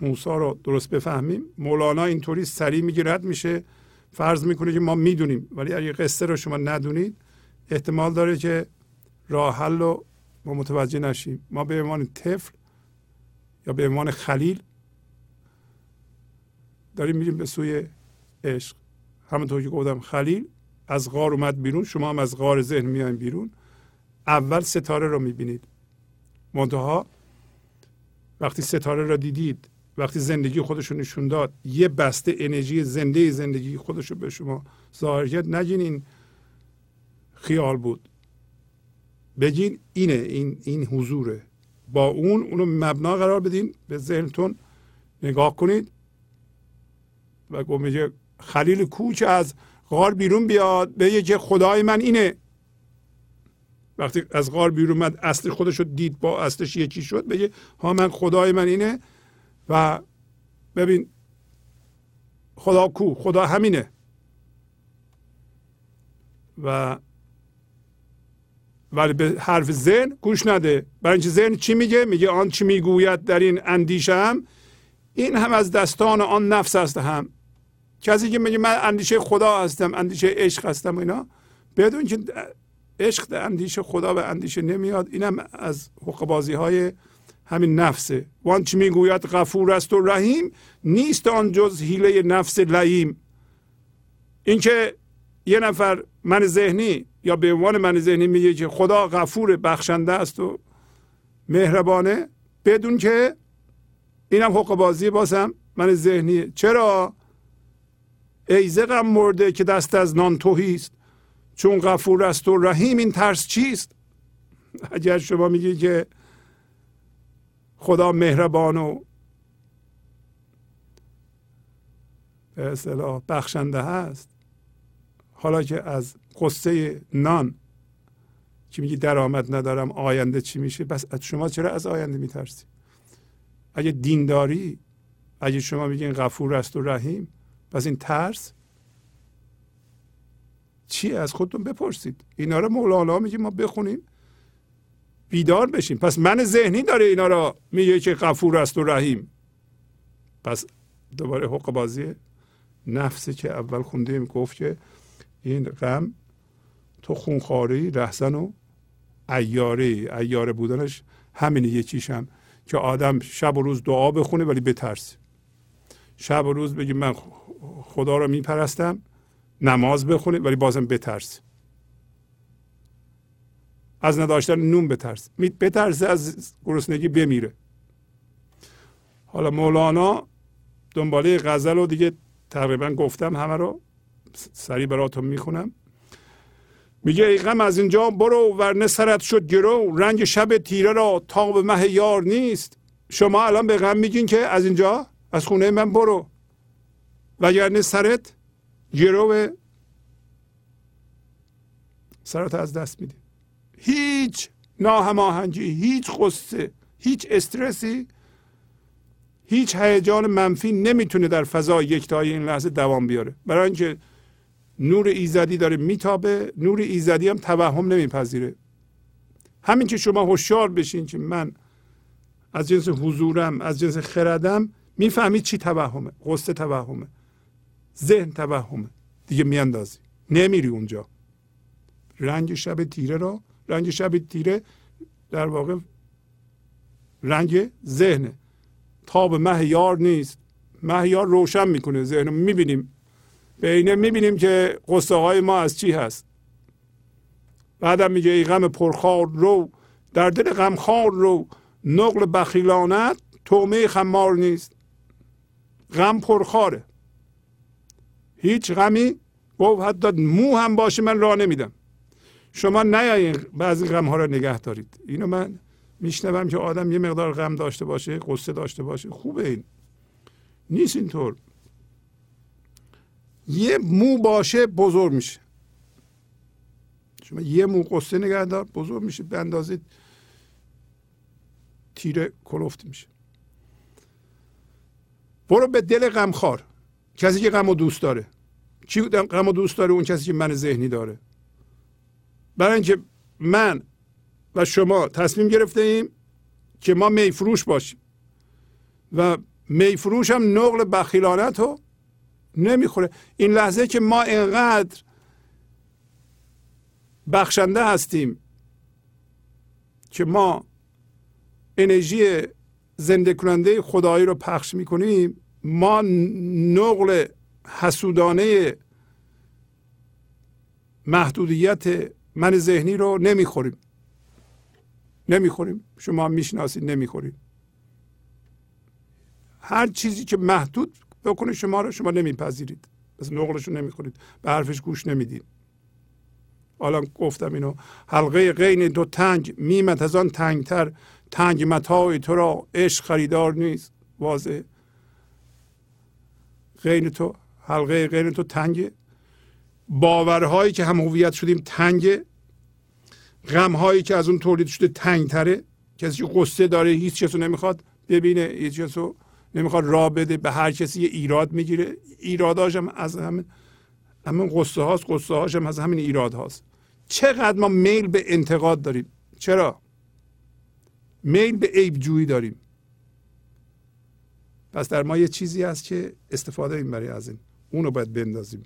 موسا رو درست بفهمیم مولانا اینطوری سریع میگه رد میشه. فرض می‌کنه که ما می‌دونیم ولی اگه قصه رو شما ندونید احتمال داره که راه حل رو ما متوجه نشیم. ما به عنوان طفل یا به عنوان خلیل داریم میریم به سوی عشق. همونطور که گفتم خلیل از غار اومد بیرون شما هم از غار ذهن میایم بیرون. اول ستاره رو می‌بینید. منتها وقتی ستاره را دیدید وقتی زندگی خودش رو نشون داد یه بسته انرژی زنده زندگی خودش رو به شما ظاهر کرد نگین این خیال بود. بگین اینه این این حضوره. با اون اونو مبنا قرار بدین به ذهنتون نگاه کنید و گفت خلیل کوچ از غار بیرون بیاد بگه که خدای من اینه. وقتی از غار بیرون اومد اصل خودش رو دید با اصلش یکی شد بگه ها من خدای من اینه و ببین خدا کو خدا همینه. و ولی به حرف ذهن گوش نده. برای اینکه ذهن چی میگه؟ میگه آن چی می‌گوید در این اندیشه هم این هم از دستان آن نفس است هم. کسی که میگه من اندیشه خدا هستم اندیشه عشق هستم اینا. بدون که عشق اندیشه خدا و اندیشه نمیاد. اینم از حقبازی های همین نفسه. وانچه می‌گوید غفور است و رحیم نیست آن جز حیله نفس لعیم اینکه یه نفر من ذهنی یا به عنوان من ذهنی میگه که خدا غفور بخشنده است و مهربانه بدون که اینم حق بازی بازم من ذهنی چرا؟ ایزه غم مرده که دست از نان توهیست چون غفور است و رحیم این ترس چیست؟ اگر شما میگی که خدا مهربان و به اصطلاح بخشنده هست حالا که از قصه نان که میگی درآمد ندارم آینده چی میشه؟ بس از شما چرا از آینده میترسی؟ اگه دینداری اگه شما میگین غفور است و رحیم پس این ترس چی از خودتون بپرسید؟ اینا رو مولانا میگه ما بخونیم بیدار بشیم. پس من ذهنی داره اینا را میگه که غفور است و رحیم. پس دوباره حق بازی نفسی که اول خوندیم گفت که این غم تو خونخاری رهزن و ایاره ایاره بودنش همین یکیشم که آدم شب و روز دعا بخونه ولی بترسه. شب و روز بگی من خدا رو میپرستم نماز بخونه ولی بازم بترس. از نداشتن نون بترس. بترسه از گرسنگی بمیره. حالا مولانا دنباله غزل رو دیگه تقریبا گفتم همه رو. سریع براتون می‌خونم. میگه ای غم از اینجا برو ورنه سرت شد گرو. رنگ شب تیره را تا به مه یار نیست. شما الان به غم میگین که از اینجا؟ از خونه من برو. وگرنه سرت گرو سرت از دست میدی. هیچ ناهماهنگی هیچ قصه هیچ استرسی هیچ هیجان منفی نمی‌تونه در فضای یکتایی این لحظه دوام بیاره. برای اینکه نور ایزدی داره میتابه نور ایزدی هم توهم نمیپذیره. همین که شما هوشیار بشین که من از جنس حضورم از جنس خردم می‌فهمید چی توهمه قصه توهمه. ذهن توهمه. دیگه میاندازی. نمیری اونجا. رنگ شب تیره را رنگ شب تیره در واقع رنگ ذهنه. تاب مه یار نیست. مه یار روشن می‌کنه ذهن می‌بینیم. به اینه می‌بینیم که قصه های ما از چی هست. بعدم میگه ای غم پرخار رو. در دل غمخوار رو. نقل بخیلانت تومه خمار نیست. غم پرخاره. هیچ غمی گفت حتی مو هم باشه من راه نمیدم. شما نیاین بعضی غم ها رو نگه دارید. اینو من میشنوم که آدم یه مقدار غم داشته باشه قصه داشته باشه. خوبه این. نیست اینطور. یه مو باشه بزرگ میشه. شما یه مو قصه نگه دار بزرگ میشه. به اندازه تیره کلفت میشه. برو به دل غمخوار. کسی که غم و دوست داره. چی غم و دوست داره؟ اون کسی که من ذهنی داره. برای اینکه من و شما تصمیم گرفته ایم که ما میفروش باشیم. و میفروش هم نقل بخیلانت رو نمی‌خوره. این لحظه که ما اینقدر بخشنده هستیم که ما انرژی زنده کننده خدایی رو پخش می‌کنیم ما نقل حسودانه محدودیت من ذهنی رو نمی‌خوریم. نمی‌خوریم. شما می‌شناسید نمی‌خورید هر چیزی که محدود بکنه شما رو شما نمیپذیرید. پس نقلش رو نمی‌خورید. به حرفش گوش نمی‌دید. حالا گفتم اینو. حلقه غین دو تنگ. میمت از آن تنگتر. تنگ متاعی تو را عشق خریدار نیست. واضح. غین تو حلقه غین تو تنگه. باورهایی که هم هویت شدیم تنگه. غمهایی که از اون تولید شده تنگتره. کسی که قصه داره هیچ چیزو نمی‌خواد ببینه هیچ چیزو نمی‌خواد راه بده به هر کسی یه ایراد می‌گیره. ایراداش هم از همین همین قصه هاست قصه هاش هم از همین ایراد هاست. چقدر ما میل به انتقاد داریم؟ چرا؟ میل به عیب جویی داریم. پس در ما یه چیزی هست که استفاده این برای از این. اونو باید بندازیم.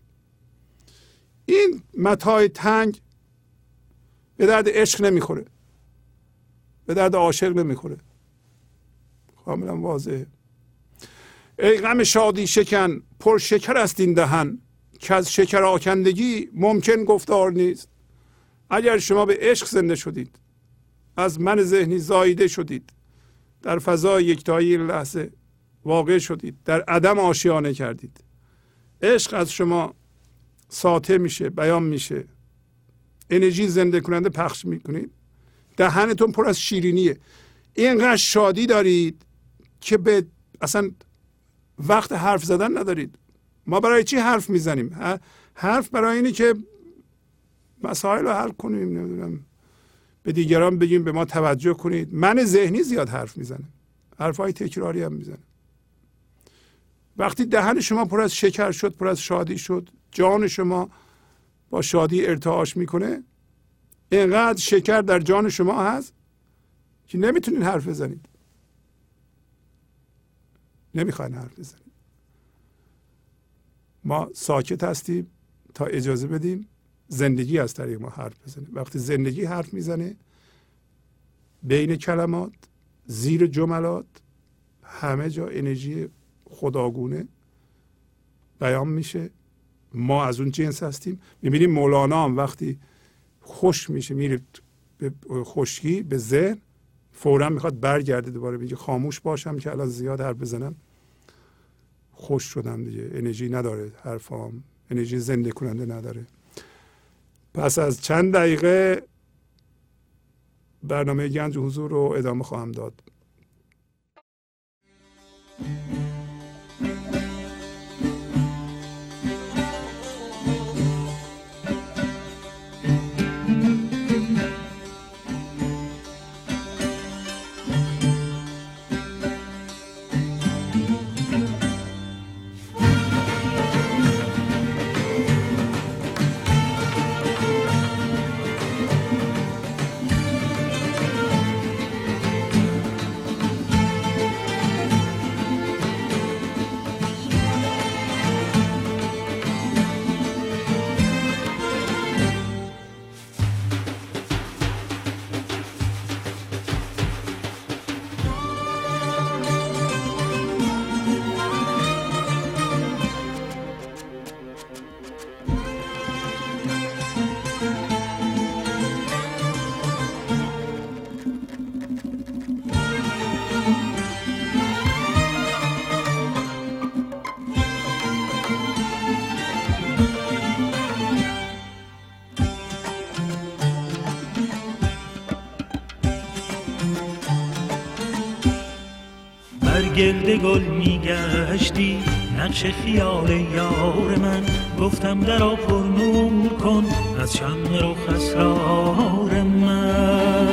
این متای تنگ به درد عشق نمی‌خوره. به درد عاشق نمی‌خوره. کاملا واضحه. ای غم شادی شکن پر شکر است این دهن. که از شکر آکندگی ممکن گفتار نیست. اگر شما به عشق زنده شدید از من ذهنی زایده شدید. در فضای یکتایی لحظه واقع شدید. در عدم آشیانه کردید. عشق از شما ساطع میشه بیان میشه. انرژی زنده کننده پخش می‌کنید. دهنتون پر از شیرینیه. اینقدر شادی دارید که به اصلا وقت حرف زدن ندارید. ما برای چی حرف می‌زنیم؟ حرف برای اینه که مسائل رو حل کنیم نمی‌دونم. به دیگران بگیم به ما توجه کنید. من ذهنی زیاد حرف می‌زنه حرفهای تکراری هم می‌زنه وقتی دهن شما پر از شکر شد پر از شادی شد جان شما با شادی ارتعاش می‌کنه اینقدر شکر در جان شما هست که نمی‌تونید حرف بزنید. نمی‌خواین حرف بزنید. ما ساکت هستیم تا اجازه بدیم زندگی از طریق ما حرف بزنه. وقتی زندگی حرف می‌زنه بین کلمات زیر جملات همه جا انرژی خداگونه بیان میشه. ما از اون جنس هستیم. می‌بینیم مولانا هم وقتی خوش میشه میره به خشکی به ذهن فورا می‌خواد برگرده دوباره میگه خاموش باشم که الان زیاد حرف بزنم. خوش شدم دیگه. انرژی نداره حرفام. انرژی زنده کننده نداره. پس از چند دقیقه برنامه گنج حضور رو ادامه خواهم داد.
گرد گل میگشتی نقش خیال یار من. گفتم در پر نور کن از شم رو خسرار من.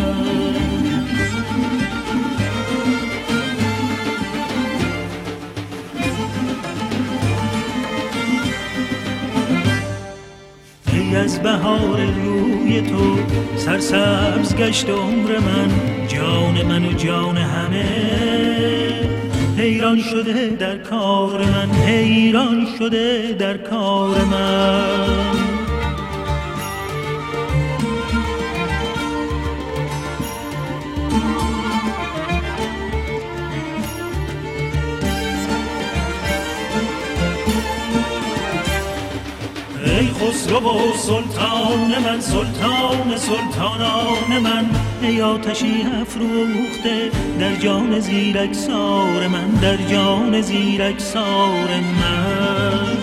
از بهار روی تو سرسبز گشت عمر من. جان من و جان همه حیران شده در کار من حیران شده در کار من. خسرو و سلطان من سلطان سلطانان من ای آتشی افروخته در جان زیرکسار من در جان زیرکسار من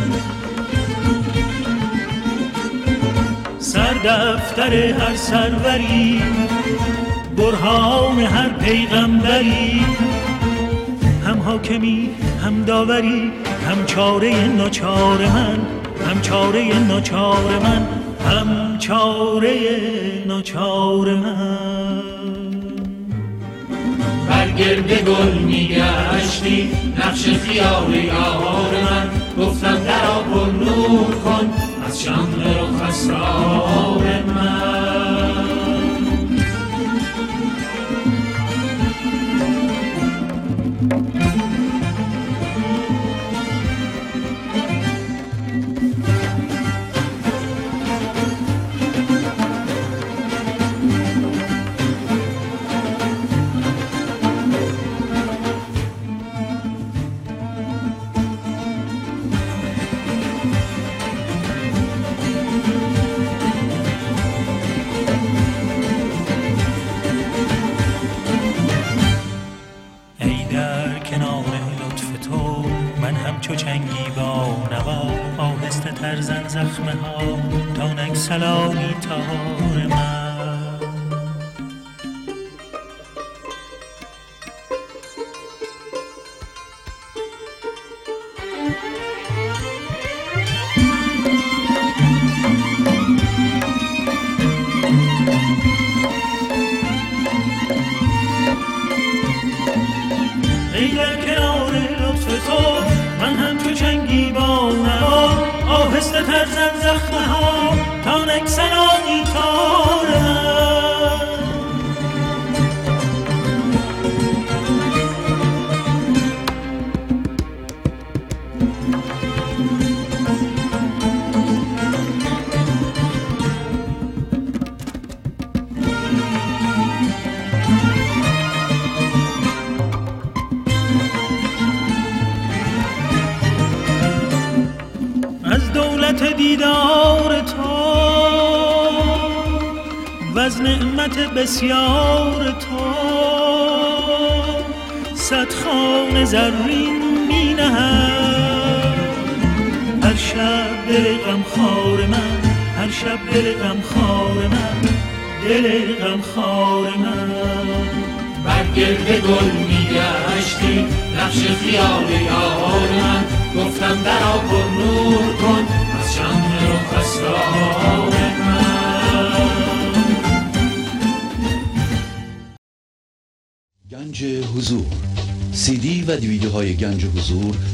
سر دفتر هر سروری برهان هر پیغمبری هم حاکمی هم داوری هم چاره ناچار من هم چاره ناچار من هم چاره ناچار من.
برگرد گل میگشتی نقش خیال یار من. گفتم در پر نور کن از شمع رو خسرار من.
潮笑。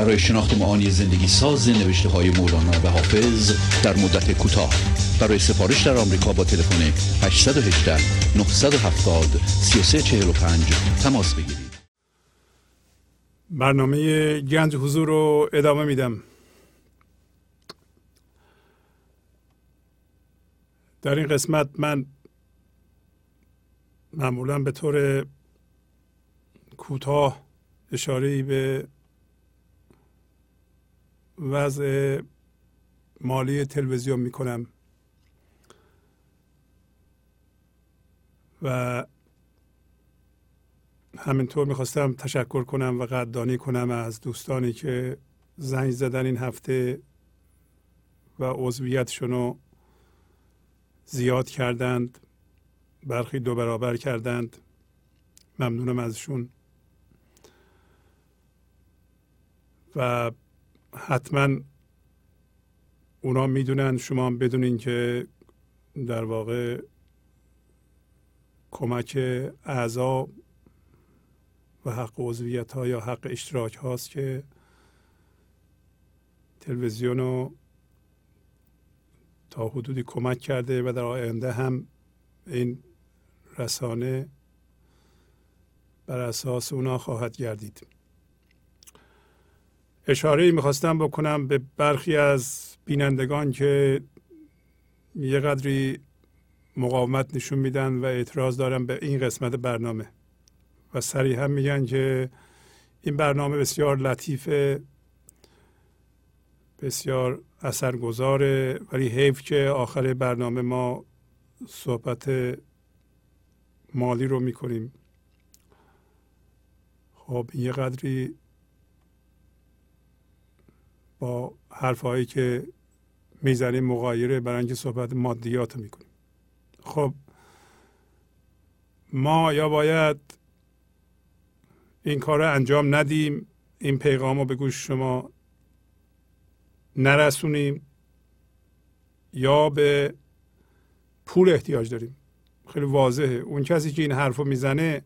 برای شناخت معانی زندگی ساز نوشته های مولانا و حافظ در مدت کوتاه. برای سفارش در آمریکا با تلفن 818 970 3345 تماس بگیرید.
برنامه گنج حضور رو ادامه میدم. در این قسمت من معمولا به طور کوتاه اشاره به وضع مالی تلویزیون می کنم و همینطور می‌خواستم تشکر کنم و قدردانی کنم از دوستانی که زنگ زدن این هفته و عضویتشون رو زیاد کردند برخی دو برابر کردند. ممنونم ازشون. و حتما اونا می‌دونن شما بدونین که در واقع کمک اعضا و حق عضویت ها یا حق اشتراک هاست که تلویزیون رو تا حدودی کمک کرده و در آینده هم این رسانه بر اساس اونا خواهد گردید. اشاره می‌خواستم بکنم به برخی از بینندگان که یه قدری مقاومت نشون میدن و اعتراض دارن به این قسمت برنامه. و هم میگن که این برنامه بسیار لطیفه بسیار اثرگذاره ولی حیف که آخر برنامه ما صحبت مالی رو می‌کنیم. خب یه قدری با حرفهایی که می‌زنیم مغایره برای اینکه صحبت مادیات می‌کنیم. خب ما یا باید این کار رو انجام ندیم این پیغام رو به گوش شما نرسونیم یا به پول احتیاج داریم. خیلی واضحه. اون کسی که این حرف رو می‌زنه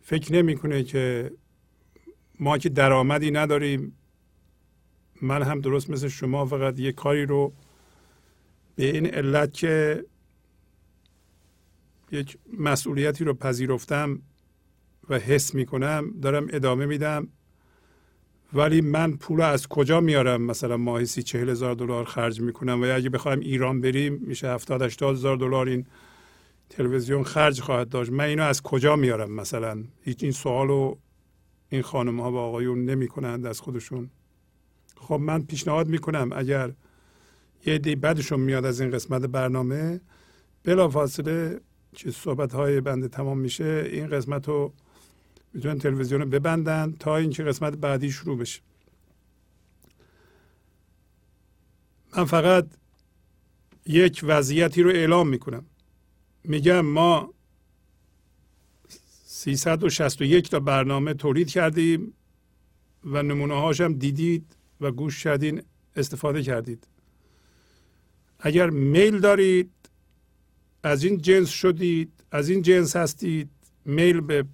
فکر نمی‌کنه که ما که درآمدی نداریم من هم درست مثل شما فقط یه کاری رو به این علت که یک مسئولیتی رو پذیرفتم و حس می‌کنم دارم ادامه میدم. ولی من پول از کجا میارم؟ مثلا ماهی سی چهل هزار دلار خرج می‌کنم و اگه بخوایم ایران بریم میشه هفتاد هشتاد هزار دلار این تلویزیون خرج خواهد داشت. من اینو از کجا میارم مثلا؟ هیچ این سوالو این خانم ها و آقایون نمی کنند از خودشون. خب من پیشنهاد می‌کنم اگر یه دی بدشون میاد از این قسمت برنامه بلا فاصله که صحبت های بنده تمام میشه این قسمت رو می‌تونن تلویزیون رو ببندن تا اینکه قسمت بعدی شروع بشه. من فقط یک وضعیتی رو اعلام می‌کنم. میگم ما 361 تا برنامه تولید کردیم و نمونه هاشم دیدید. و گوش کردین استفاده کردید. اگر میل دارید از این جنس شدید از این جنس هستید میل به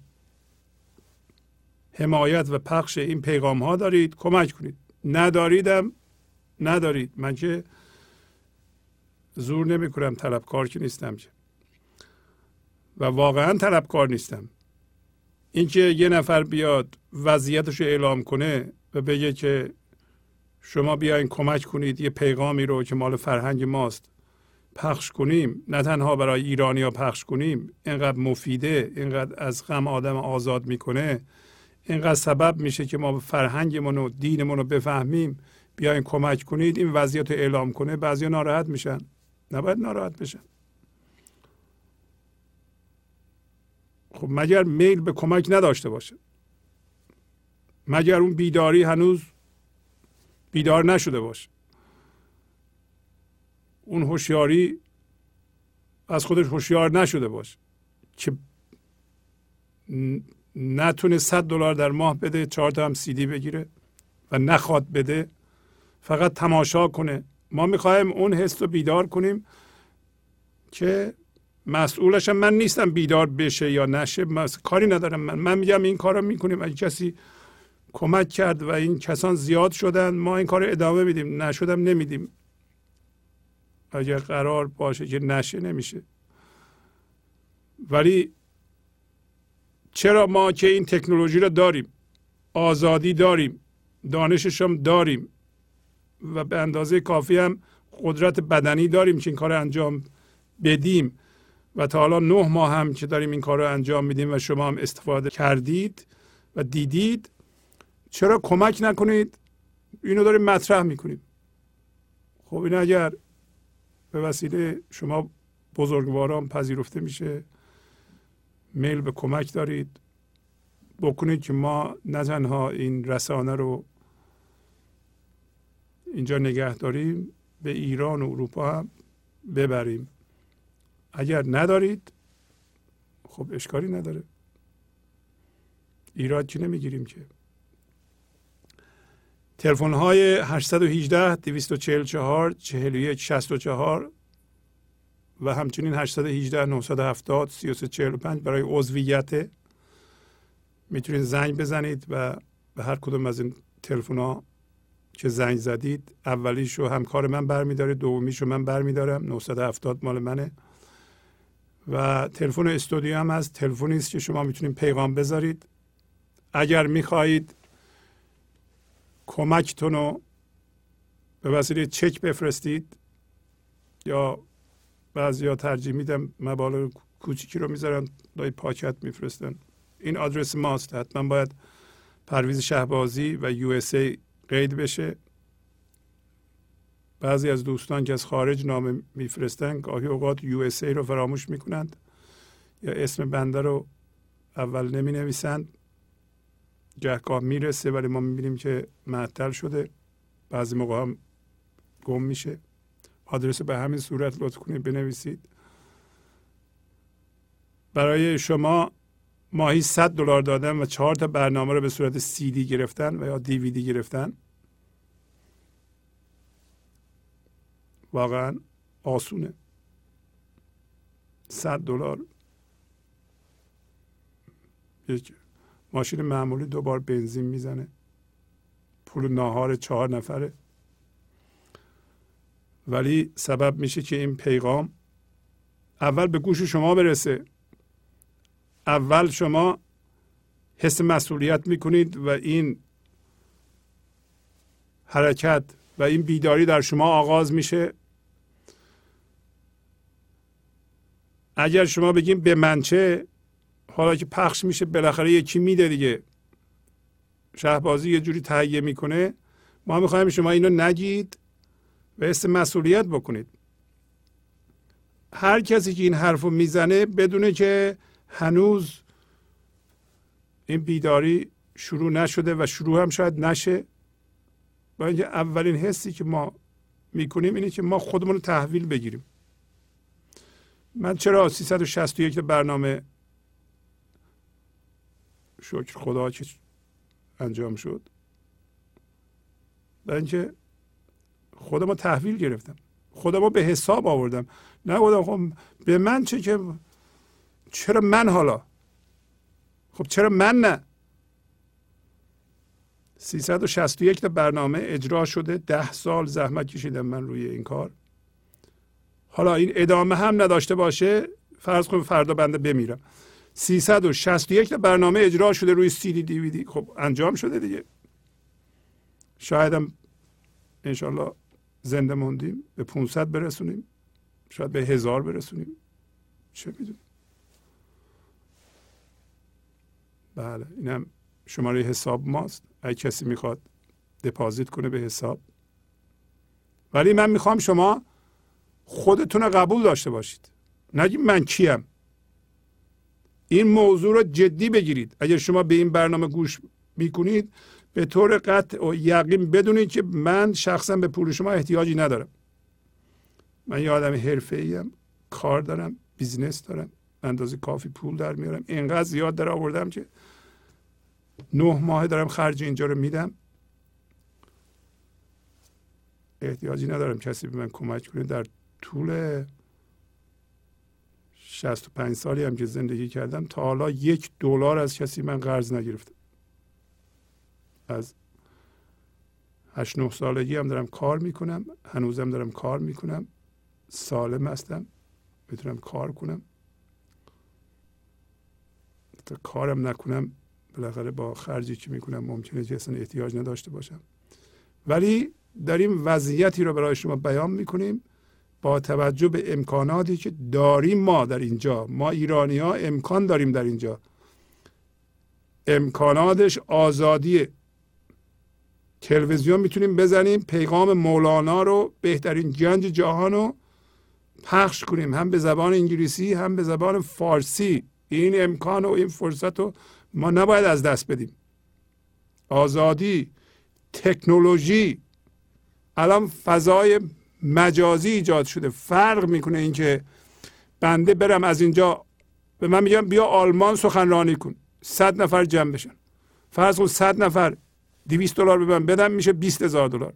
حمایت و پخش این پیغام ها دارید کمک کنید. نداریدم ندارید. من که زور نمی کنم طلبکار که نیستم که. و واقعا طلبکار نیستم. اینکه یه نفر بیاد وضعیتش رو اعلام کنه و بگه که شما بیاین کمک کنید یه پیغامی رو که مال فرهنگ ماست پخش کنیم. نه تنها برای ایرانی ها پخش کنیم اینقدر مفیده اینقدر از غم آدم آزاد می‌کنه. اینقدر سبب میشه که ما فرهنگمون و دینمون رو بفهمیم. بیاین کمک کنید این وضعیت اعلام کنه بعضی ناراحت میشن. نباید ناراحت بشن. خب مگر میل به کمک نداشته باشه؟ مگر اون بیداری هنوز بیدار نشده باشه اون هوشیاری از خودش هوشیار نشده باشه که نتونه 100 دلار در ماه بده چهار تا هم سیدی بگیره و نخواد بده. فقط تماشا کنه. ما می‌خوایم اون حس رو بیدار کنیم که مسئولش من نیستم بیدار بشه یا نشه. کاری ندارم. من من میگم این کار رو می‌کنیم. اگه کسی کمک کرد و این کسان زیاد شدن. ما این کار ادامه میدیم. نشدم نمیدیم. اگر قرار باشه که نشه نمیشه. ولی چرا ما که این تکنولوژی رو داریم؟ آزادی داریم. دانشش هم داریم. و به اندازه کافی هم قدرت بدنی داریم که این کار انجام بدیم. و تا حالا نه ماه هم که داریم این کار رو انجام میدیم و شما هم استفاده کردید و دیدید. چرا کمک نکنید؟ اینو داریم مطرح می‌کنیم. خب این اگر به وسیله شما بزرگواران پذیرفته میشه میل به کمک دارید بکنید که ما نه تنها این رسانه رو اینجا نگه داریم به ایران و اروپا هم ببریم. اگر ندارید خب اشکالی نداره. ایراد که نمی‌گیریم که. تلفن های 818 244 41 64 و همچنین 818 970 3345 برای عضویت. می‌تونید زنگ بزنید و به هر کدوم از این تلفن ها که زنگ زدید اولیشو همکار من برمیداره دومیشو من برمیدارم 970 مال منه. و تلفن استودیو هم از تلفنی است که شما می‌تونید پیغام بذارید. اگر می‌خواهید کمکتون رو به وسیله چک بفرستید یا بعضی ها ترجیح میدم مبالغ کوچیکی رو می‌ذارن دای پاکت میفرستن. این آدرس ماست. حتما باید پرویز شهبازی و یو قید بشه. بعضی از دوستان که از خارج نامه میفرستن گاهی اوقات یو رو فراموش می‌کنند یا اسم بنده رو اول نمی نویسند. گهگاه می‌رسه ولی ما می‌بینیم که معطل شده. بعضی موقع هم گم میشه. آدرس به همین صورت لطف کنید بنویسید. برای شما ماهی 100 دلار دادن و چهار تا برنامه رو به صورت سی دی گرفتن و یا دیویدی گرفتن. واقعا آسونه. 100 دلار. یک ماشین معمولی دوبار بنزین می‌زنه. پول ناهار چهار نفره. ولی سبب میشه که این پیغام اول به گوش شما برسه. اول شما حس مسئولیت می‌کنید و این حرکت و این بیداری در شما آغاز میشه. اگر شما بگیم به منچه حالا که پخش میشه بالاخره یکی میده دیگه. شهبازی یه جوری تهیه می‌کنه. ما می‌خوایم شما اینو نگید و حس مسئولیت بکنید. هر کسی که این حرف رو می‌زنه بدونه که هنوز این بیداری شروع نشده و شروع هم شاید نشه. با اینکه اولین حسی که ما می‌کنیم اینه که ما خودمون رو تحویل بگیریم. من چرا 361 برنامه شکر خدا که انجام شد؟ و اینکه خودم رو تحویل گرفتم. خودم رو به حساب آوردم. نه خب به من چه که چرا من حالا؟ خب چرا من نه؟ 361 تا برنامه اجرا شده. ده سال زحمت کشیدم من روی این کار. حالا این ادامه هم نداشته باشه فرض کنیم فردا بنده بمیرم. 361 تا برنامه اجرا شده روی سی دی دی وی دی. خب انجام شده دیگه. شایدم انشالله زنده موندیم به 500 برسونیم. شاید به هزار برسونیم. چه می‌دونیم بله اینم شماره حساب ماست. اگه کسی می‌خواد دپازیت کنه به حساب. ولی من می‌خوام شما خودتون قبول داشته باشید. نگید من کیم. این موضوع رو جدی بگیرید. اگر شما به این برنامه گوش می‌کنید به طور قطع و یقین بدونید که من شخصا به پول شما احتیاجی ندارم. من یه آدم حرفه کار دارم business دارم اندازه کافی پول در میارم. اینقدر زیاد در آوردم که نه ماه دارم خرج اینجا رو میدم. احتیاجی ندارم کسی به من کمک کنه. در طول 65 سالی هم که زندگی کردم تا حالا یک دلار از کسی من قرض نگرفتم از هشت نه سالگی هم دارم کار می‌کنم هنوزم دارم کار می‌کنم سالم هستم می‌تونم کار کنم. تا کارم نکنم بالاخره با خرجی که می‌کنم ممکنه که اصلا احتیاج نداشته باشم. ولی داریم وضعیتی رو برای شما بیان می‌کنیم. با توجه به امکاناتی که داریم ما در اینجا. ما ایرانی ها امکان داریم در اینجا. امکاناتش آزادی تلویزیون می‌تونیم بزنیم پیغام مولانا رو بهترین گنج جهان رو پخش کنیم. هم به زبان انگلیسی هم به زبان فارسی. این امکان و این فرصت رو ما نباید از دست بدیم. آزادی تکنولوژی. الان فضای مجازی ایجاد شده. فرق می‌کنه اینکه بنده برم از اینجا به من میگم بیا آلمان سخنرانی کن. صد نفر جمع بشن. فرض کن صد نفر دویست دلار به من بدم میشه بیست هزار دلار.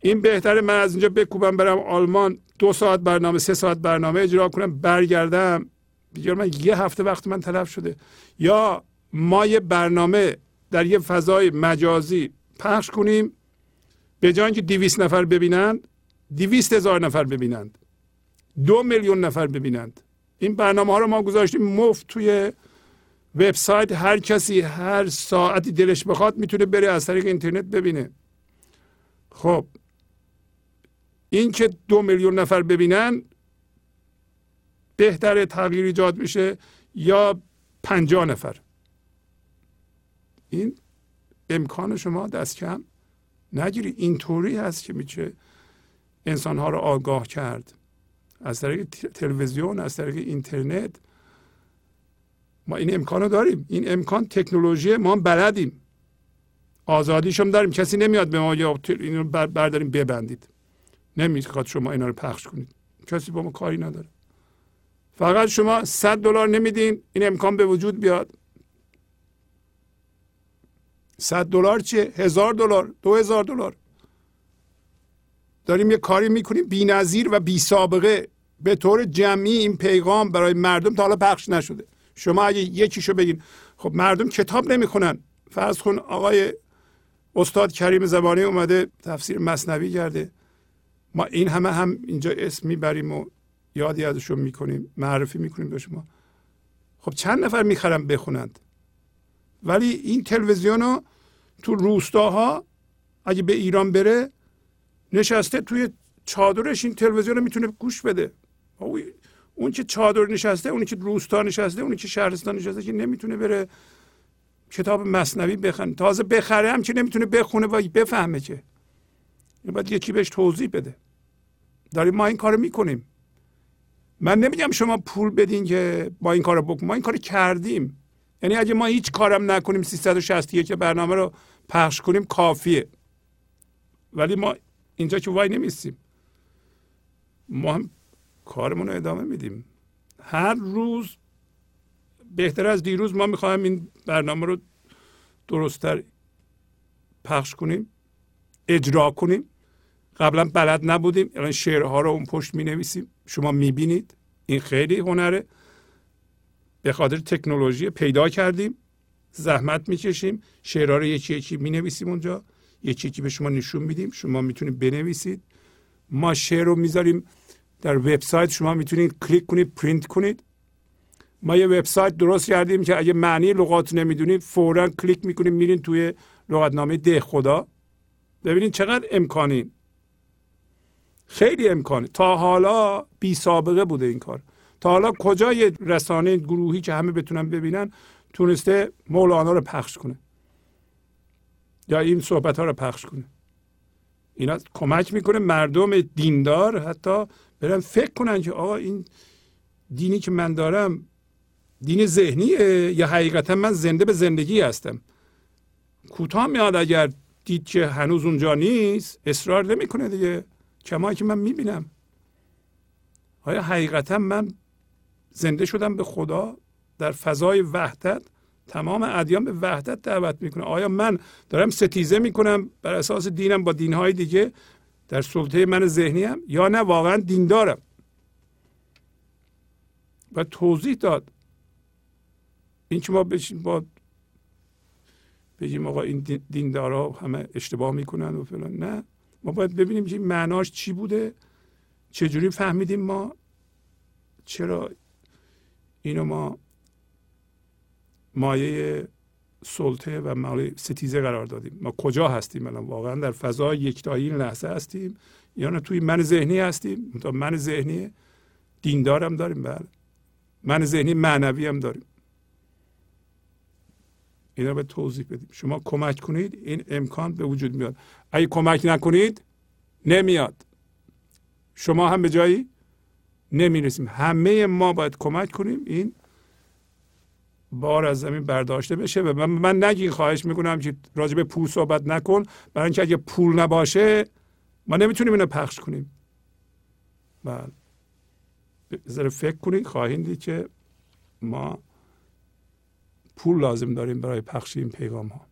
این بهتره من از اینجا بکوبم برم آلمان دو ساعت برنامه سه ساعت برنامه اجرا کنم برگردم. دیگه من یه هفته وقت من تلف شده. یا ما یه برنامه در یه فضای مجازی پخش کنیم به جای اینکه دیویست نفر ببینند دیویست هزار نفر ببینند. دو میلیون نفر ببینند. این برنامه ها رو ما گذاشتیم. مفت توی وبسایت. هر کسی هر ساعتی دلش بخواد می‌تونه بره از طریق اینترنت ببینه. خب. این که دو میلیون نفر ببینن بهتر تغییر ایجاد بشه یا پنجاه نفر. این امکان شما دست کم؟ نگیری. اینطوری هست که میشه انسانها رو آگاه کرد. از طریق تلویزیون از طریق اینترنت. ما این امکان رو داریم. این امکان تکنولوژی ما بلدیم. آزادیش هم داریم. کسی نمیاد به ما یا اینو برداریم ببندید. نمی‌خواد شما اینا رو پخش کنید. کسی با ما کاری نداره. فقط شما 100 دلار نمیدین این امکان به وجود بیاد. 100 دلار چیه هزار دلار دو هزار دلار. داریم یه کاری می‌کنیم بی‌نظیر و بی سابقه به طور جمعی این پیغام برای مردم تا حالا پخش نشده. شما اگه یکیشو بگین خب مردم کتاب نمی‌خونن. فرض کن آقای استاد کریم زبانی اومده تفسیر مصنوی کرده. ما این همه هم اینجا اسم می‌بریم و یادی ازشون می‌کنیم معرفی می‌کنیم به شما. خب چند نفر می‌خرن بخونند؟ ولی این تلویزیون رو تو روستاها اگه به ایران بره نشسته توی چادرش این تلویزیون رو می‌تونه گوش بده. اون که چادر نشسته اون که روستا نشسته اون که شهرستان نشسته که نمی‌تونه بره کتاب مصنوی بخونه تازه بخره هم که نمی‌تونه بخونه و بفهمه که. باید یکی بهش توضیح بده. داریم ما این کارو می‌کنیم. من نمیگم شما پول بدین که ما این کارو بکنیم. ما این کارو کردیم. یعنی اگه ما هیچ کارم نکنیم 361 برنامه رو پخش کنیم کافیه. ولی ما اینجا که وای نمیستیم ما هم کارمون رو ادامه میدیم. هر روز بهتر از دیروز ما می‌خوایم این برنامه رو درستتر پخش کنیم اجرا کنیم. قبلا بلد نبودیم الان شعرها رو اون پشت می نویسیم شما می بینید این خیلی هنره. به خاطر تکنولوژی پیدا کردیم. زحمت می‌کشیم. شعرها رو یکی یکی می نویسیم اونجا. یکی یکی به شما نشون میدیم. شما می‌تونید بنویسید. ما شعر رو می‌ذاریم در وبسایت. شما می‌تونید کلیک کنید پرینت کنید. ما یه وبسایت درست کردیم که اگه معنی لغات نمی‌دونید فورا کلیک می‌کنید میرین توی لغتنامه دهخدا. ببینید چقدر امکانی خیلی امکانه. تا حالا بی سابقه بوده این کار. تا حالا کجا یه رسانه گروهی که همه بتونن ببینن؟ تونسته مولانا رو پخش کنه. یا این صحبت ها رو پخش کنه. اینا کمک می‌کنه مردم دیندار حتی برن فکر کنن که آقا این دینی که من دارم دین ذهنیه یا حقیقتا من زنده به زندگی هستم. کوتاه میاد اگر دید که هنوز اونجا نیست اصرار نمی‌کنه دیگه. کما که من می‌بینم. آیا حقیقتا من زنده شدم به خدا؟ در فضای وحدت تمام ادیان به وحدت دعوت می‌کنه. آیا من دارم ستیزه می‌کنم بر اساس دینم با دینهای دیگه؟ در سلطه من ذهنی هم یا نه؟ واقعا دیندارم و توضیح داد. این که ما با بگیم آقا این دیندارا همه اشتباه می‌کنن و فلان. نه. ما باید ببینیم که معناش چی بوده. چجوری فهمیدیم ما؟ چرا اینو ما مایه سلطه و مایه ستیزه قرار دادیم. ما کجا هستیم الان؟ واقعا در فضای یکتایی لحظه هستیم. یا نه توی من ذهنی هستیم. من ذهنی دیندارم داریم بله. من ذهنی معنوی هم داریم. اینا به توضیح بدیم. شما کمک کنید این امکان به وجود میاد. اگه کمک نکنید نمیاد. شما هم به جایی نمی‌رسیم. همه ما باید کمک کنیم. این بار از زمین برداشته بشه و من, من نگین خواهش می‌کنم که راجع به پول صحبت نکن برای اینکه اگه پول نباشه ما نمی‌تونیم اینو پخش کنیم. بله. ذره فکر کنید خواهید دید که ما پول لازم داریم برای پخش این پیغام ها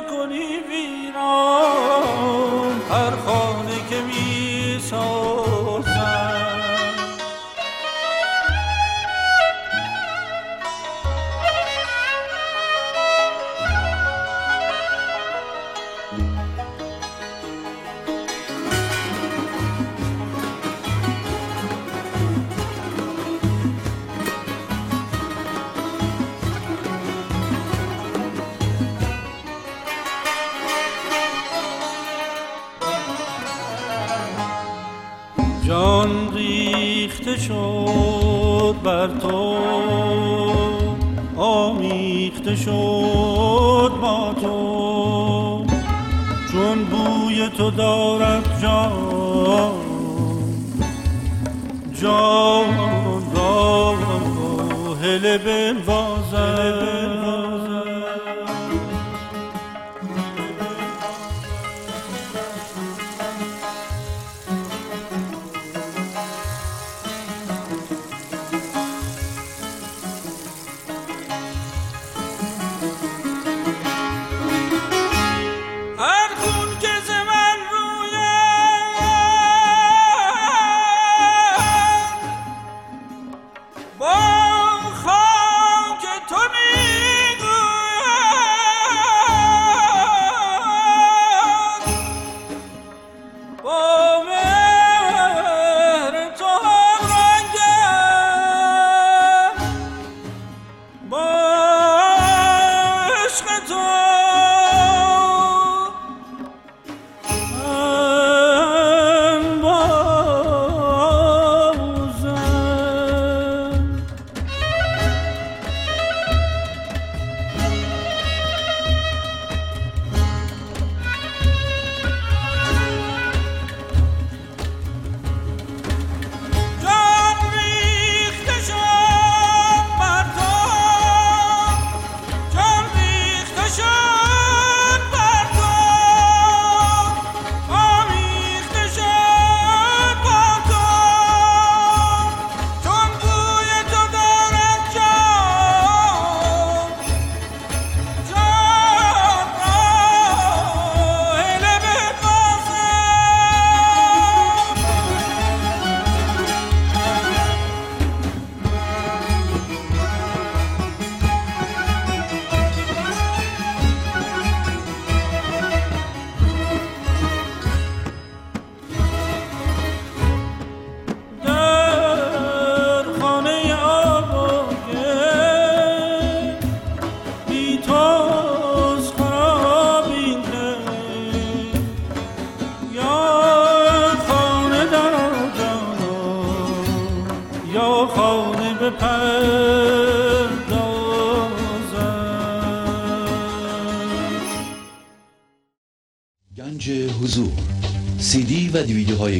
کنی ویران. شود شد
با تو. چون
بوی تو
دارد جا جا را هل به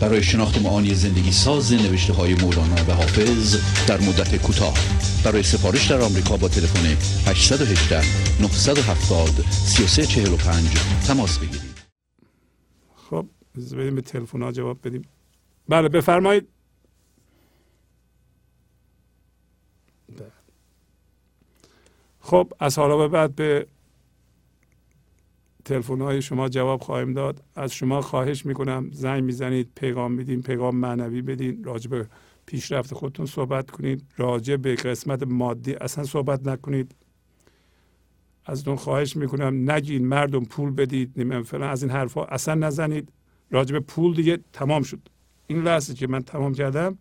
برای شناخت معانی زندگی ساز نوشته های مولانا و حافظ در مدت کوتاه. برای سفارش در آمریکا با تلفن 818 970 3345 تماس بگیرید.
خب بریم به تلفن ها جواب بدیم. بله بفرمایید. بله. خب از حالا به بعد به تلفن های شما جواب خواهیم داد. از شما خواهش می‌کنم زنگ می‌زنید پیغام میدین پیغام معنوی بدین. راجع به پیشرفت خودتون صحبت کنید. راجع به قسمت مادی اصلا صحبت نکنید. از اون خواهش می‌کنم نگین مردم پول بدید. نمیم فلان از این حرفا اصلا نزنید. راجع به پول دیگه تمام شد. این لحظه که من تمام کردم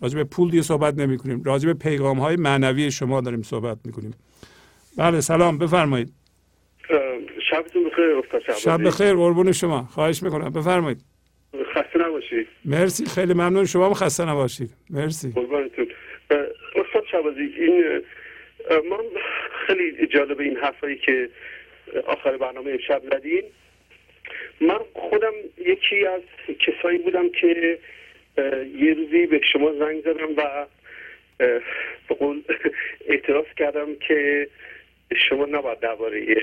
راجع به پول دیگه صحبت نمی کنیم راجع به پیغام های معنوی شما داریم صحبت می‌کنیم. بله سلام. بفرمایید.
شبتون بخیر استاد
شب بخیر قربون شما. خواهش می‌کنم. بفرمایید.
خسته نباشید
مرسی. خیلی ممنون شما هم خسته نباشید. مرسی.
قربانتون. استاد شبازی این من خیلی جالب این حرفایی که آخر برنامه شب زدین. من خودم یکی از کسایی بودم که یه روزی به شما زنگ زدم و به قول [LAUGHS] اعتراض کردم که شما نباید درباره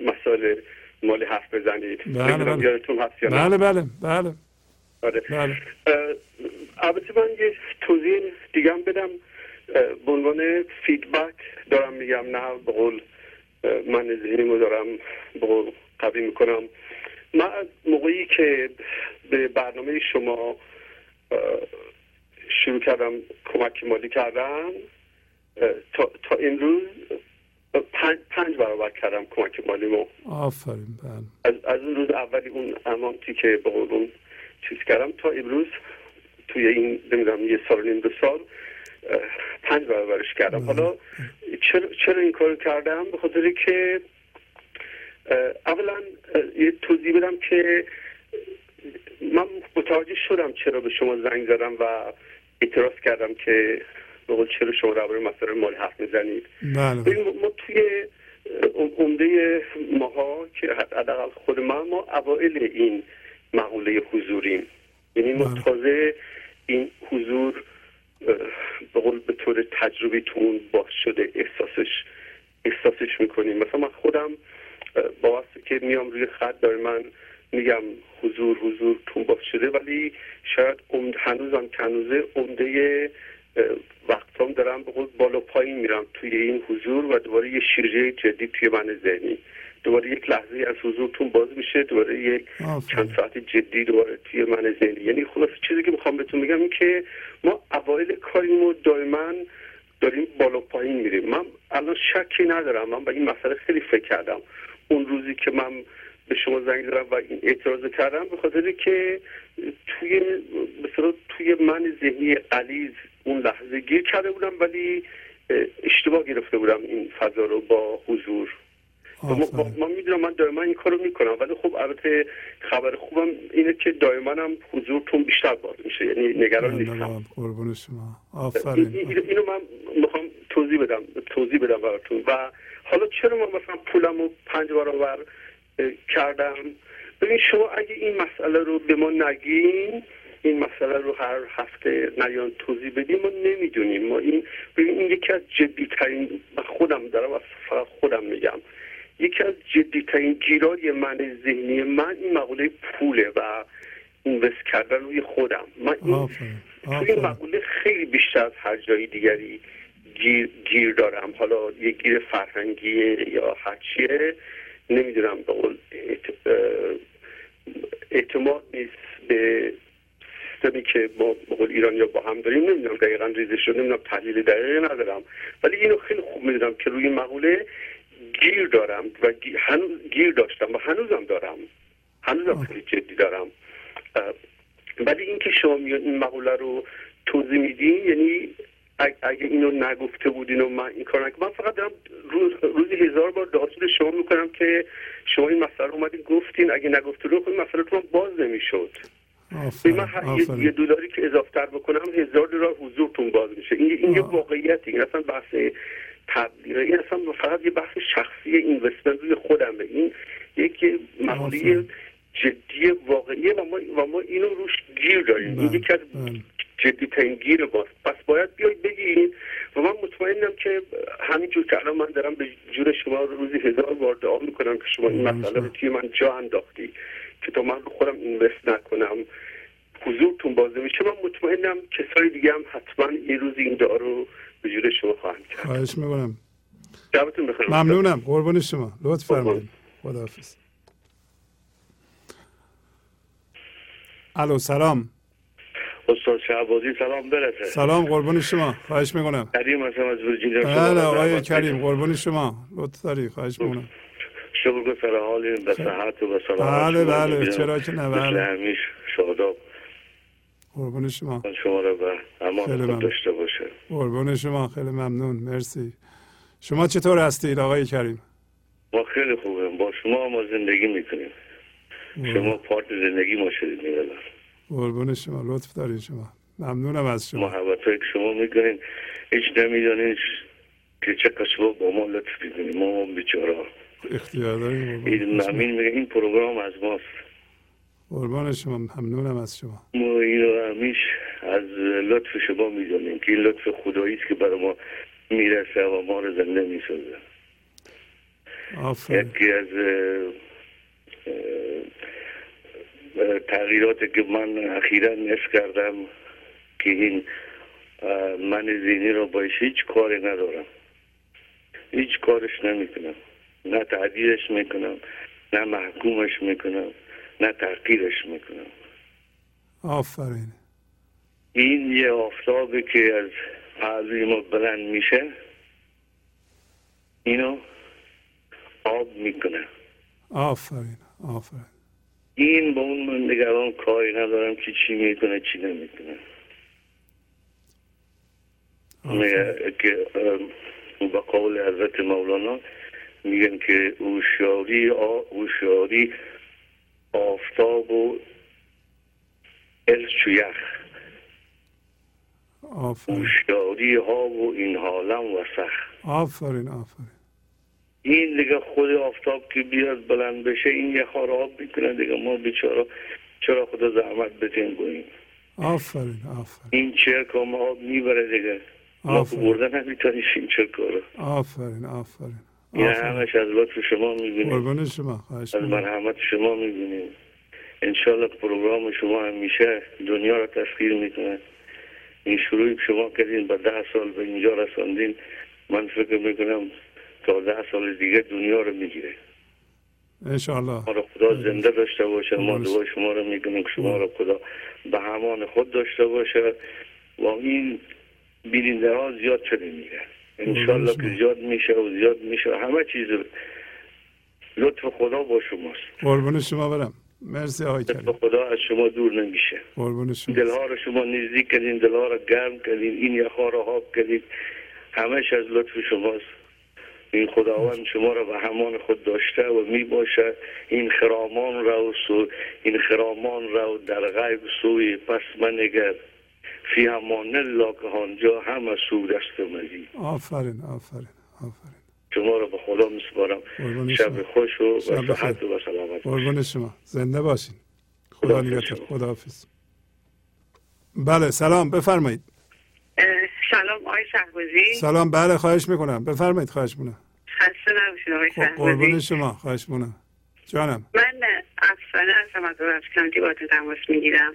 مسائل مالی حرف بزنید.
بله بله.
یادتون هست یا
بله؟ بله بله.
آره.
بله.
البته من یه توضیح دیگه هم بدم. به عنوان فیدبک دارم میگم نه به قول من ذهنیمو دارم به قول قوی می‌کنم. من از موقعی که به برنامه شما شروع کردم کمک مالی کردم تا, تا امروز پنج, پنج برابر کردم کمک مالیمو
آفرین بله.
از, از اون روز اولی اون امانتی که قول اون چیز کردم تا امروز توی این نمی‌دونم یه سال نیم دو سال پنج برابرش کردم.
بله.
حالا چرا, چرا این کار کردم؟ به خاطر که اولا یه توضیح بدم که من متوجه شدم چرا به شما زنگ زدم و اعتراض کردم که به قول چرا شما درباره مسائل مالی حرف می‌زنید؟
بله.
ما- ما توی عمده ماها که حداقل خود من ما اوائل این مقوله حضوریم. یعنی ما
بله.
تازه این حضور به قول به طور تجربی تو اون باز شده احساسش احساسش می‌کنیم. مثلا من خودم با که میام روی خط داره من میگم حضور حضور تو باز شده ولی شاید عمد هنوزم که هنوزه عمده وقتام دارم به قول بالا پایین میرم توی این حضور و دوباره یه شیرجه جدی توی من ذهنی. دوباره یک لحظه از حضورتون باز میشه دوباره یک. چند ساعت جدی دوباره توی من ذهنی. یعنی خلاص چیزی که می‌خوام بهتون بگم این که ما اوایل کاریمو دائما داریم بالا پایین میریم. من الان شکی ندارم. من به این مسئله خیلی فکر کردم. اون روزی که من به شما زنگ زدم و این اعتراض کردم به خاطر که توی مثلا توی من ذهنی قلیز اون لحظه گیر کرده بودم ولی اه، اشتباه گرفته بودم این فضا رو با حضور. ما- ما- می‌دونم من دائما این کارو می‌کنم ولی خب البته خبر خوبم اینه که دائما هم حضورتون بیشتر باز میشه یعنی نگران نیستم.
قربون شما.
این-
آفرین.
این- اینو من می‌خوام توضیح بدم توضیح بدم براتون. و حالا چرا من مثلا پولم رو پنج برابر کردم؟ ببین شما اگه این مسئله رو به ما نگین این مسئله رو هر هفته نیان توضیح بدیم ما نمی‌دونیم. ما این ببین این یکی از جدی ترین من خودم دارم و فقط خودم میگم. یکی از جدی ترین گیرای من ذهنی من این مقوله پوله و اینوست کردن روی خودم. من این
آفرین
توی این مقوله خیلی بیشتر از هر جای دیگری گیر, گیر دارم. حالا یه گیر فرهنگیه یا هر چیه نمی‌دونم به قول اعتماد نیست به سیستمی که به قول ایران یا با هم داریم نمی‌دونم دقیقا ریزش رو نمی‌دونم تحلیل دقیقی ندارم. ولی اینو خیلی خوب می‌دونم که روی مقوله گیر دارم و هنوز گیر داشتم و هنوزم دارم. هنوزم خیلی جدی دارم. ولی اینکه شما این مقوله رو توضیح میدین یعنی اگه اینو نگفته بودین و من این کار نکنم من فقط دارم روز روزی هزار بار داستور شما می‌کنم که شما این مسئله اومدین گفتین اگه نگفته رو خب این مسئله تو باز نمی‌شد. من یه دلاری که اضافه تر بکنم هزار دلار حضورتون باز میشه. این, این یه واقعیتی این اصلا بحث تبلیغه. این اصلا فقط یه بحث شخصی اینوستمنت روی خودمه. این یک مسئله جدی واقعیه و ما, و ما اینو روش گیر داریم. این یکی از جدی ترین گیر باست پس باید بیاید بگید و من مطمئنم که همینجور که الان من دارم به جور شما روزی هزار بار دعا می‌کنم که شما این مسئله رو توی من جا انداختی که تا من خودم اینوست نکنم. حضورتون بازه میشه. من مطمئنم کسای دیگه هم حتما یه روز این دعا رو به جور شما خواهند کرد.
خواهش می‌کنم.
بخیر.
ممنونم. قربان شما. لطف فرمایید. خداحافظ. الو سلام.
استاد شعبازی سلام برسه
سلام قربان شما. خواهش می‌کنم.
کریم هستم از
بله آقای کریم قربان شما. لطف داری خواهش می‌کنم.
گذار حالیم به صحت و به سلامت
بله بله چرا که نه
مثل همیش شاداب.
قربان شما.
شما رو به امان داشته باشه.
قربان شما خیلی ممنون. مرسی. شما چطور هستید آقای کریم؟
ما خیلی خوبیم با شما ما زندگی می‌کنیم. شما پارت زندگی ما شدید میگردم
قربون شما لطف دارین شما. ممنونم از شما.
محبت که شما می‌کنین. هیچ نمی‌دانین که چه با ما لطف می‌کنین. ما هم بیچارا
اختیار داریم؟
این نمین میگه این پروگرام از ماست.
قربان شما. ممنونم از شما.
ما اینو همیش از لطف شما می‌دونیم که این لطف خدایی است که برای ما می‌رسه و ما رو زنده می‌سازه. یکی از تغییراتی که من اخیرا نصف کردم که این من زینی رو باش هیچ کاری ندارم. هیچ کارش نمی‌کنم. نه تعدیلش می‌کنم نه محکومش می‌کنم نه تحقیرش می‌کنم.
آفرین.
این یه آفتابی که از عظیم ما بلند میشه اینو آب می‌کنه.
آفرین آفرین.
این با اون من نگران کاری ندارم که چی می‌کنه چی نمی‌کنه. که با قول حضرت مولانا میگن که اوشیاری اوشیاری آفتاب و از یخ. اوشیاری ها و این حالم و سخ
آفرین آفرین.
این دیگه خود آفتاب که بیاد بلند بشه این یه خار آب می‌کنه دیگه ما بیچارا چرا خدا زحمت بتیم گوییم
آفرین آفرین.
این چرک ما آب می‌بره دیگه. ما برده نمی‌تونیم چرک رو.
آفرین آفرین.
این همش از لطف شما می‌بینیم.
قربان شما.
از مرحمت شما می‌بینیم. انشالله پروگرام شما همیشه دنیا رو تسخیر می‌کنه. این شروعی شما کردین با ده سال به اینجا رساندین. من فکر می‌کنم تا ده سال دیگه دنیا رو می‌گیره.
انشالله.
ما رو خدا زنده داشته باشه. ما دعای شما. رو می‌کنیم که شما رو خدا به همان خود داشته باشه. و این بیننده ها زیاد شده میره انشالله که زیاد میشه و زیاد میشه همه چیز لطف خدا با شماست.
قربون شما برم. مرسی آقای کریم.
خدا از شما دور نمیشه.
قربون شما.
دلها رو شما نزدیک کردین دلها رو گرم کردین این یخها رو حاب کردین همش از لطف شماست. این خداوند شما را به همان خود داشته و می باشه این خرامان را و سو این خرامان را در غیب سوی پس منگر. فی همان الله که هانجا همه سو دست مزی
آفرین آفرین آفرین.
شما را به خدا میسپارم. شب خوش و صحت و سلامت
قربان شما. زنده باشین. خدا نگهدار. خدا حافظ. بله سلام. بفرمایید.
سلام آقای شهبازی.
سلام. بله خواهش می‌کنم. بفرمایید خواهش می‌کنم.
خسته نباشید آقای شهبازی.
قربون شما. خواهش می‌کنم. جانم.
من افسانه هستم از رفسکانتی با تماس می‌گیرم.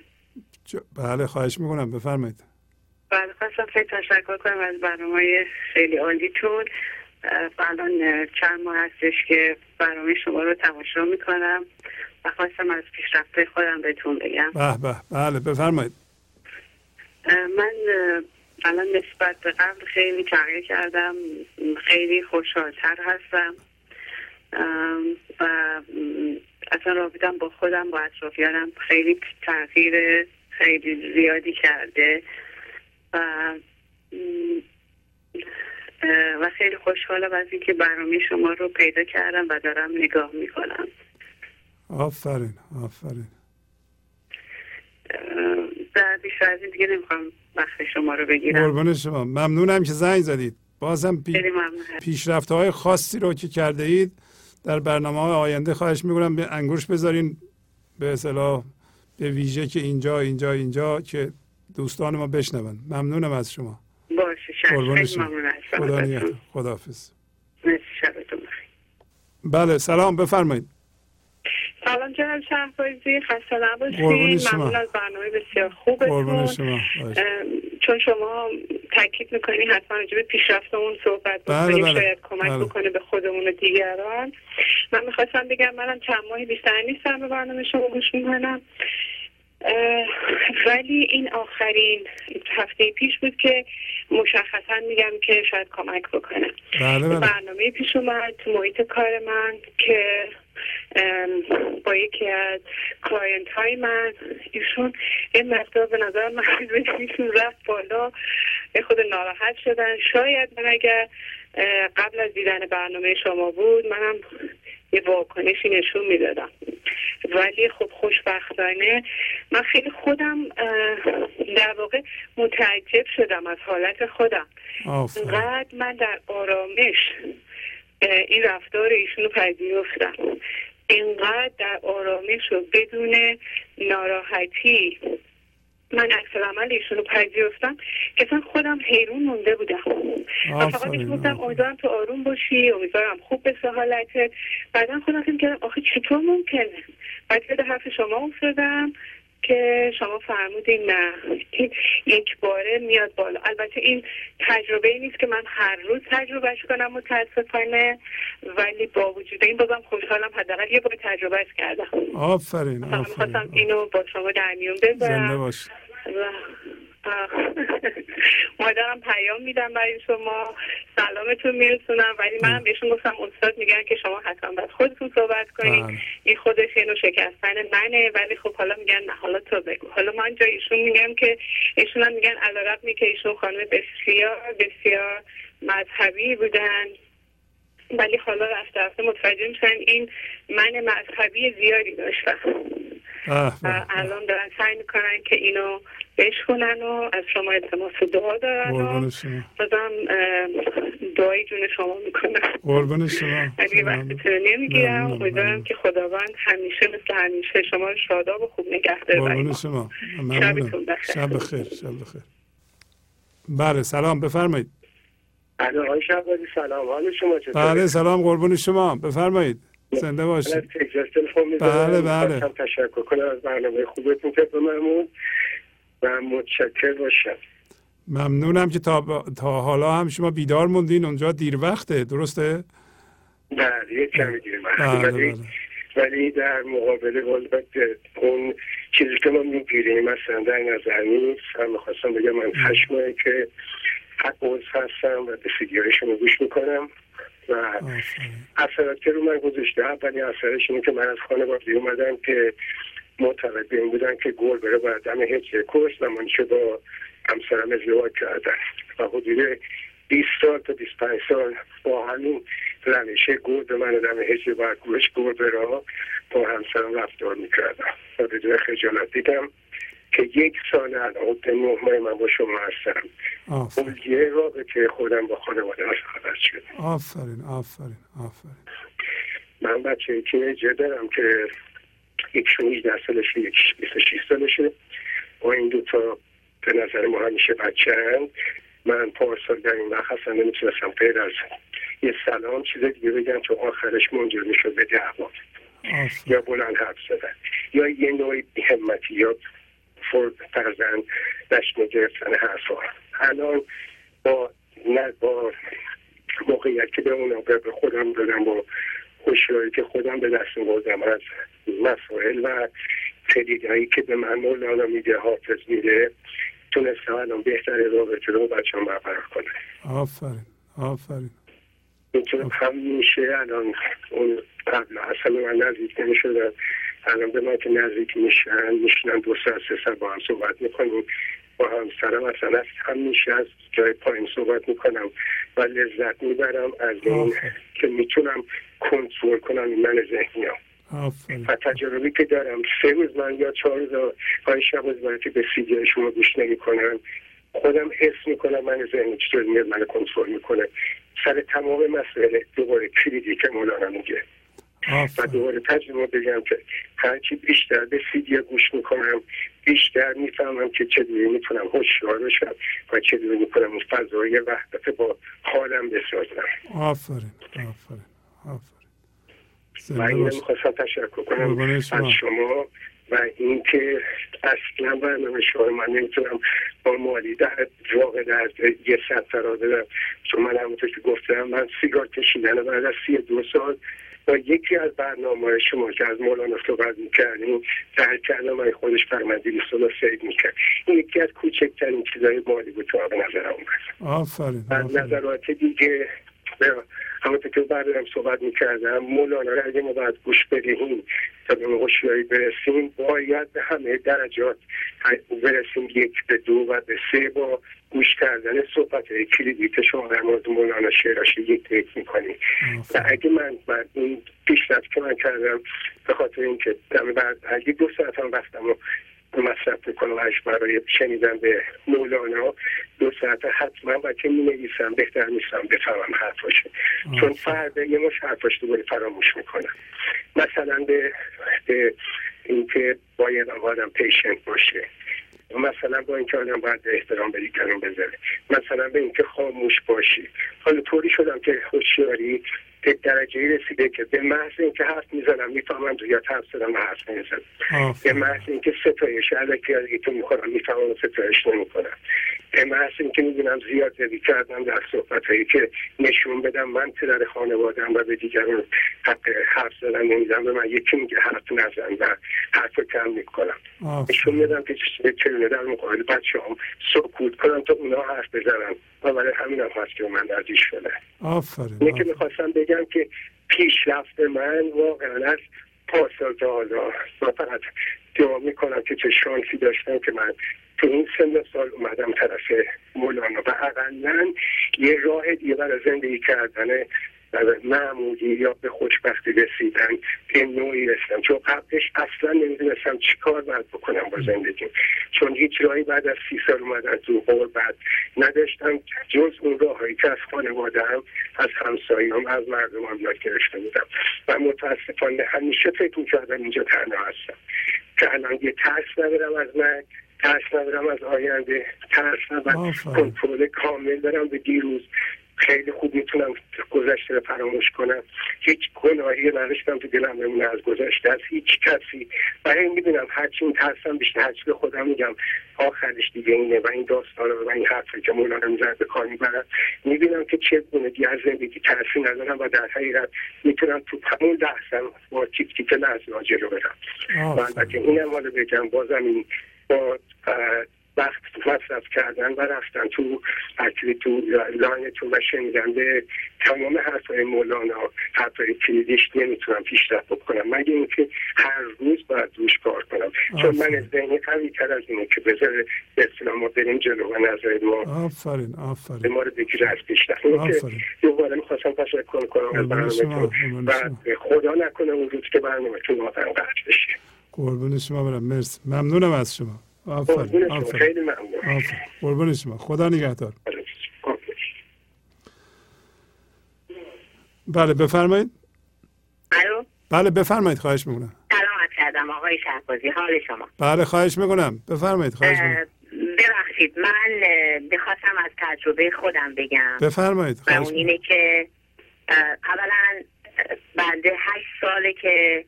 بله خواهش می‌کنم. بفرمایید.
بله خواستم خیلی تشکر کنم از برنامه خیلی عالیتون. الان چند ماه هستش که برنامه شما رو تماشا می‌کنم و خواستم از پیشرفته خودم بهتون بگم.
به به بله بفرمایید.
من الان نسبت به قبل خیلی تغییر کردم. خیلی خوشحالتر هستم. و اصلا رابطم با خودم با اطرافیانم خیلی تغییر خیلی زیادی کرده و و خیلی خوشحالم از اینکه برنامه شما رو پیدا کردم و دارم نگاه می‌کنم.
آفرین آفرین.
در بیشتر از این دیگه نمی‌خوام وقت شما رو بگیرم.
قربان شما. ممنونم که زنگ زدید. بازم پی... پیشرفته های خاصی رو که کرده اید در برنامه های آینده خواهش می‌کنم به انگوش بذارین به اصطلاح به ویژه که اینجا اینجا اینجا که دوستان ما بشنون. ممنونم از شما.
باشه از
خدا نیت خداحافظ. بله سلام بفرمایید.
سلام جناب شهبازی خسته نباشید. ممنون از برنامه بسیار خوبتون. چون شما تاکید می‌کنی حتما راجع به پیشرفتمون صحبت
بله
بکنیم
بله.
شاید کمک
بله.
بکنه به خودمون و دیگران. من می‌خواستم بگم منم چند ماهی بیشتر نیستم به برنامه شما گوش می‌کنم. ولی این آخرین هفته پیش بود که مشخصا میگم که شاید کمک بکنه.
بله بله.
برنامه پیش اومد تو محیط کار من که با یکی از client های من ایشون یه مقدار به نظر من [LAUGHS] ایشون رفت بالا یه خود ناراحت شدن. شاید من اگر قبل از دیدن برنامه شما بود منم یه واکنشی نشون می‌دادم. ولی خب خوشبختانه من خیلی خودم در واقع متعجب شدم از حالت خودم. اینقدر من در آرامش این رفتار ایشون رو پذیرفتم. اینقدر در آرامش و بدون ناراحتی من عکس عمل ایشون رو پذیرفتم که اصلا خودم حیرون مونده بودم. و فقط گفتم امیدوارم تو آروم باشی امیدوارم خوب به حالتت. بعدا خودم فکر کردم آخه چطور ممکنه؟ بعد به حرف شما افتادم. که شما فرمودین نه. یک باره میاد بالا. البته این تجربه ای نیست که من هر روز تجربهش کنم متاسفانه ولی با وجود این بازم خوشحالم. حداقل یه بار تجربهش کردم.
آفرین
آفرین. خواستم اینو با شما در میون بذارم.
زنده باش
مادرم پیام میدم برای شما. سلامتون میرسونم. ولی من بهشون گفتم استاد میگن که شما حتما باید خودتون صحبت کنید این خودش اینو شکستن منه. ولی خب حالا میگن نه حالا تو بگو. حالا من جای ایشون میگم که ایشون هم میگن علیرغم که ایشون خانم بسیار بسیار مذهبی بودن. ولی حالا رفته رفته متوجه میشن این من مذهبی زیادی داشتم. الان دارن سعی می‌کنن که اینو بشکنن و از شما التماس دعا دارن و بازم دعای جون شما می‌کنن
قربان شما.
اگه وقتتون نمی‌گیرم. امیدوارم که خداوند همیشه مثل همیشه شما رو شاداب و خوب نگه داره
قربان شما. شبتون بخیر. شب بخیر شب بخیر. بله سلام. بفرمایید.
بله آقای شهبازی سلام. حال شما چطوره؟
بله سلام. قربون شما. بفرمایید. زنده باشید.
بله بله تشکر کنم. از برنامه خوبتون که بمرمون و متشکر باشم
ممنونم که تا, تا حالا هم شما بیدار موندین اونجا دیر وقته درسته؟
بله یه کمی دیر وقته. ولی, ولی در مقابل اون چیزی که ما می‌گیریم مثلا در نظر نیست. هم می‌خواستم بگم من ماهی که حق هستم و به شما گوش می‌کنم و اثرات که رو من گذاشته اولی اثرش اینه که من از خانواده اومدم که معتقد به این بودن که گل بره باید دم هیچ کش و من چه با همسرم ازدواج کردن. و حدود 20 سال تا 25 سال با همین روشه گل به من دم هیچ باید گوش گل بره با همسرم رفتار می‌کردم. و بدون خجالت دیدم که یک سال الان نه ماه من با شما هستم. اون یه رابطه خودم با خانواده خبر شد.
آفرین آفرین آفرین.
من بچه تینیجر دارم که یک 18 سالشه یک 26 سالشه. و این دوتا به نظر ما همیشه بچه هند من پارسال در این وقت اصلا نمی‌تونستم غیر از یه سلام چیز دیگه بگم تو آخرش منجر می‌شد به دعوا. یا بلند حرف زدن. یا یه نوعی همتی یا فرد فرزن نشنه گرفتن حرفا. الان با نه با موقعیت که به اونا به خودم دادم با هوشیاری که خودم به دست بردم از مسائل و تدیدهایی که به من مولانا میده حافظ میده. تونستم الان بهتر رابطه رو بچه هم برقرار کنه
آفرین آفرین.
می‌تونم همیشه الان اون قبل اصلا من نزدیک نمی‌شدن الان به من که نزدیک میشن میشنن دو ساعت سه ساعت با هم صحبت می‌کنیم. با همسرم اصلا از همیشه از جای پایین صحبت می‌کنم و لذت می‌برم از این که می‌تونم کنترل کنم من ذهنی و تجربی که دارم سه روز من یا چهار روز های شب روز که به سیدی شما گوش نمی‌کنم. خودم حس می‌کنم من ذهنی چطور میاد من کنترل می‌کنه. سر تمام مسئله دوباره کلیدی که مولانا میگه. و دوباره تجربه بگم که هرچی بیشتر به سیدی گوش می‌کنم بیشتر می‌فهمم که چجوری می‌تونم هوشیار بشم و چجوری می‌کنم اون فضای وحدت با حالم بسازم.
آفرین. آفرین. آفرین.
من می‌خواستم تشکر کنم از شما. و اینکه اصلا برنامه شما من نمی‌تونم با مالی در واقع در یه صد فرا بدم. چون من همونطور که گفتم من سیگار کشیدن بعد از سی دو سال با یکی از برنامه شما که از مولانا صحبت می‌کردیم در کلمه خودش فرمدی رو سید می‌کرد. این یکی از کوچکترین چیزای مالی بود که به نظر اومد.
آفرین
نظرات دیگه همونطور که بعدم صحبت می‌کردم مولانا را اگه ما باید گوش بدهیم تا به هوشیاری برسیم باید به همه درجات برسیم یک به دو و به سه با گوش کردن صحبت کلیدی که شما در مورد مولانا شعراش یک یک می‌کنیم و اگه من بعد این پیشرفت که من کردم به خاطر اینکه دم بعد اگه دو ساعت هم وقتم رو مصرف می‌کنم برای شنیدن به مولانا دو ساعت حتما و که می نویسم بهتر نیستم بفهمم حرفاشه چون فرد یه مش حرفاش دوباره فراموش می‌کنم مثلا به, به اینکه باید آدم پیشنت باشه. مثلا با اینکه آدم باید احترام به دیگران بذاره. مثلا به اینکه خاموش باشی. حالا طوری شدم که هوشیاری به درجه رسیده که به محض اینکه حرف می‌زنم می‌فهمم یا حرف زدم و حرف نمی‌زنم. به محض اینکه ستایش علکی از تو می‌خورم می‌فهمم ستایش نمی‌کنم به محض اینکه می‌بینم زیاد زدی کردم در صحبت هایی که نشون بدم من پدر خانوادم و به دیگران حق حرف زدن نمیدم به من یکی میگه حرف نزن و حرف کم می‌کنم. نشون میدم که چگونه در مقابل بچه هم سکوت کنم تا اونا حرف بزنن. و برای همین هم هست که من شده
آفرین
اینه که می‌خواستم بگم که پیشرفت من واقعا از پاسال تا حالا و فقط دعا می‌کنم که چه شانسی داشتم که من تو این سن سال اومدم طرف مولانا. و اقلا یه راه دیگه برای زندگی کردن معمولی یا به خوشبختی رسیدن به نوعی رسیدم چون قبلش اصلا نمی‌دونستم چی کار باید بکنم با زندگی چون هیچ راهی بعد از سی سال اومدن تو بعد نداشتم. جز اون راههایی که از خانوادهم از همسایهام از مردمم یاد گرفته بودم. و متاسفانه همیشه فکر می‌کردم اینجا تنها هستم. که الان یه ترس ندارم از من ترس ندارم از آینده ترس ندارم. کنترل کامل دارم به دیروز. خیلی خوب می‌تونم گذشته رو فراموش کنم. هیچ گناهی نداشتم تو دلم بمونه از گذشته از هیچ کسی. و این می‌دونم هرچی این ترسم بیشتر هرچی به خودم میگم. آخرش دیگه اینه و این داستان و این حرفی که مولانا می‌زد به کار می‌برد. می‌بینم که چه گونه از زندگی ترسی ندارم و در حقیقت می‌تونم تو همون لحظه با تیک تیک لحظه جلو برم و البته اینم حالا بگم بازم این با وقت مصرف کردن و رفتن تو اکلی تو تو و شنیدن به تمام حرفای مولانا حرفای کلیدیش نمی‌تونم پیشرفت بکنم. مگه اینکه هر روز باید روش کار کنم؟ چون من ذهنی قوی تر از اینه که بذاره به اصطلاح ما بریم جلو و نظر ما
آفرین آفرین.
ما رو بگیره از پیشرفت. دوباره می‌خواستم تشکر کنم از برنامه و خدا نکنه اون روز که برنامه تو واقعا قطع بشه.
قربون شما برم. مرسی. ممنونم از شما. آفرین آفرین.
خیلی ممنون.
قربون شما. خدا نگهدار. بله بفرمایید.
الو؟
بله بفرمایید. خواهش می‌کنم.
سلامت کردم آقای شهبازی. حال شما؟
بله خواهش می‌کنم. بفرمایید. خواهش می‌کنم.
ببخشید. من بخواستم از تجربه خودم بگم.
بفرمایید.
و اون اینه که اولا بنده هشت ساله که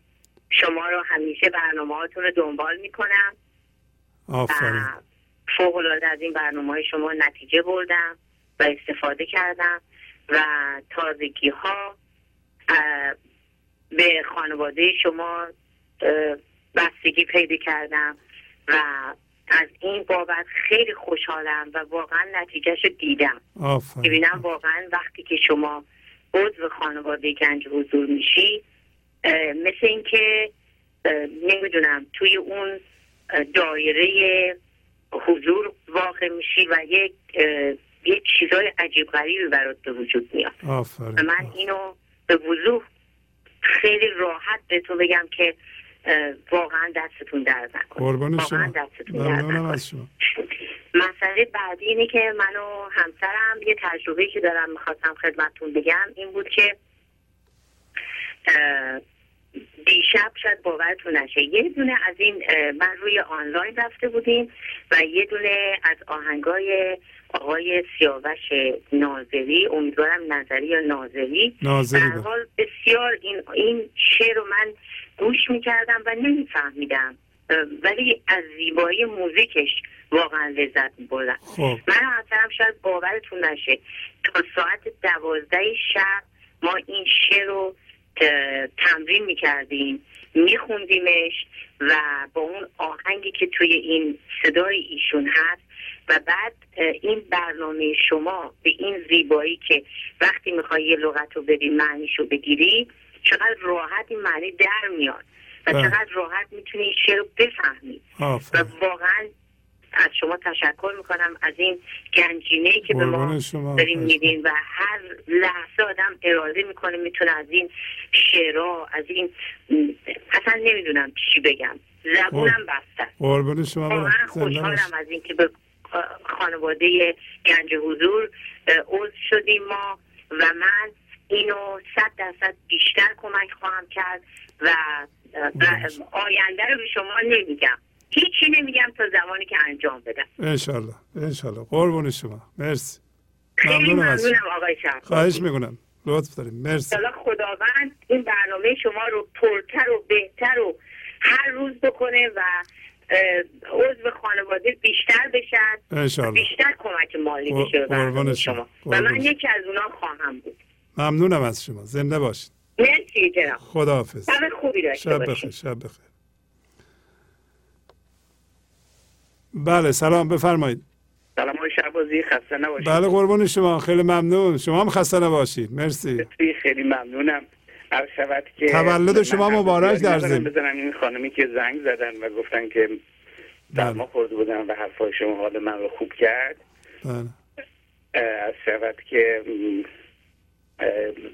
شما رو همیشه برنامه هاتون رو دنبال می‌کنم.
آفرین.
فوق العاده از این برنامه های شما نتیجه بردم و استفاده کردم و تازگی ها به خانواده شما بستگی پیدا کردم و از این بابت خیلی خوشحالم و واقعا نتیجهش دیدم. ببینم واقعا وقتی که شما
عضو خانواده گنج حضور میشی مثل اینکه نمی‌دونم توی اون دایره حضور واقع میشی و یک یک چیزای عجیب غریبی برات به وجود میاد. من اینو به وضوح خیلی راحت به تو بگم که واقعا دستتون
قربان شما. ممنونم از شما.
مسئله بعدی اینه که من و همسرم یه تجربه که دارم می‌خواستم خدمتتون بگم این بود که دیشب شاید باورتون نشه. یه دونه از این من روی آنلاین رفته بودیم و یه دونه از آهنگای آقای سیاوش نازلی امیدوارم نظری یا نازلی در حال بسیار این این شعر رو من گوش می‌کردم و نمیفهمیدم. ولی از زیبایی موزیکش واقعا لذت میبردم. خب. من همسرم شاید باورتون نشه. تا ساعت دوازده شب ما این شعر رو تمرین می‌کردیم میخوندیمش و با اون آهنگی که توی این صدای ایشون هست و بعد این برنامه شما به این زیبایی که وقتی می‌خوای یه لغت رو بری معنیش رو بگیری چقدر راحت این معنی در میاد و بله. چقدر راحت می‌تونی این شعر رو بفهمی و واقعا از شما تشکر می‌کنم از این گنجینه ای که به ما داریم میدین و هر لحظه آدم اراده می‌کنه می‌تونه از این شعرها از این اصلا نمی‌دونم چی بگم. زبونم بسته.
قربان شما
خوشحالم از اینکه به خانواده گنج حضور عضو شدیم ما و من اینو صد درصد بیشتر کمک خواهم کرد و آینده رو به شما نمیگم. هیچی نمیگم تا زمانی که انجام بدم.
انشالله انشالله. قربون شما. مرسی.
خیلی ممنونم آقای شهر
خواهش می‌کنم. لطف داریم. مرسی.
خداوند این برنامه شما رو پرتر و بهتر و هر روز بکنه و عضو خانواده بیشتر بشن بیشتر کمک مالی بشه به شما. و من یکی از اونا خواهم بود.
ممنونم از شما. زنده باشید.
مرسی جناب.
خداحافظ.
شب خوبی داشته
شب بخیر شب بخیر. بله سلام بفرمایید.
سلام های شعبازی خسته نباشید.
بله قربون شما خیلی ممنون. شما هم خسته نباشید مرسی.
خیلی ممنونم. هر شود که
تولد شما مبارک در زمین
بزنم. این خانمی که زنگ زدن و گفتن که در ما خورده بودن و حرفای شما حال من رو خوب کرد.
بله.
از شود که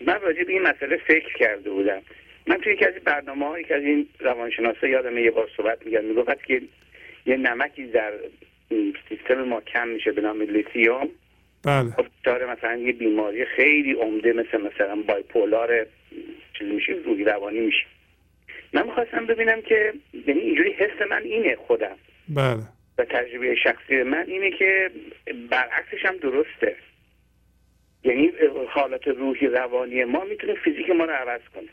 من راجع به این مسئله فکر کرده بودم. من توی یکی از برنامه ها یکی از این روانشناسا یادم یه بار صحبت میگن می‌گفت که یه نمکی در سیستم ما کم میشه به نام لیتیوم.
بله.
خب داره مثلا یه بیماری خیلی عمده مثل مثلا بایپولار چیزی میشه روحی روانی میشه. من می‌خواستم ببینم که یعنی اینجوری حس من اینه خودم.
بله.
و تجربه شخصی من اینه که برعکسش هم درسته. یعنی حالت روحی روانی ما می‌تونه فیزیک ما رو عوض کنه.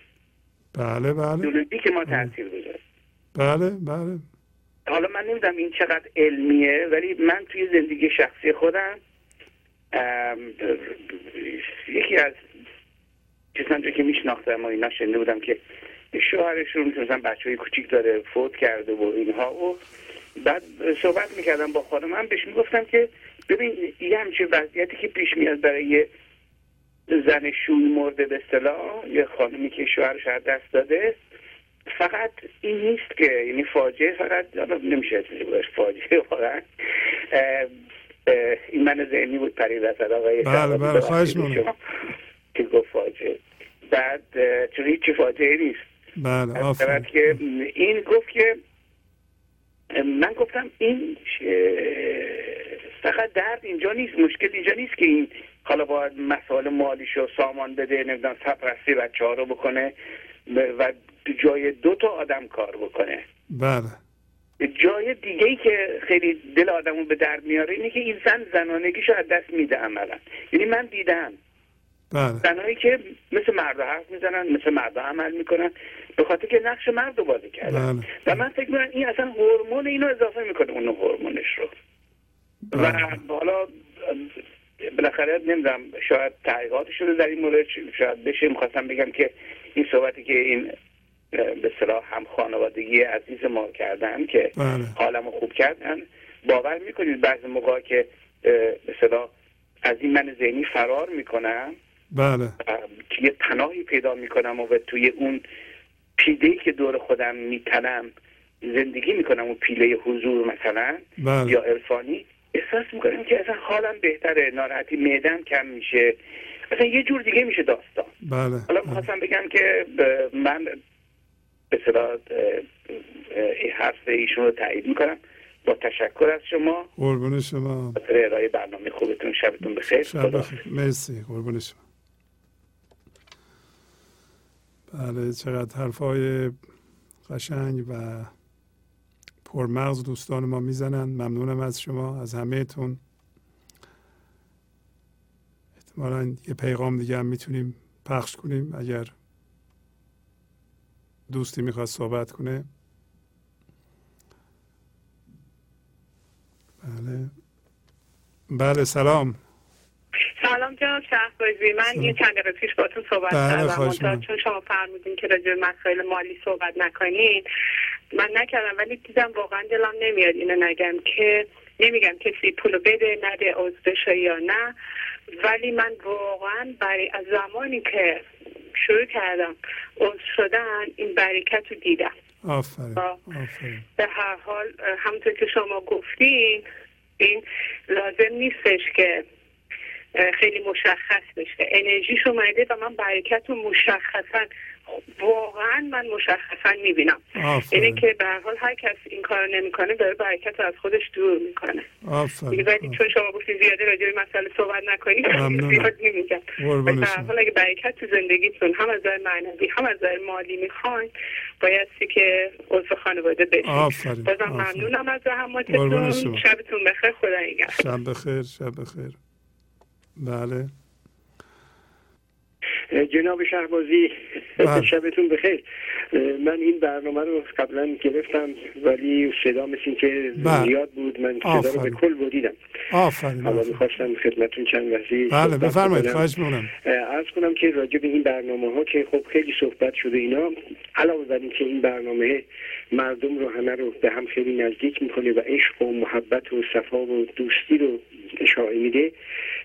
بله بله.
که ما تاثیر بذاره
بله بله.
حالا من نمی‌دونم این چقدر علمیه ولی من توی زندگی شخصی خودم یکی از کسانی که میشناختم و اینا شنده بودم که شوهرشون مثلا بچه های کوچیک داره فوت کرده و اینها و بعد صحبت می‌کردم با خانم من بهش می‌گفتم که ببین یه همچه وضعیتی که پیش میاد برای زن شوی مرده به اصطلاح یه خانمی که شوهرش از دست داده فقط این نیست که یعنی فاجعه فقط نمیشه فاجعه واقعا. این من ذهنی بود پرید از آقای
بله بله خواهش
که گفت فاجعه. بعد چون هیچی فاجعه نیست.
بله آفرین.
که این گفت که من گفتم این فقط درد اینجا نیست مشکل اینجا نیست که این حالا باید مسائل مالیشو سامان بده نمی‌دونم سپرستی بچه ها رو بکنه و جای دو تا آدم کار بکنه.
بله.
جای دیگه ای که خیلی دل آدمو به درد میاره اینه که این زن زنانگیشو از دست میده عملا. یعنی من دیدم.
بله.
زنهایی که مثل مرد حرف می‌زنن مثل مرد عمل می‌کنن به خاطر که نقش مرد رو بازی کردن.
بله.
و من فکر می‌کنم این اصلا هورمون اینو اضافه می‌کنه اون هورمونش رو. بله. و حالا بالاخره نمی‌دونم شاید تحقیقاتش رو در این مورد شاید بشه. می‌خواستم بگم که این صحبتی که این به صلاح هم خانوادگی عزیز ما کردن که
بله.
حالمو خوب کردن. باور می‌کنید بعض موقع که به صلاح از این من ذهنی فرار می‌کنم.
بله.
یه پناهی پیدا می‌کنم و توی اون پیده که دور خودم میتنم زندگی می‌کنم و پیله حضور مثلا
بله.
یا عرفانی احساس می‌کنم که اصلا حالم بهتره ناراحتی معدم کم میشه. اصلا یه جور دیگه میشه داستان.
بله.
حالا می‌خواستم بگم که من به صلاح حرف ایشون رو تایید می‌کنم. با تشکر از شما.
قربون شما.
ارائه برنامه خوبتون. شبتون بخیر.
شب بخیر. مرسی. قربون شما. بله چقدر حرفای قشنگ و پرمغز دوستان ما می‌زنن. ممنونم از شما از همهتون. احتمالا یه پیغام دیگه هم می‌تونیم پخش کنیم اگر دوستی می‌خواد صحبت کنه. بله. بله سلام.
سلام جناب شهبازی. من یه چند دقیقه پیش باتون صحبت
بله
کردم. چون شما فرمودین که راجع مسائل مالی صحبت نکنین من نکردم ولی دیدم واقعا دلم نمیاد اینو نگم که نمیگم کسی پولو بده نده عضو بشه یا نه. ولی من واقعا برای از زمانی که شروع کردم عضو شدن این برکت رو دیدم.
آفرین
به هر حال همونطور که شما گفتین این لازم نیستش که خیلی مشخص بشه. انرژیش اومده و من برکت رو مشخصا واقعا من مشخصا می‌بینم. اینه که به حال هر کس این کار نمی‌کنه داره برکت از خودش دور می‌کنه. ولی چون شما گفتین زیاده راجع به مسئله صحبت نکنید زیاد نمیگم. به حال اگه برکت تو زندگیتون هم از نظر معنوی هم از نظر مالی می‌خواین بایستی که عضو خانواده بشید بازم ممنونم از زحماتتون شبتون بخیر. خدا نگهدار.
شب بخیر شب بخیر. بله.
جناب شهبازی
بله. [LAUGHS]
شبتون بخیر. من این برنامه رو قبلا گرفتم ولی صدا مثل که
بله.
زیاد بود من صدا رو به کل بودیدم
آفرین
حالا می‌خواستم خدمتون چند وحظی
بله بفرمایید خواهش می‌کنم.
ارز کنم که راجع به این برنامه ها که خب خیلی صحبت شده اینا علاوه بر که این برنامه مردم رو همه رو به هم خیلی نزدیک می‌کنه و عشق و محبت و صفا و دوستی رو اشاعه میده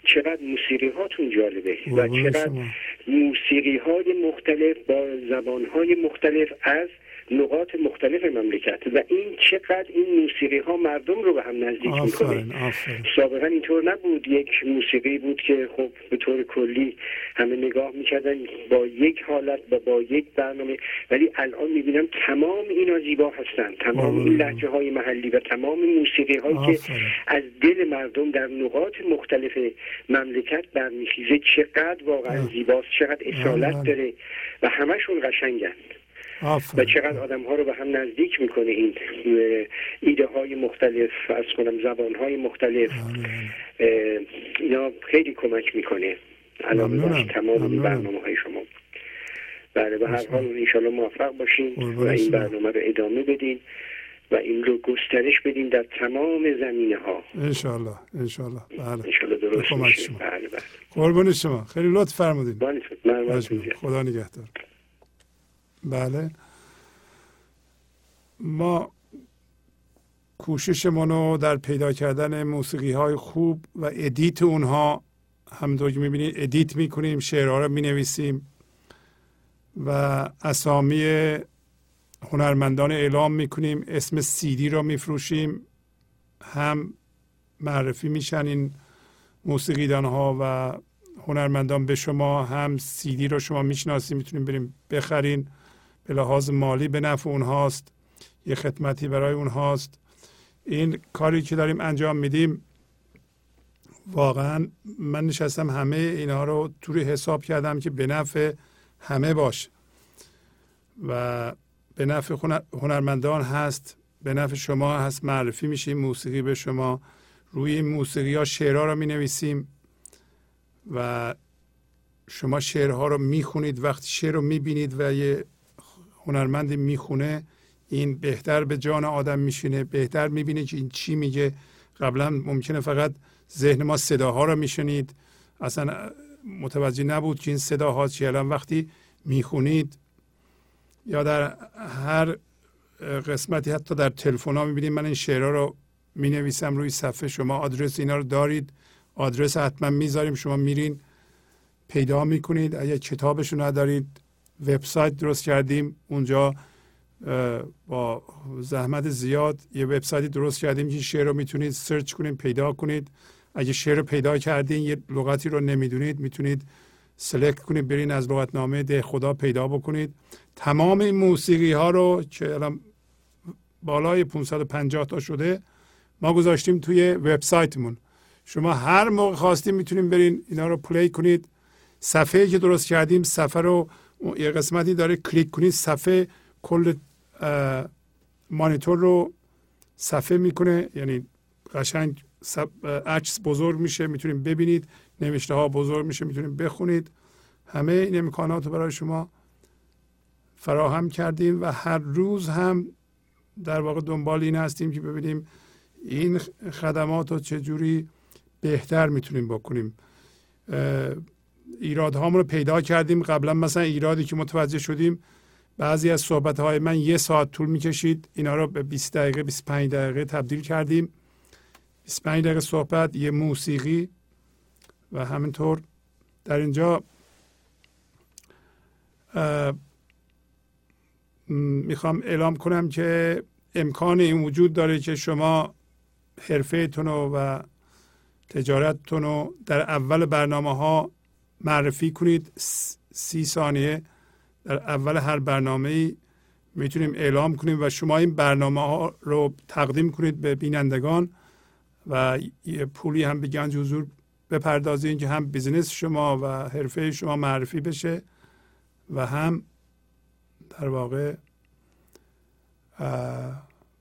چقدر موسیقی هاتون جالبه و چقدر موسیقی های مختلف با زبان های مختلف از نقاط مختلف مملکت و این چقدر این موسیقی ها مردم رو به هم نزدیک می‌کنه. سابقا اینطور نبود. یک موسیقی بود که خب به طور کلی همه نگاه می‌کردن با یک حالت و با یک برنامه. ولی الان می‌بینم تمام اینا زیبا هستن. تمام این لحجه های محلی و تمام موسیقی هایی که از دل مردم در نقاط مختلف مملکت برمیخیزه چقدر واقعا زیباست چقدر اصالت داره و همشون قشنگن و چقدر آدم ها رو به هم نزدیک می‌کنه این ایده های مختلف از کنم زبان های مختلف اینا خیلی کمک می‌کنه. الان تمام این برنامه های شما. بله به هر حال انشالله موفق باشین و این برنامه رو ادامه بدین و این رو گسترش بدین در تمام زمینه ها
انشالله انشالله بله.
انشالله درست میشه. بله بله.
قربون شما. خیلی لطف فرمودین.
بله
خدا نگهدار. بله. ما کوششمون رو در پیدا کردن موسیقی های خوب و edit اونها همونطور که می‌بینید edit می‌کنیم شعرها رو می‌نویسیم و اسامی هنرمندان اعلام می‌کنیم اسم سیدی رو میفروشیم هم معرفی میشن این موسیقیدان ها و هنرمندان به شما هم سیدی رو شما می‌شناسیم می‌تونیم بریم بخرین. به لحاظ مالی به نفع اونهاست یه خدمتی برای اونهاست. این کاری که داریم انجام میدیم واقعا من نشستم همه اینها رو توی حساب کردم که به نفع همه باشه. و به نفع هنرمندان هست به نفع شما هست معرفی میشیم موسیقی به شما. روی موسیقی ها شعرها رو می نویسیم و شما شعرها رو می‌خونید وقتی شعر رو می‌بینید و یه هنرمندی می‌خونه این بهتر به جان آدم میشینه بهتر می‌بینه که این چی میگه. قبلا ممکنه فقط ذهن ما صداها رو میشنید. اصلا متوجه نبود که این صداها چی. الان وقتی می‌خونید یا در هر قسمتی حتی در تلفن ها می‌بینید من این شعرها رو می‌نویسم روی صفحه شما. آدرس اینا رو دارید. آدرس حتما می‌ذاریم. شما میرین پیدا می‌کنید. اگر کتابش رو ندارید وبسایت درست کردیم. اونجا با زحمت زیاد یه وبسایتی درست کردیم که شعر رو می‌تونید سرچ کنید پیدا کنید. اگه شعر رو پیدا کردین یه لغتی رو نمی‌دونید می‌تونید سلکت کنید برین از لغتنامه ده خدا پیدا بکنید. تمام این موسیقی ها رو که الان بالای 550 تا شده ما گذاشتیم توی وبسایتمون. شما هر موقع خواستیم می‌تونیم برین اینا رو پلی کنید. صفحه که درست کردیم صفحه رو یه قسمتی داره کلیک کنید صفحه کل مانیتور رو صفحه می‌کنه. یعنی قشنگ عکس بزرگ میشه می‌تونید ببینید. نوشته ها بزرگ میشه می‌تونید بخونید. همه این امکانات رو برای شما فراهم کردیم و هر روز هم در واقع دنبال این هستیم که ببینیم این خدمات رو چجوری بهتر می‌تونیم بکنیم. ایرادهامون رو پیدا کردیم. قبلا مثلا ایرادی که متوجه شدیم بعضی از صحبت های من یه ساعت طول می‌کشید. اینا رو به 20 دقیقه 25 دقیقه تبدیل کردیم. 25 دقیقه صحبت یه موسیقی و همینطور. در اینجا می‌خوام اعلام کنم که امکان این وجود داره که شما حرفه و تجارتتون رو در اول برنامه ها معرفی کنید. سی ثانیه. در اول هر برنامه می‌تونیم اعلام کنیم و شما این برنامه ها رو تقدیم کنید به بینندگان و یه پولی هم به گنج حضور بپردازین که هم business شما و حرفه شما معرفی بشه و هم در واقع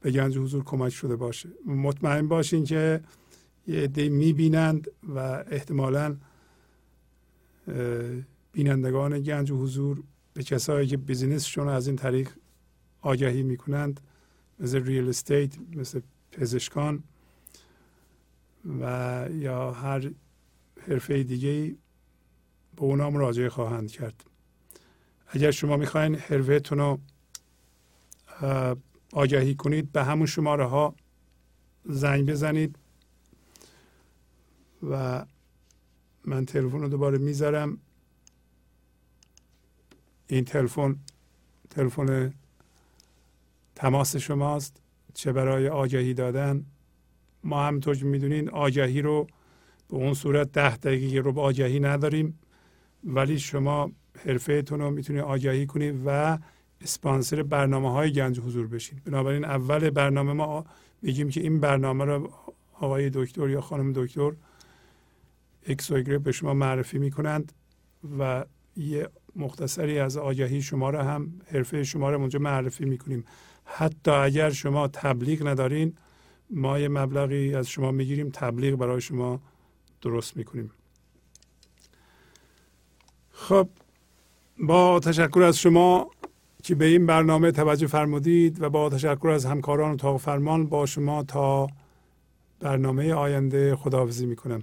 به گنج حضور کمک شده باشه. مطمئن باشین که یه عده می‌بینند و احتمالا بینندگان گنج و حضور به کسایی که بیزینسشون از این طریق آگهی می‌کنند مثل ریل استیت مثل پزشکان و یا هر حرفه دیگه به اونا مراجعه خواهند کرد. اگر شما می‌خواین حرفهتون رو آگهی کنید به همون شماره ها زنگ بزنید و من تلفن رو دوباره می‌ذارم. این تلفن تلفن تماس شماست. چه برای آگهی دادن. ما همطور که می‌دونین آگهی رو به اون صورت ده دقیقه رو به آگهی نداریم. ولی شما حرفهتون رو می‌تونید آگهی کنید و اسپانسر برنامه های گنج حضور بشین. بنابراین اول برنامه ما میگیم که این برنامه رو آقای دکتر یا خانم دکتر اکس و به شما معرفی می‌کنند و یه مختصری از آگهی شما را هم حرفه شما را اونجا معرفی می‌کنیم. حتی اگر شما تبلیغ ندارین ما یه مبلغی از شما می‌گیریم تبلیغ برای شما درست می‌کنیم. خب با تشکر از شما که به این برنامه توجه فرمودید و با تشکر از همکاران اتاق فرمان با شما تا برنامه آینده خداحافظی می‌کنم.